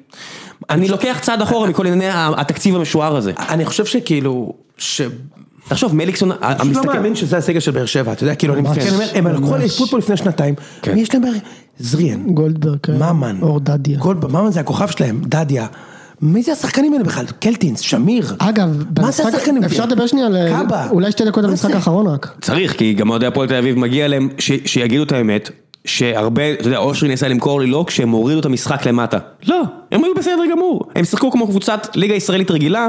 [SPEAKER 1] אני לוקח צעד אחורה מכל ענייני התקציב המשוער הזה.
[SPEAKER 2] אני חושב שכאילו, ש...
[SPEAKER 1] תחשוב, מליקסון,
[SPEAKER 2] אני לא. מאמין שזה הסגל של באר שבע, אתה יודע, כאילו, אני אני אומר, הם לקחו. אליפות פה לפני שנתיים,
[SPEAKER 1] כן.
[SPEAKER 2] מי יש להם? באר- זריאן,
[SPEAKER 3] גולדברג, כן.
[SPEAKER 2] ממן,
[SPEAKER 3] אור דדיה.
[SPEAKER 2] גולדברג, ממן זה הכוכב שלהם, דדיה. מי זה השחקנים האלה בכלל? קלטינס, שמיר.
[SPEAKER 3] אגב,
[SPEAKER 2] מה זה השחקנים האלה?
[SPEAKER 3] אפשר לדבר שנייה על
[SPEAKER 2] קאבה.
[SPEAKER 3] אולי שתי דקות על המשחק
[SPEAKER 2] זה?
[SPEAKER 3] האחרון רק.
[SPEAKER 1] צריך, כי גם אוהדי הפועל תל אביב מגיע להם, ש- שיגידו את האמת, שהרבה, אתה יודע, אושרי ניסה למכור לי לא כשהם הורידו את המשחק למטה. לא, הם היו בסדר גמור. הם שיחקו כמו קבוצת ליגה ישראלית רגילה.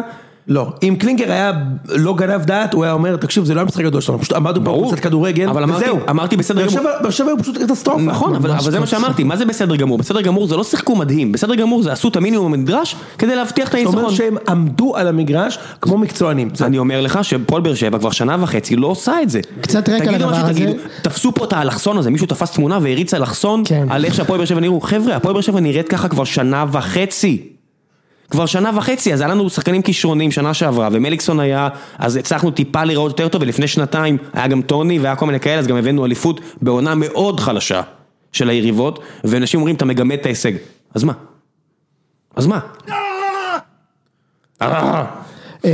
[SPEAKER 2] לא, אם קלינגר היה לא גנב דעת, הוא היה אומר, תקשיב, זה לא המשחק הגדול שלנו, פשוט עמדנו פה. קבוצת כדורגל,
[SPEAKER 1] אבל אמרתי-
[SPEAKER 2] וזהו.
[SPEAKER 1] אמרתי בסדר גמור.
[SPEAKER 2] באר שבע הוא פשוט קטסטרופה.
[SPEAKER 1] נכון, אבל, אבל זה מה. שאמרתי, מה זה בסדר גמור? בסדר גמור זה לא שיחקו מדהים, בסדר גמור זה עשו את המינימום הנדרש כדי להבטיח את
[SPEAKER 2] זאת אומרת
[SPEAKER 1] הניצחון.
[SPEAKER 2] שהם עמדו על המגרש כמו מקצוענים. זה-
[SPEAKER 1] אני אומר לך שפועל באר שבע כבר שנה וחצי לא עושה את זה.
[SPEAKER 3] קצת רקע לדבר הזה.
[SPEAKER 1] תגידו, תפסו פה את האלכסון הזה, מישהו תפס תמונה והריץ אלכסון
[SPEAKER 3] כן.
[SPEAKER 1] על איך שהפועל באר שבע נראו. חבר'ה, הפועל באר שבע נראית ככה כבר שנה וחצי. כבר שנה וחצי, אז היה לנו שחקנים כישרונים שנה שעברה, ומליקסון היה, אז הצלחנו טיפה לראות יותר טוב, ולפני שנתיים היה גם טוני והיה כל מיני כאלה, אז גם הבאנו אליפות בעונה מאוד חלשה של היריבות, ואנשים אומרים, אתה מגמד את ההישג. אז מה? אז מה?
[SPEAKER 3] אמ,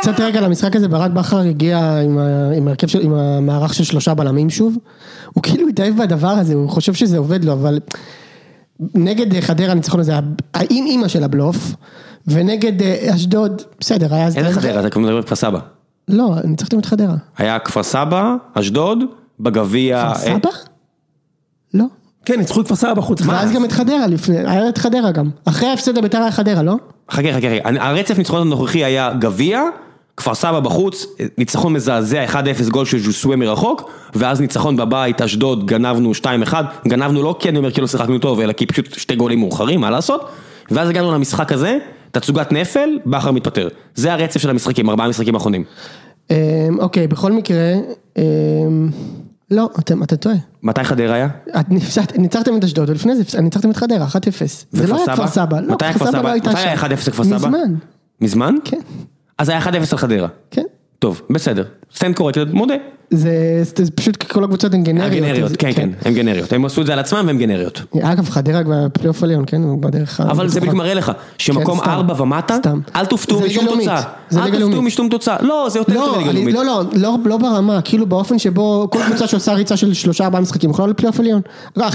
[SPEAKER 3] קצת רקע למשחק הזה, ברק בכר הגיע עם ה- עם ההרכב של, עם המערך של שלושה בלמים שוב, הוא כאילו התאהב בדבר הזה, הוא חושב שזה עובד לו, אבל נגד חדרה הניצחון הזה, האם אימא של הבלוף, ונגד אה, אשדוד, בסדר, היה...
[SPEAKER 1] איזה חדרה, אתה כבר מדבר על כפר סבא.
[SPEAKER 3] לא, ניצחתם את חדרה.
[SPEAKER 1] היה כפר סבא, אשדוד, בגביע...
[SPEAKER 3] כפר
[SPEAKER 1] אה,
[SPEAKER 3] סבא? לא.
[SPEAKER 2] כן, ניצחו את כפר סבא בחוץ.
[SPEAKER 3] ואז גם את חדרה לפני, היה את חדרה גם. אחרי ההפסד הביתר היה חדרה, לא?
[SPEAKER 1] חכה, חכה, חכה. הרצף ניצחונות הנוכחי היה גביע, כפר סבא בחוץ, ניצחון מזעזע 1-0 גול של ז'וסווה מרחוק, ואז ניצחון בבית, אשדוד, גנבנו 2-1, גנבנו לא כי אני אומר כי לא שיחקנו טוב, אלא כי פשוט שתי גולים מאוחרים, מה לעשות? ואז הגענו למשחק הזה, תצוגת נפל, בכר מתפטר. זה הרצף של המשחקים, ארבעה משחקים האחרונים.
[SPEAKER 3] אמ, אוקיי, בכל מקרה, אמ, לא, אתה טועה.
[SPEAKER 1] מתי חדרה היה?
[SPEAKER 3] ניצחתם את אשדוד, ולפני זה ניצחתם את חדרה, 1-0. זה לא היה כפר סבא. לא,
[SPEAKER 1] מתי היה
[SPEAKER 3] כפר סבא? לא
[SPEAKER 1] מתי. היה 1-0 לכפר סבא?
[SPEAKER 3] מזמן,
[SPEAKER 1] מזמן?
[SPEAKER 3] כן,
[SPEAKER 1] אז היה 1-0 על חדרה.
[SPEAKER 3] כן.
[SPEAKER 1] טוב, בסדר. stand corrected, מודה.
[SPEAKER 3] זה, זה פשוט כל הקבוצות הן גנריות.
[SPEAKER 1] גנריות,
[SPEAKER 3] אז-
[SPEAKER 1] כן, כן, הם גנריות. הם עשו את זה על עצמם והם גנריות.
[SPEAKER 3] אגב, חדרה כבר בפלייאוף עליון, כן? הוא בדרך ה...
[SPEAKER 1] אבל זה בדיוק מראה לך, שמקום
[SPEAKER 3] כן.
[SPEAKER 1] 4 ומטה,
[SPEAKER 3] סתם.
[SPEAKER 1] אל תופתעו
[SPEAKER 3] זה ליגה
[SPEAKER 1] משום. תוצאה.
[SPEAKER 3] זה
[SPEAKER 1] אל
[SPEAKER 3] ליגה
[SPEAKER 1] תופתעו. משום תוצאה. לא, זה יותר טוב
[SPEAKER 3] לא,
[SPEAKER 1] לאומית.
[SPEAKER 3] לא, לא, לא, לא ברמה, כאילו באופן שבו כל קבוצה שעושה ריצה של שלושה ארבעה משחקים יכולה לפלייאוף עליון.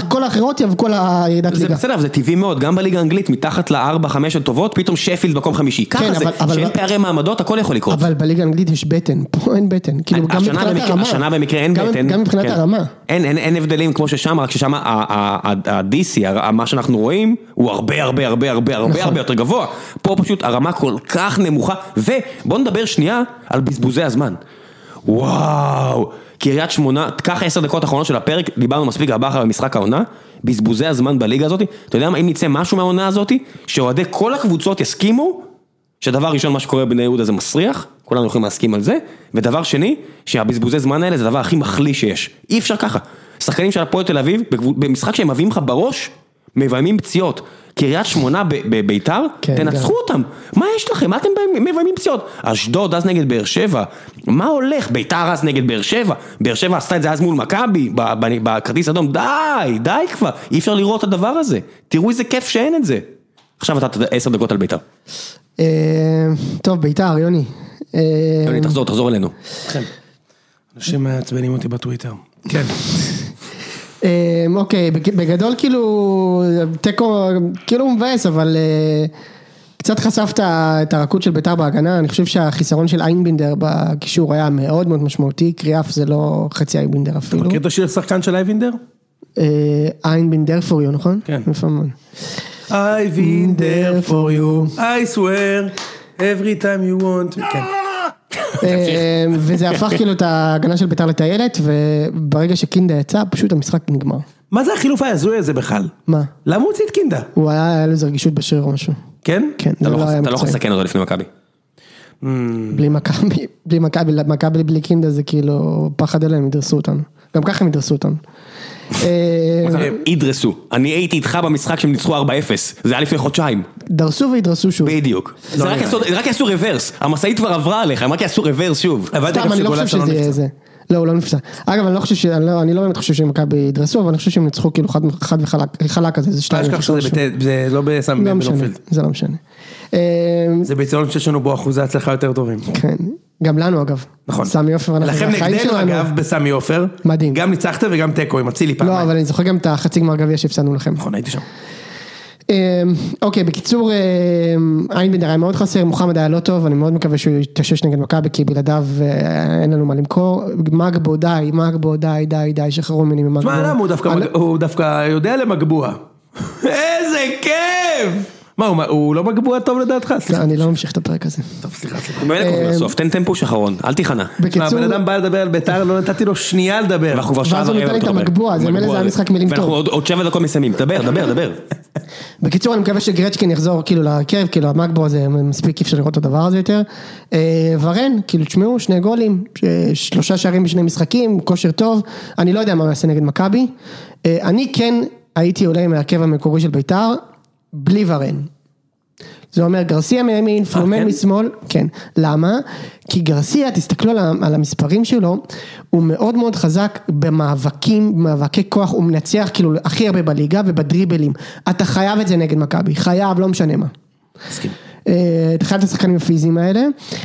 [SPEAKER 3] כל האחרות יאבקו על הירידת
[SPEAKER 1] זה
[SPEAKER 3] ליגה.
[SPEAKER 1] בסדר, אבל זה טבעי מאוד, גם בליגה האנגלית, מתחת לארבע, חמש הטובות, פתאום שפילד מקום חמישי. ככה
[SPEAKER 3] כן,
[SPEAKER 1] זה, שאין פערי מעמדות, הכל יכול לקרות.
[SPEAKER 3] אבל בליגה האנגלית יש בטן, פה אין בטן. כאילו גם מבחינת הרמה.
[SPEAKER 1] השנה במקרה אין בטן.
[SPEAKER 3] גם מבחינת
[SPEAKER 1] כן.
[SPEAKER 3] הרמה.
[SPEAKER 1] אין הבדלים כמו ששם, רק ששם ה-DC, מה שאנחנו רואים, הוא הרבה הרבה הרבה הרבה הרבה
[SPEAKER 3] נכון.
[SPEAKER 1] הרבה יותר גבוה. פה פשוט הרמה כל כך נמוכה, ובוא נדבר שנייה על בזבוזי הזמן. וואו, קריית שמונה, קח עשר דקות אחרונות של הפרק, דיברנו מספיק על בכר במשחק העונה, בזבוזי הזמן בליגה הזאת, אתה יודע מה, אם נצא משהו מהעונה הזאת, שאוהדי כל הקבוצות יסכימו, שדבר ראשון מה שקורה בבני יהודה זה מסריח, כולנו יכולים להסכים על זה, ודבר שני, שהבזבוזי זמן האלה זה הדבר הכי מחליא שיש, אי אפשר ככה. שחקנים של הפועל תל אביב, במשחק שהם מביאים לך בראש, מביימים פציעות. קריית שמונה בביתר,
[SPEAKER 3] כן,
[SPEAKER 1] תנצחו
[SPEAKER 3] גם.
[SPEAKER 1] אותם, מה יש לכם? מה אתם מביימים פציעות? אשדוד אז נגד באר שבע, מה הולך? ביתר אז נגד באר שבע, באר שבע עשתה את זה אז מול מכבי, בכרטיס אדום, די, די כבר, אי אפשר לראות את הדבר הזה, תראו איזה כיף שאין את זה. עכשיו אתה עשר דקות על ביתר.
[SPEAKER 3] אה, טוב, ביתר, יוני. אה,
[SPEAKER 1] יוני, תחזור, תחזור אלינו.
[SPEAKER 2] אנשים מעצבנים אותי בטוויטר. כן.
[SPEAKER 3] אה, אוקיי, בג- בגדול כאילו, תיקו, כאילו מבאס, אבל אה, קצת חשפת את הרכות של ביתר בהגנה, אני חושב שהחיסרון של איינבינדר בקישור היה מאוד מאוד משמעותי, קריאף זה לא חצי איינבינדר אפילו.
[SPEAKER 2] מכיר את השיר שחקן של אייבינדר?
[SPEAKER 3] אה, איינבינדר for you, נכון?
[SPEAKER 2] כן.
[SPEAKER 3] מאוד.
[SPEAKER 2] I've been there for you, I swear, every time you want, כן.
[SPEAKER 3] אה, וזה הפך כאילו את ההגנה של ביתר לטיילת, וברגע שקינדה יצא, פשוט המשחק נגמר.
[SPEAKER 2] מה זה החילוף ההזוי הזה בכלל?
[SPEAKER 3] מה?
[SPEAKER 2] למה הוא הוציא את קינדה?
[SPEAKER 3] הוא היה, היה לו איזה רגישות בשריר או משהו.
[SPEAKER 2] כן?
[SPEAKER 3] כן,
[SPEAKER 1] אתה
[SPEAKER 3] זה
[SPEAKER 1] לא
[SPEAKER 3] לא
[SPEAKER 1] יכול-
[SPEAKER 3] היה
[SPEAKER 1] אתה לא יכול. לסכן אותו לפני מכבי.
[SPEAKER 3] בלי מכבי, בלי מכבי, מכבי בלי קינדה זה כאילו פחד אלוהים, ידרסו אותנו. גם ככה הם ידרסו אותנו. אה,
[SPEAKER 1] ידרסו, אני הייתי איתך במשחק שהם ניצחו 4-0, זה היה לפני חודשיים,
[SPEAKER 3] דרסו וידרסו שוב.
[SPEAKER 1] בדיוק. זה רק יעשו- רק יעשו רוורס, המשאית כבר עברה עליך, הם רק יעשו רוורס שוב.
[SPEAKER 3] סתם, אני לא חושב שזה יהיה זה. לא, הוא לא נפצע. אגב, אני לא חושב ש... אני לא- אני לא באמת חושב שמכבי ידרסו, אבל אני חושב שהם ניצחו כאילו חד וחלק, חלק כזה, זה
[SPEAKER 2] אל
[SPEAKER 3] שתיים.
[SPEAKER 2] תשכח שזה
[SPEAKER 3] משהו.
[SPEAKER 2] בט- זה לא
[SPEAKER 3] לא משנה. זה לא משנה. אה,
[SPEAKER 2] זה ביצעון שיש לנו בו אחוזי הצלחה יותר טובים.
[SPEAKER 3] כן, גם לנו אגב.
[SPEAKER 2] נכון.
[SPEAKER 3] סמי עופר, אנחנו
[SPEAKER 2] לכם
[SPEAKER 3] בחיים
[SPEAKER 2] נגדנו
[SPEAKER 3] שלנו.
[SPEAKER 2] אגב בסמי עופר.
[SPEAKER 3] מדהים.
[SPEAKER 2] גם ניצחת וגם תיקו עם אצילי פעמיים.
[SPEAKER 3] לא, אבל אני זוכר גם את החצי גמר גביע שהפסדנו לכם.
[SPEAKER 2] נכון, הייתי שם.
[SPEAKER 3] אמ, אוקיי, בקיצור, אמ, איינבינדר היה מאוד חסר, מוחמד היה לא טוב, אני מאוד מקווה שהוא יתאושש נגד מכבי, כי בלעדיו אה, אין לנו מה למכור. מגבו די, מגבו די, די, די, שחררו ממני ממגבו.
[SPEAKER 2] תשמע, למה הוא דווקא יודע למגבוע. איזה כיף! מה, הוא- הוא לא מגבוע טוב לדעתך? סליחה.
[SPEAKER 3] אני לא ממשיך את הפרק הזה.
[SPEAKER 2] טוב, סליחה, סליחה.
[SPEAKER 1] ממילא קוראים לסוף, תן טמפוש אחרון, אל תיכנע.
[SPEAKER 3] בקיצור,
[SPEAKER 2] הבן אדם בא לדבר על בית"ר, לא נתתי לו שנייה לדבר.
[SPEAKER 1] ואנחנו כבר שעה
[SPEAKER 3] ואז הוא
[SPEAKER 1] ורבע
[SPEAKER 3] נתן לי את. המגבוע, זה מילא זה היה משחק מילים
[SPEAKER 1] ואנחנו
[SPEAKER 3] טוב.
[SPEAKER 1] עוד- עוד שבע דקות מסיימים, דבר, דבר, דבר.
[SPEAKER 3] בקיצור, אני מקווה שגרצ'קין יחזור כאילו להרכב, כאילו המגבו הזה מספיק, אי אפשר לראות את הדבר הזה יותר. אה, ורן, כאילו תשמעו, שני גולים, שלושה שערים בשני משחקים, כושר טוב, אני לא יודע מה הוא יעשה נגד מכבי. אה, אני כן הייתי עולה עם ההרכב המקורי של בית"ר, בלי ורן. זה אומר גרסיה מימין, פלומן
[SPEAKER 2] כן?
[SPEAKER 3] משמאל, כן. למה? כי גרסיה, תסתכלו על על המספרים שלו, הוא מאוד מאוד חזק במאבקים, במאבקי כוח, הוא מנצח כאילו הכי הרבה בליגה ובדריבלים. אתה חייב את זה נגד מכבי, חייב, לא משנה מה.
[SPEAKER 2] מסכים.
[SPEAKER 3] אה, את השחקנים הפיזיים האלה.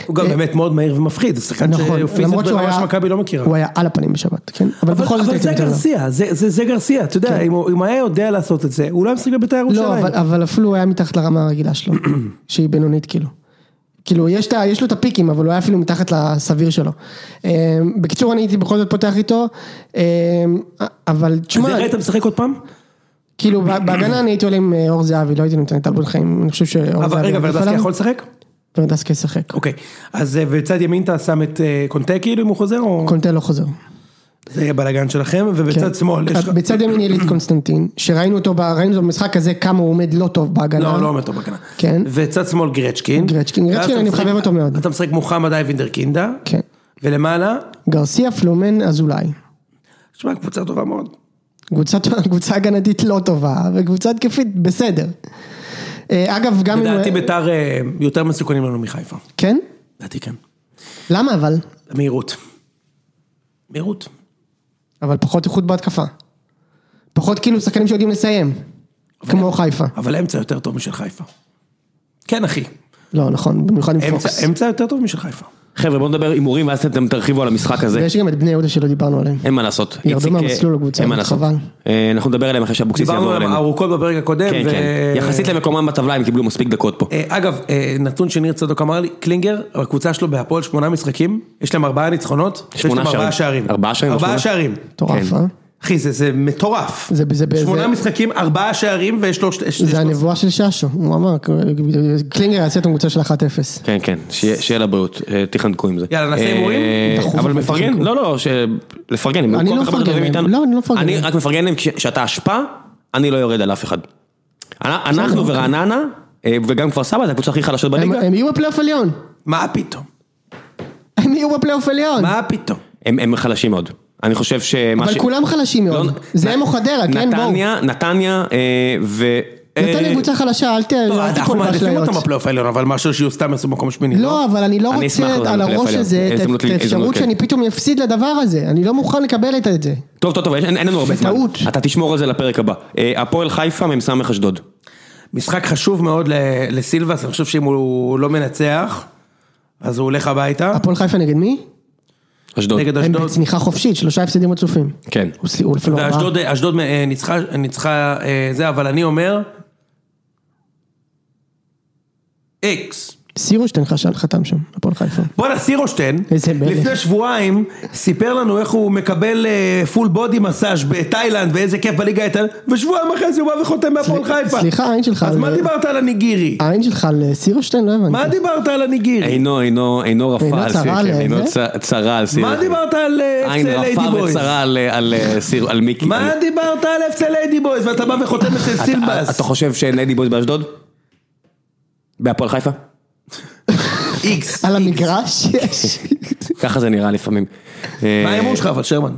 [SPEAKER 2] הוא גם באמת מאוד מהיר ומפחיד, זה שחקן שפיזית ברמה שמכבי לא מכירה.
[SPEAKER 3] הוא היה על הפנים בשבת, כן? אבל בכל זאת
[SPEAKER 2] אבל
[SPEAKER 3] הייתי
[SPEAKER 2] זה
[SPEAKER 3] נותן לו.
[SPEAKER 2] גרסיה, זה- זה זה גרסיה, אתה יודע, אם הוא אם היה יודע לעשות את זה, הוא לא היה משחק בבית"ר
[SPEAKER 3] כן. לא,
[SPEAKER 2] ירושלים.
[SPEAKER 3] אבל, אבל אפילו הוא היה מתחת לרמה הרגילה שלו, שהיא בינונית כאילו. כאילו, יש, את לו את הפיקים, אבל הוא היה אפילו מתחת לסביר שלו. אה, בקיצור, אני הייתי בכל זאת פותח איתו, אה, אבל
[SPEAKER 2] אז
[SPEAKER 3] תשמע,
[SPEAKER 2] איך היית משחק עוד פעם?
[SPEAKER 3] כאילו, בהגנה אני הייתי עולה עם אה, אור זהבי, לא הייתי נותן את אלבון חיים, אני חושב שאור זהבי...
[SPEAKER 2] אבל רגע, ורדסקי. יכול לשחק?
[SPEAKER 3] ורדסקי ישחק.
[SPEAKER 2] אוקיי, אז אה, בצד ימין אתה שם את אה, קונטה כאילו אם הוא חוזר, או
[SPEAKER 3] קונטה לא חוזר.
[SPEAKER 2] זה יהיה בלאגן שלכם, ובצד
[SPEAKER 3] כן.
[SPEAKER 2] שמאל יש לך...
[SPEAKER 3] בצד ימין יליד קונסטנטין, שראינו אותו, ראינו אותו במשחק הזה, כמה הוא עומד לא טוב בהגנה.
[SPEAKER 2] לא, לא עומד טוב בהגנה.
[SPEAKER 3] כן.
[SPEAKER 2] וצד שמאל גרצ'קין.
[SPEAKER 3] גרצ'קין, גרצ'קין, אני מחבב אותו מאוד.
[SPEAKER 2] אתה משחק מוחמד אייבינדר קינדה.
[SPEAKER 3] כן.
[SPEAKER 2] ולמעלה,
[SPEAKER 3] גרסיה, פלומן, אזולאי.
[SPEAKER 2] תשמע, קבוצה טובה מאוד.
[SPEAKER 3] קבוצה, הגנתית לא טובה, וקבוצה התקפית בסדר. אה, אגב, גם אם...
[SPEAKER 2] לדעתי ביתר אה, יותר מסוכנים לנו מחיפה.
[SPEAKER 3] כן?
[SPEAKER 2] לדעתי כן.
[SPEAKER 3] למה אבל?
[SPEAKER 2] מהירות. מהירות.
[SPEAKER 3] אבל פחות איכות בהתקפה. פחות כאילו שחקנים שיודעים לסיים. כמו חיפה.
[SPEAKER 2] אבל אמצע יותר טוב משל חיפה. כן, אחי.
[SPEAKER 3] לא, נכון, במיוחד עם פוקס.
[SPEAKER 2] אמצע יותר טוב משל חיפה.
[SPEAKER 1] חבר'ה בואו נדבר הימורים ואז אתם תרחיבו על המשחק הזה.
[SPEAKER 3] ויש גם את בני יהודה שלא דיברנו עליהם.
[SPEAKER 1] אין מה לעשות.
[SPEAKER 3] ירדו מהמסלול הקבוצה. חבל.
[SPEAKER 1] אה, אנחנו נדבר עליהם אחרי שאבוקסיס
[SPEAKER 2] דיברנו
[SPEAKER 1] יעבור
[SPEAKER 2] עליהם
[SPEAKER 1] אלינו.
[SPEAKER 2] ארוכות בפרק הקודם.
[SPEAKER 1] כן, כן. יחסית למקומם בטבלה הם קיבלו מספיק דקות פה.
[SPEAKER 2] אה, אגב, אה, נתון שניר צדוק אמר לי, קלינגר, הקבוצה שלו בהפועל שמונה משחקים, יש להם ארבעה ניצחונות,
[SPEAKER 1] שמונה
[SPEAKER 2] להם ארבעה
[SPEAKER 1] שערים. ארבעה שערים
[SPEAKER 2] ארבעה? שערים.
[SPEAKER 3] מטורף,
[SPEAKER 1] כן.
[SPEAKER 3] אה?
[SPEAKER 2] אחי, זה, זה מטורף.
[SPEAKER 3] זה- זה-
[SPEAKER 2] שמונה
[SPEAKER 3] זה-
[SPEAKER 2] משחקים, ארבעה שערים, ויש לו... שתי-
[SPEAKER 3] זה הנבואה של ששו, הוא אמר, קלינגר יעשה את הקבוצה של 1-0.
[SPEAKER 1] כן, כן, שיהיה שיהיה לבריאות, אה, תחנקו עם זה.
[SPEAKER 2] יאללה, נעשה
[SPEAKER 1] אה,
[SPEAKER 2] הימורים?
[SPEAKER 3] דחוף,
[SPEAKER 1] אבל מפרגן. לא, לא, ש- לפרגן,
[SPEAKER 3] אני לא מפרגן להם.
[SPEAKER 1] איתנו.
[SPEAKER 3] לא, אני לא מפרגן
[SPEAKER 1] אני
[SPEAKER 3] להם.
[SPEAKER 1] רק מפרגן להם כשאתה אשפה, אני לא יורד על אף אחד. אנחנו ורעננה, אה, וגם כפר סבא, זה הקבוצה הכי חלשות בליגה,
[SPEAKER 3] הם יהיו בפלייאוף עליון.
[SPEAKER 2] מה פתאום?
[SPEAKER 3] הם יהיו בפלייאוף עליון.
[SPEAKER 2] מה פתאום?
[SPEAKER 1] הם חלשים מאוד. אני חושב שמה
[SPEAKER 3] אבל
[SPEAKER 1] ש...
[SPEAKER 3] כולם חלשים מאוד.
[SPEAKER 1] לא,
[SPEAKER 3] זה
[SPEAKER 1] נ-
[SPEAKER 3] הם או חדרה, כן, בואו.
[SPEAKER 1] נתניה, נתניה, אה, ו...
[SPEAKER 3] נתניה
[SPEAKER 1] אה,
[SPEAKER 3] קבוצה חלשה, אל ת-
[SPEAKER 2] לא, אנחנו מעדיפים. אותם בפלייאוף העליון, אבל מאשר שיהיו סתם יעשו מקום שמיני.
[SPEAKER 3] לא, אבל אני לא רוצה על הראש. הזה את האפשרות
[SPEAKER 1] כן.
[SPEAKER 3] שאני פתאום אפסיד לדבר הזה. אני לא מוכן לקבל את זה.
[SPEAKER 1] טוב, טוב, טוב, אין לנו הרבה זמן.
[SPEAKER 3] בטעות.
[SPEAKER 1] אתה תשמור על זה לפרק הבא. אה, הפועל חיפה, מ"ס אשדוד.
[SPEAKER 2] משחק חשוב מאוד ל- לסילבס, אני חושב שאם הוא לא מנצח, אז הוא הולך הביתה.
[SPEAKER 3] הפועל חיפה נגד מי?
[SPEAKER 1] אשדוד.
[SPEAKER 2] נגד
[SPEAKER 3] הם
[SPEAKER 2] אשדוד.
[SPEAKER 3] בצניחה חופשית, שלושה הפסדים רצופים.
[SPEAKER 1] כן.
[SPEAKER 2] ואשדוד אשדוד, אה, ניצחה, ניצחה אה, זה, אבל אני אומר... איקס.
[SPEAKER 3] סירושטיין חשל חתם שם, הפועל חיפה.
[SPEAKER 2] בואנה סירושטיין. לפני שבועיים, סיפר לנו איך הוא מקבל פול בודי מסאז' בתאילנד ואיזה כיף בליגה האיטלנית, ושבועיים אחרי זה הוא בא וחותם בהפועל חיפה.
[SPEAKER 3] סליחה, העין שלך
[SPEAKER 2] אז מה דיברת על הניגירי?
[SPEAKER 3] העין שלך על סירושטיין? לא הבנתי.
[SPEAKER 2] מה דיברת על הניגירי?
[SPEAKER 1] אינו, אינו, אינו רפה
[SPEAKER 3] אינו
[SPEAKER 1] על
[SPEAKER 3] צרה
[SPEAKER 1] סיר,
[SPEAKER 3] על
[SPEAKER 1] אינו
[SPEAKER 3] זה?
[SPEAKER 1] צ- צרה על סיר.
[SPEAKER 2] מה דיברת על אה,
[SPEAKER 1] עין רפה
[SPEAKER 2] בויז?
[SPEAKER 1] וצרה על- אה, על מיקי.
[SPEAKER 2] מה דיברת על FC ליידי בויז ואתה בא וחותם אצל סילבס?
[SPEAKER 1] אתה חושב שאין ליידי בויז באשדוד? בהפועל חיפה?
[SPEAKER 2] איקס.
[SPEAKER 3] על המגרש? יש.
[SPEAKER 1] ככה זה נראה לפעמים.
[SPEAKER 2] מה
[SPEAKER 1] אה,
[SPEAKER 2] ההימור שלך אבל שרמן?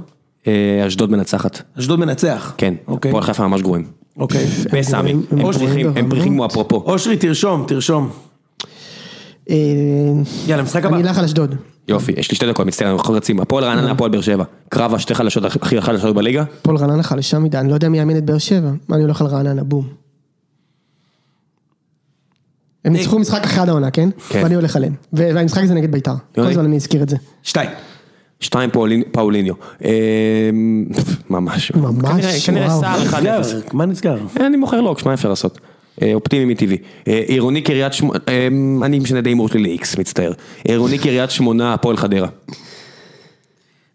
[SPEAKER 1] אה, אשדוד מנצחת.
[SPEAKER 2] אשדוד מנצח.
[SPEAKER 1] כן,
[SPEAKER 2] אוקיי.
[SPEAKER 1] הפועל חיפה ממש גרועים.
[SPEAKER 2] אוקיי.
[SPEAKER 1] בסמי,
[SPEAKER 3] הם
[SPEAKER 1] פריחים-. פריחים כמו אפרופו.
[SPEAKER 2] אושרי תרשום, תרשום.
[SPEAKER 3] אה,
[SPEAKER 2] יאללה, משחק הבא.
[SPEAKER 3] אני אלך על אשדוד.
[SPEAKER 1] יופי, יש לי שתי דקות, מצטער, אנחנו רצים. הפועל רעננה, הפועל באר שבע. קרב השתי חלשות הכי חלשות בליגה.
[SPEAKER 3] הפועל רעננה חלשה מדי, אני לא יודע מי יאמין את באר שבע. מה אני הולך על רעננה, בום. הם ניצחו משחק אחרי עד העונה, כן?
[SPEAKER 1] כן.
[SPEAKER 3] ואני הולך עליהם. והמשחק הזה נגד בית"ר. כל? הזמן אני אזכיר את זה.
[SPEAKER 2] שתיים.
[SPEAKER 1] שתיים פאוליניו. אה, ממש.
[SPEAKER 3] ממש,
[SPEAKER 1] כנראה-. סער 1-0.
[SPEAKER 2] נסגר, מה נסגר?
[SPEAKER 1] אני מוכר לוקש, מה אפשר לעשות? אה, אופטימי מטבעי. אה, עירוני קריית שמונה, אה, אני משנה את ההימור שלי ל-X, מצטער. עירוני קריית שמונה, הפועל חדרה.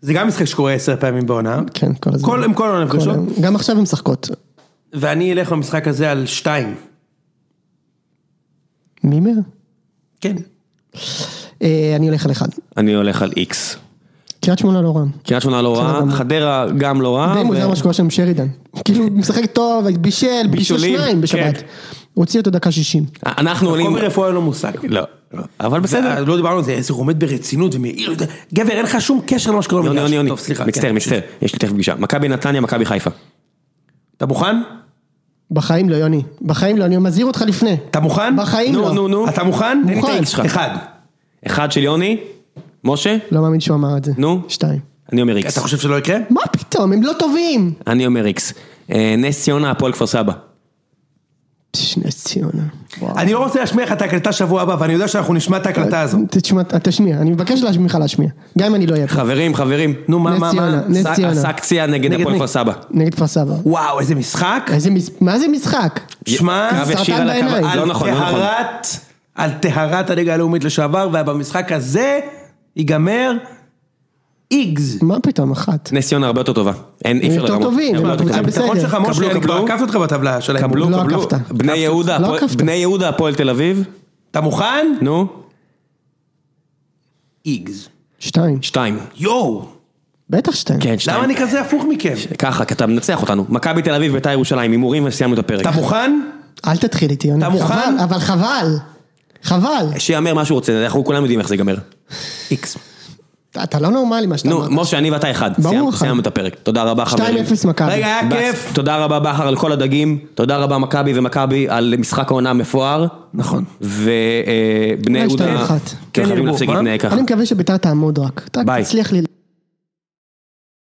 [SPEAKER 2] זה גם משחק שקורה עשר פעמים בעונה.
[SPEAKER 3] כן, כל הזמן.
[SPEAKER 2] הם כל העונה נפגשות.
[SPEAKER 3] גם עכשיו הן משחקות.
[SPEAKER 2] ואני אלך במשחק הזה על שתיים.
[SPEAKER 3] מימר?
[SPEAKER 2] כן.
[SPEAKER 3] אה, אני הולך על אחד.
[SPEAKER 1] אני הולך על X.
[SPEAKER 3] קריית שמונה לא רע.
[SPEAKER 1] קריית שמונה לא רע. חדרה גם לא רע.
[SPEAKER 3] די מוזר מה שקורה שם עם שרידן. כאילו משחק טוב, בישל, בישל שניים בשבת.
[SPEAKER 1] כן.
[SPEAKER 3] הוא הוציא אותו דקה שישים.
[SPEAKER 1] אנחנו עולים...
[SPEAKER 2] קובי רפואה אין לו מושג.
[SPEAKER 1] לא, לא. אבל בסדר.
[SPEAKER 2] לא דיברנו על זה, איזה הוא עומד ברצינות ומעיר, גבר אין לך שום קשר למה שקורה
[SPEAKER 1] יוני,
[SPEAKER 2] במגרש.
[SPEAKER 1] יוני, יוני.
[SPEAKER 2] טוב, סליחה.
[SPEAKER 1] מצטער,
[SPEAKER 2] כן.
[SPEAKER 1] מצטער. יש לי תכף פגישה. מכבי נתניה, מכבי חיפה.
[SPEAKER 2] אתה מוכן?
[SPEAKER 3] בחיים לא, יוני. בחיים לא, אני מזהיר אותך לפני.
[SPEAKER 2] אתה מוכן?
[SPEAKER 3] בחיים
[SPEAKER 1] נו,
[SPEAKER 3] לא.
[SPEAKER 1] נו, נו.
[SPEAKER 2] אתה מוכן?
[SPEAKER 3] תן לי את שלך.
[SPEAKER 2] אחד.
[SPEAKER 1] אחד של יוני, משה,
[SPEAKER 3] לא מאמין שהוא אמר את זה.
[SPEAKER 1] נו.
[SPEAKER 3] שתיים.
[SPEAKER 1] אני אומר איקס.
[SPEAKER 2] אתה חושב שלא יקרה?
[SPEAKER 3] מה פתאום, הם לא טובים.
[SPEAKER 1] אני אומר איקס. אה, נס ציונה, הפועל כפר סבא.
[SPEAKER 3] פש, נס ציונה.
[SPEAKER 2] אני לא רוצה להשמיע לך את ההקלטה שבוע הבא, ואני יודע שאנחנו נשמע את ההקלטה הזו.
[SPEAKER 3] תשמע, תשמיע, אני מבקש להשמיע ממך להשמיע. גם אם אני לא אהיה פה.
[SPEAKER 1] חברים, חברים.
[SPEAKER 2] נו, מה, מה, מה?
[SPEAKER 3] נס ציונה.
[SPEAKER 1] הסקציה נגד הפועל
[SPEAKER 2] מי?
[SPEAKER 1] כפר סבא.
[SPEAKER 3] נגד כפר סבא.
[SPEAKER 2] וואו, איזה משחק.
[SPEAKER 3] מה זה משחק?
[SPEAKER 2] שמע,
[SPEAKER 3] סרטן בעיניים.
[SPEAKER 1] לא
[SPEAKER 2] על
[SPEAKER 1] נכון, לא נכון.
[SPEAKER 2] על טהרת הליגה הלאומית לשעבר, ובמשחק הזה ייגמר איגז.
[SPEAKER 3] מה פתאום, אחת.
[SPEAKER 1] נס ציונה הרבה יותר טובה. אין, אי אפשר
[SPEAKER 3] יותר
[SPEAKER 1] לרמות. יותר
[SPEAKER 3] קבוצה
[SPEAKER 1] טובים.
[SPEAKER 3] בסדר.
[SPEAKER 2] הביטחון שלך,
[SPEAKER 1] קבלו,
[SPEAKER 2] משה, אני כבר
[SPEAKER 1] קבלו.
[SPEAKER 2] עקפתי אותך בטבלה של
[SPEAKER 1] קבלו.
[SPEAKER 3] לא
[SPEAKER 1] קבלו.
[SPEAKER 3] עקפת.
[SPEAKER 1] בני יהודה,
[SPEAKER 3] לא
[SPEAKER 1] הפועל-
[SPEAKER 3] עקפת.
[SPEAKER 1] בני יהודה, הפועל תל אביב.
[SPEAKER 2] אתה מוכן?
[SPEAKER 1] נו,
[SPEAKER 2] איגז.
[SPEAKER 3] שתיים.
[SPEAKER 1] שתיים.
[SPEAKER 2] יואו,
[SPEAKER 3] בטח שתיים.
[SPEAKER 1] כן, שתיים.
[SPEAKER 2] למה אני כזה הפוך מכם?
[SPEAKER 1] ככה, כי אתה מנצח אותנו. מכבי תל אביב, בית"ר ירושלים, הימורים וסיימנו את הפרק.
[SPEAKER 2] אתה מוכן?
[SPEAKER 3] אל תתחיל איתי, יוני.
[SPEAKER 2] אתה מוכן?
[SPEAKER 3] אבל חבל. חבל.
[SPEAKER 1] שיאמר מה שהוא רוצה, אנחנו כולם יודעים איך זה ייגמר.
[SPEAKER 2] איקס.
[SPEAKER 3] אתה- לא נורמלי מה שאתה
[SPEAKER 1] נו,
[SPEAKER 3] אמרת.
[SPEAKER 1] משה, אני ואתה אחד.
[SPEAKER 3] ברור לך.
[SPEAKER 1] סיימנו את הפרק. תודה רבה חברים.
[SPEAKER 3] 2-0 מכבי.
[SPEAKER 2] רגע, היה כיף.
[SPEAKER 1] תודה רבה בכר על כל הדגים. תודה רבה מכבי ומכבי על משחק העונה המפואר.
[SPEAKER 2] נכון.
[SPEAKER 1] ובני
[SPEAKER 3] אולי
[SPEAKER 1] יהודה. אתם
[SPEAKER 2] כן
[SPEAKER 1] חייבים
[SPEAKER 2] ירבו,
[SPEAKER 1] להפסיק? להתנהג ככה.
[SPEAKER 3] אני מקווה שביתר תעמוד רק.
[SPEAKER 1] ביי.
[SPEAKER 3] תצליח לי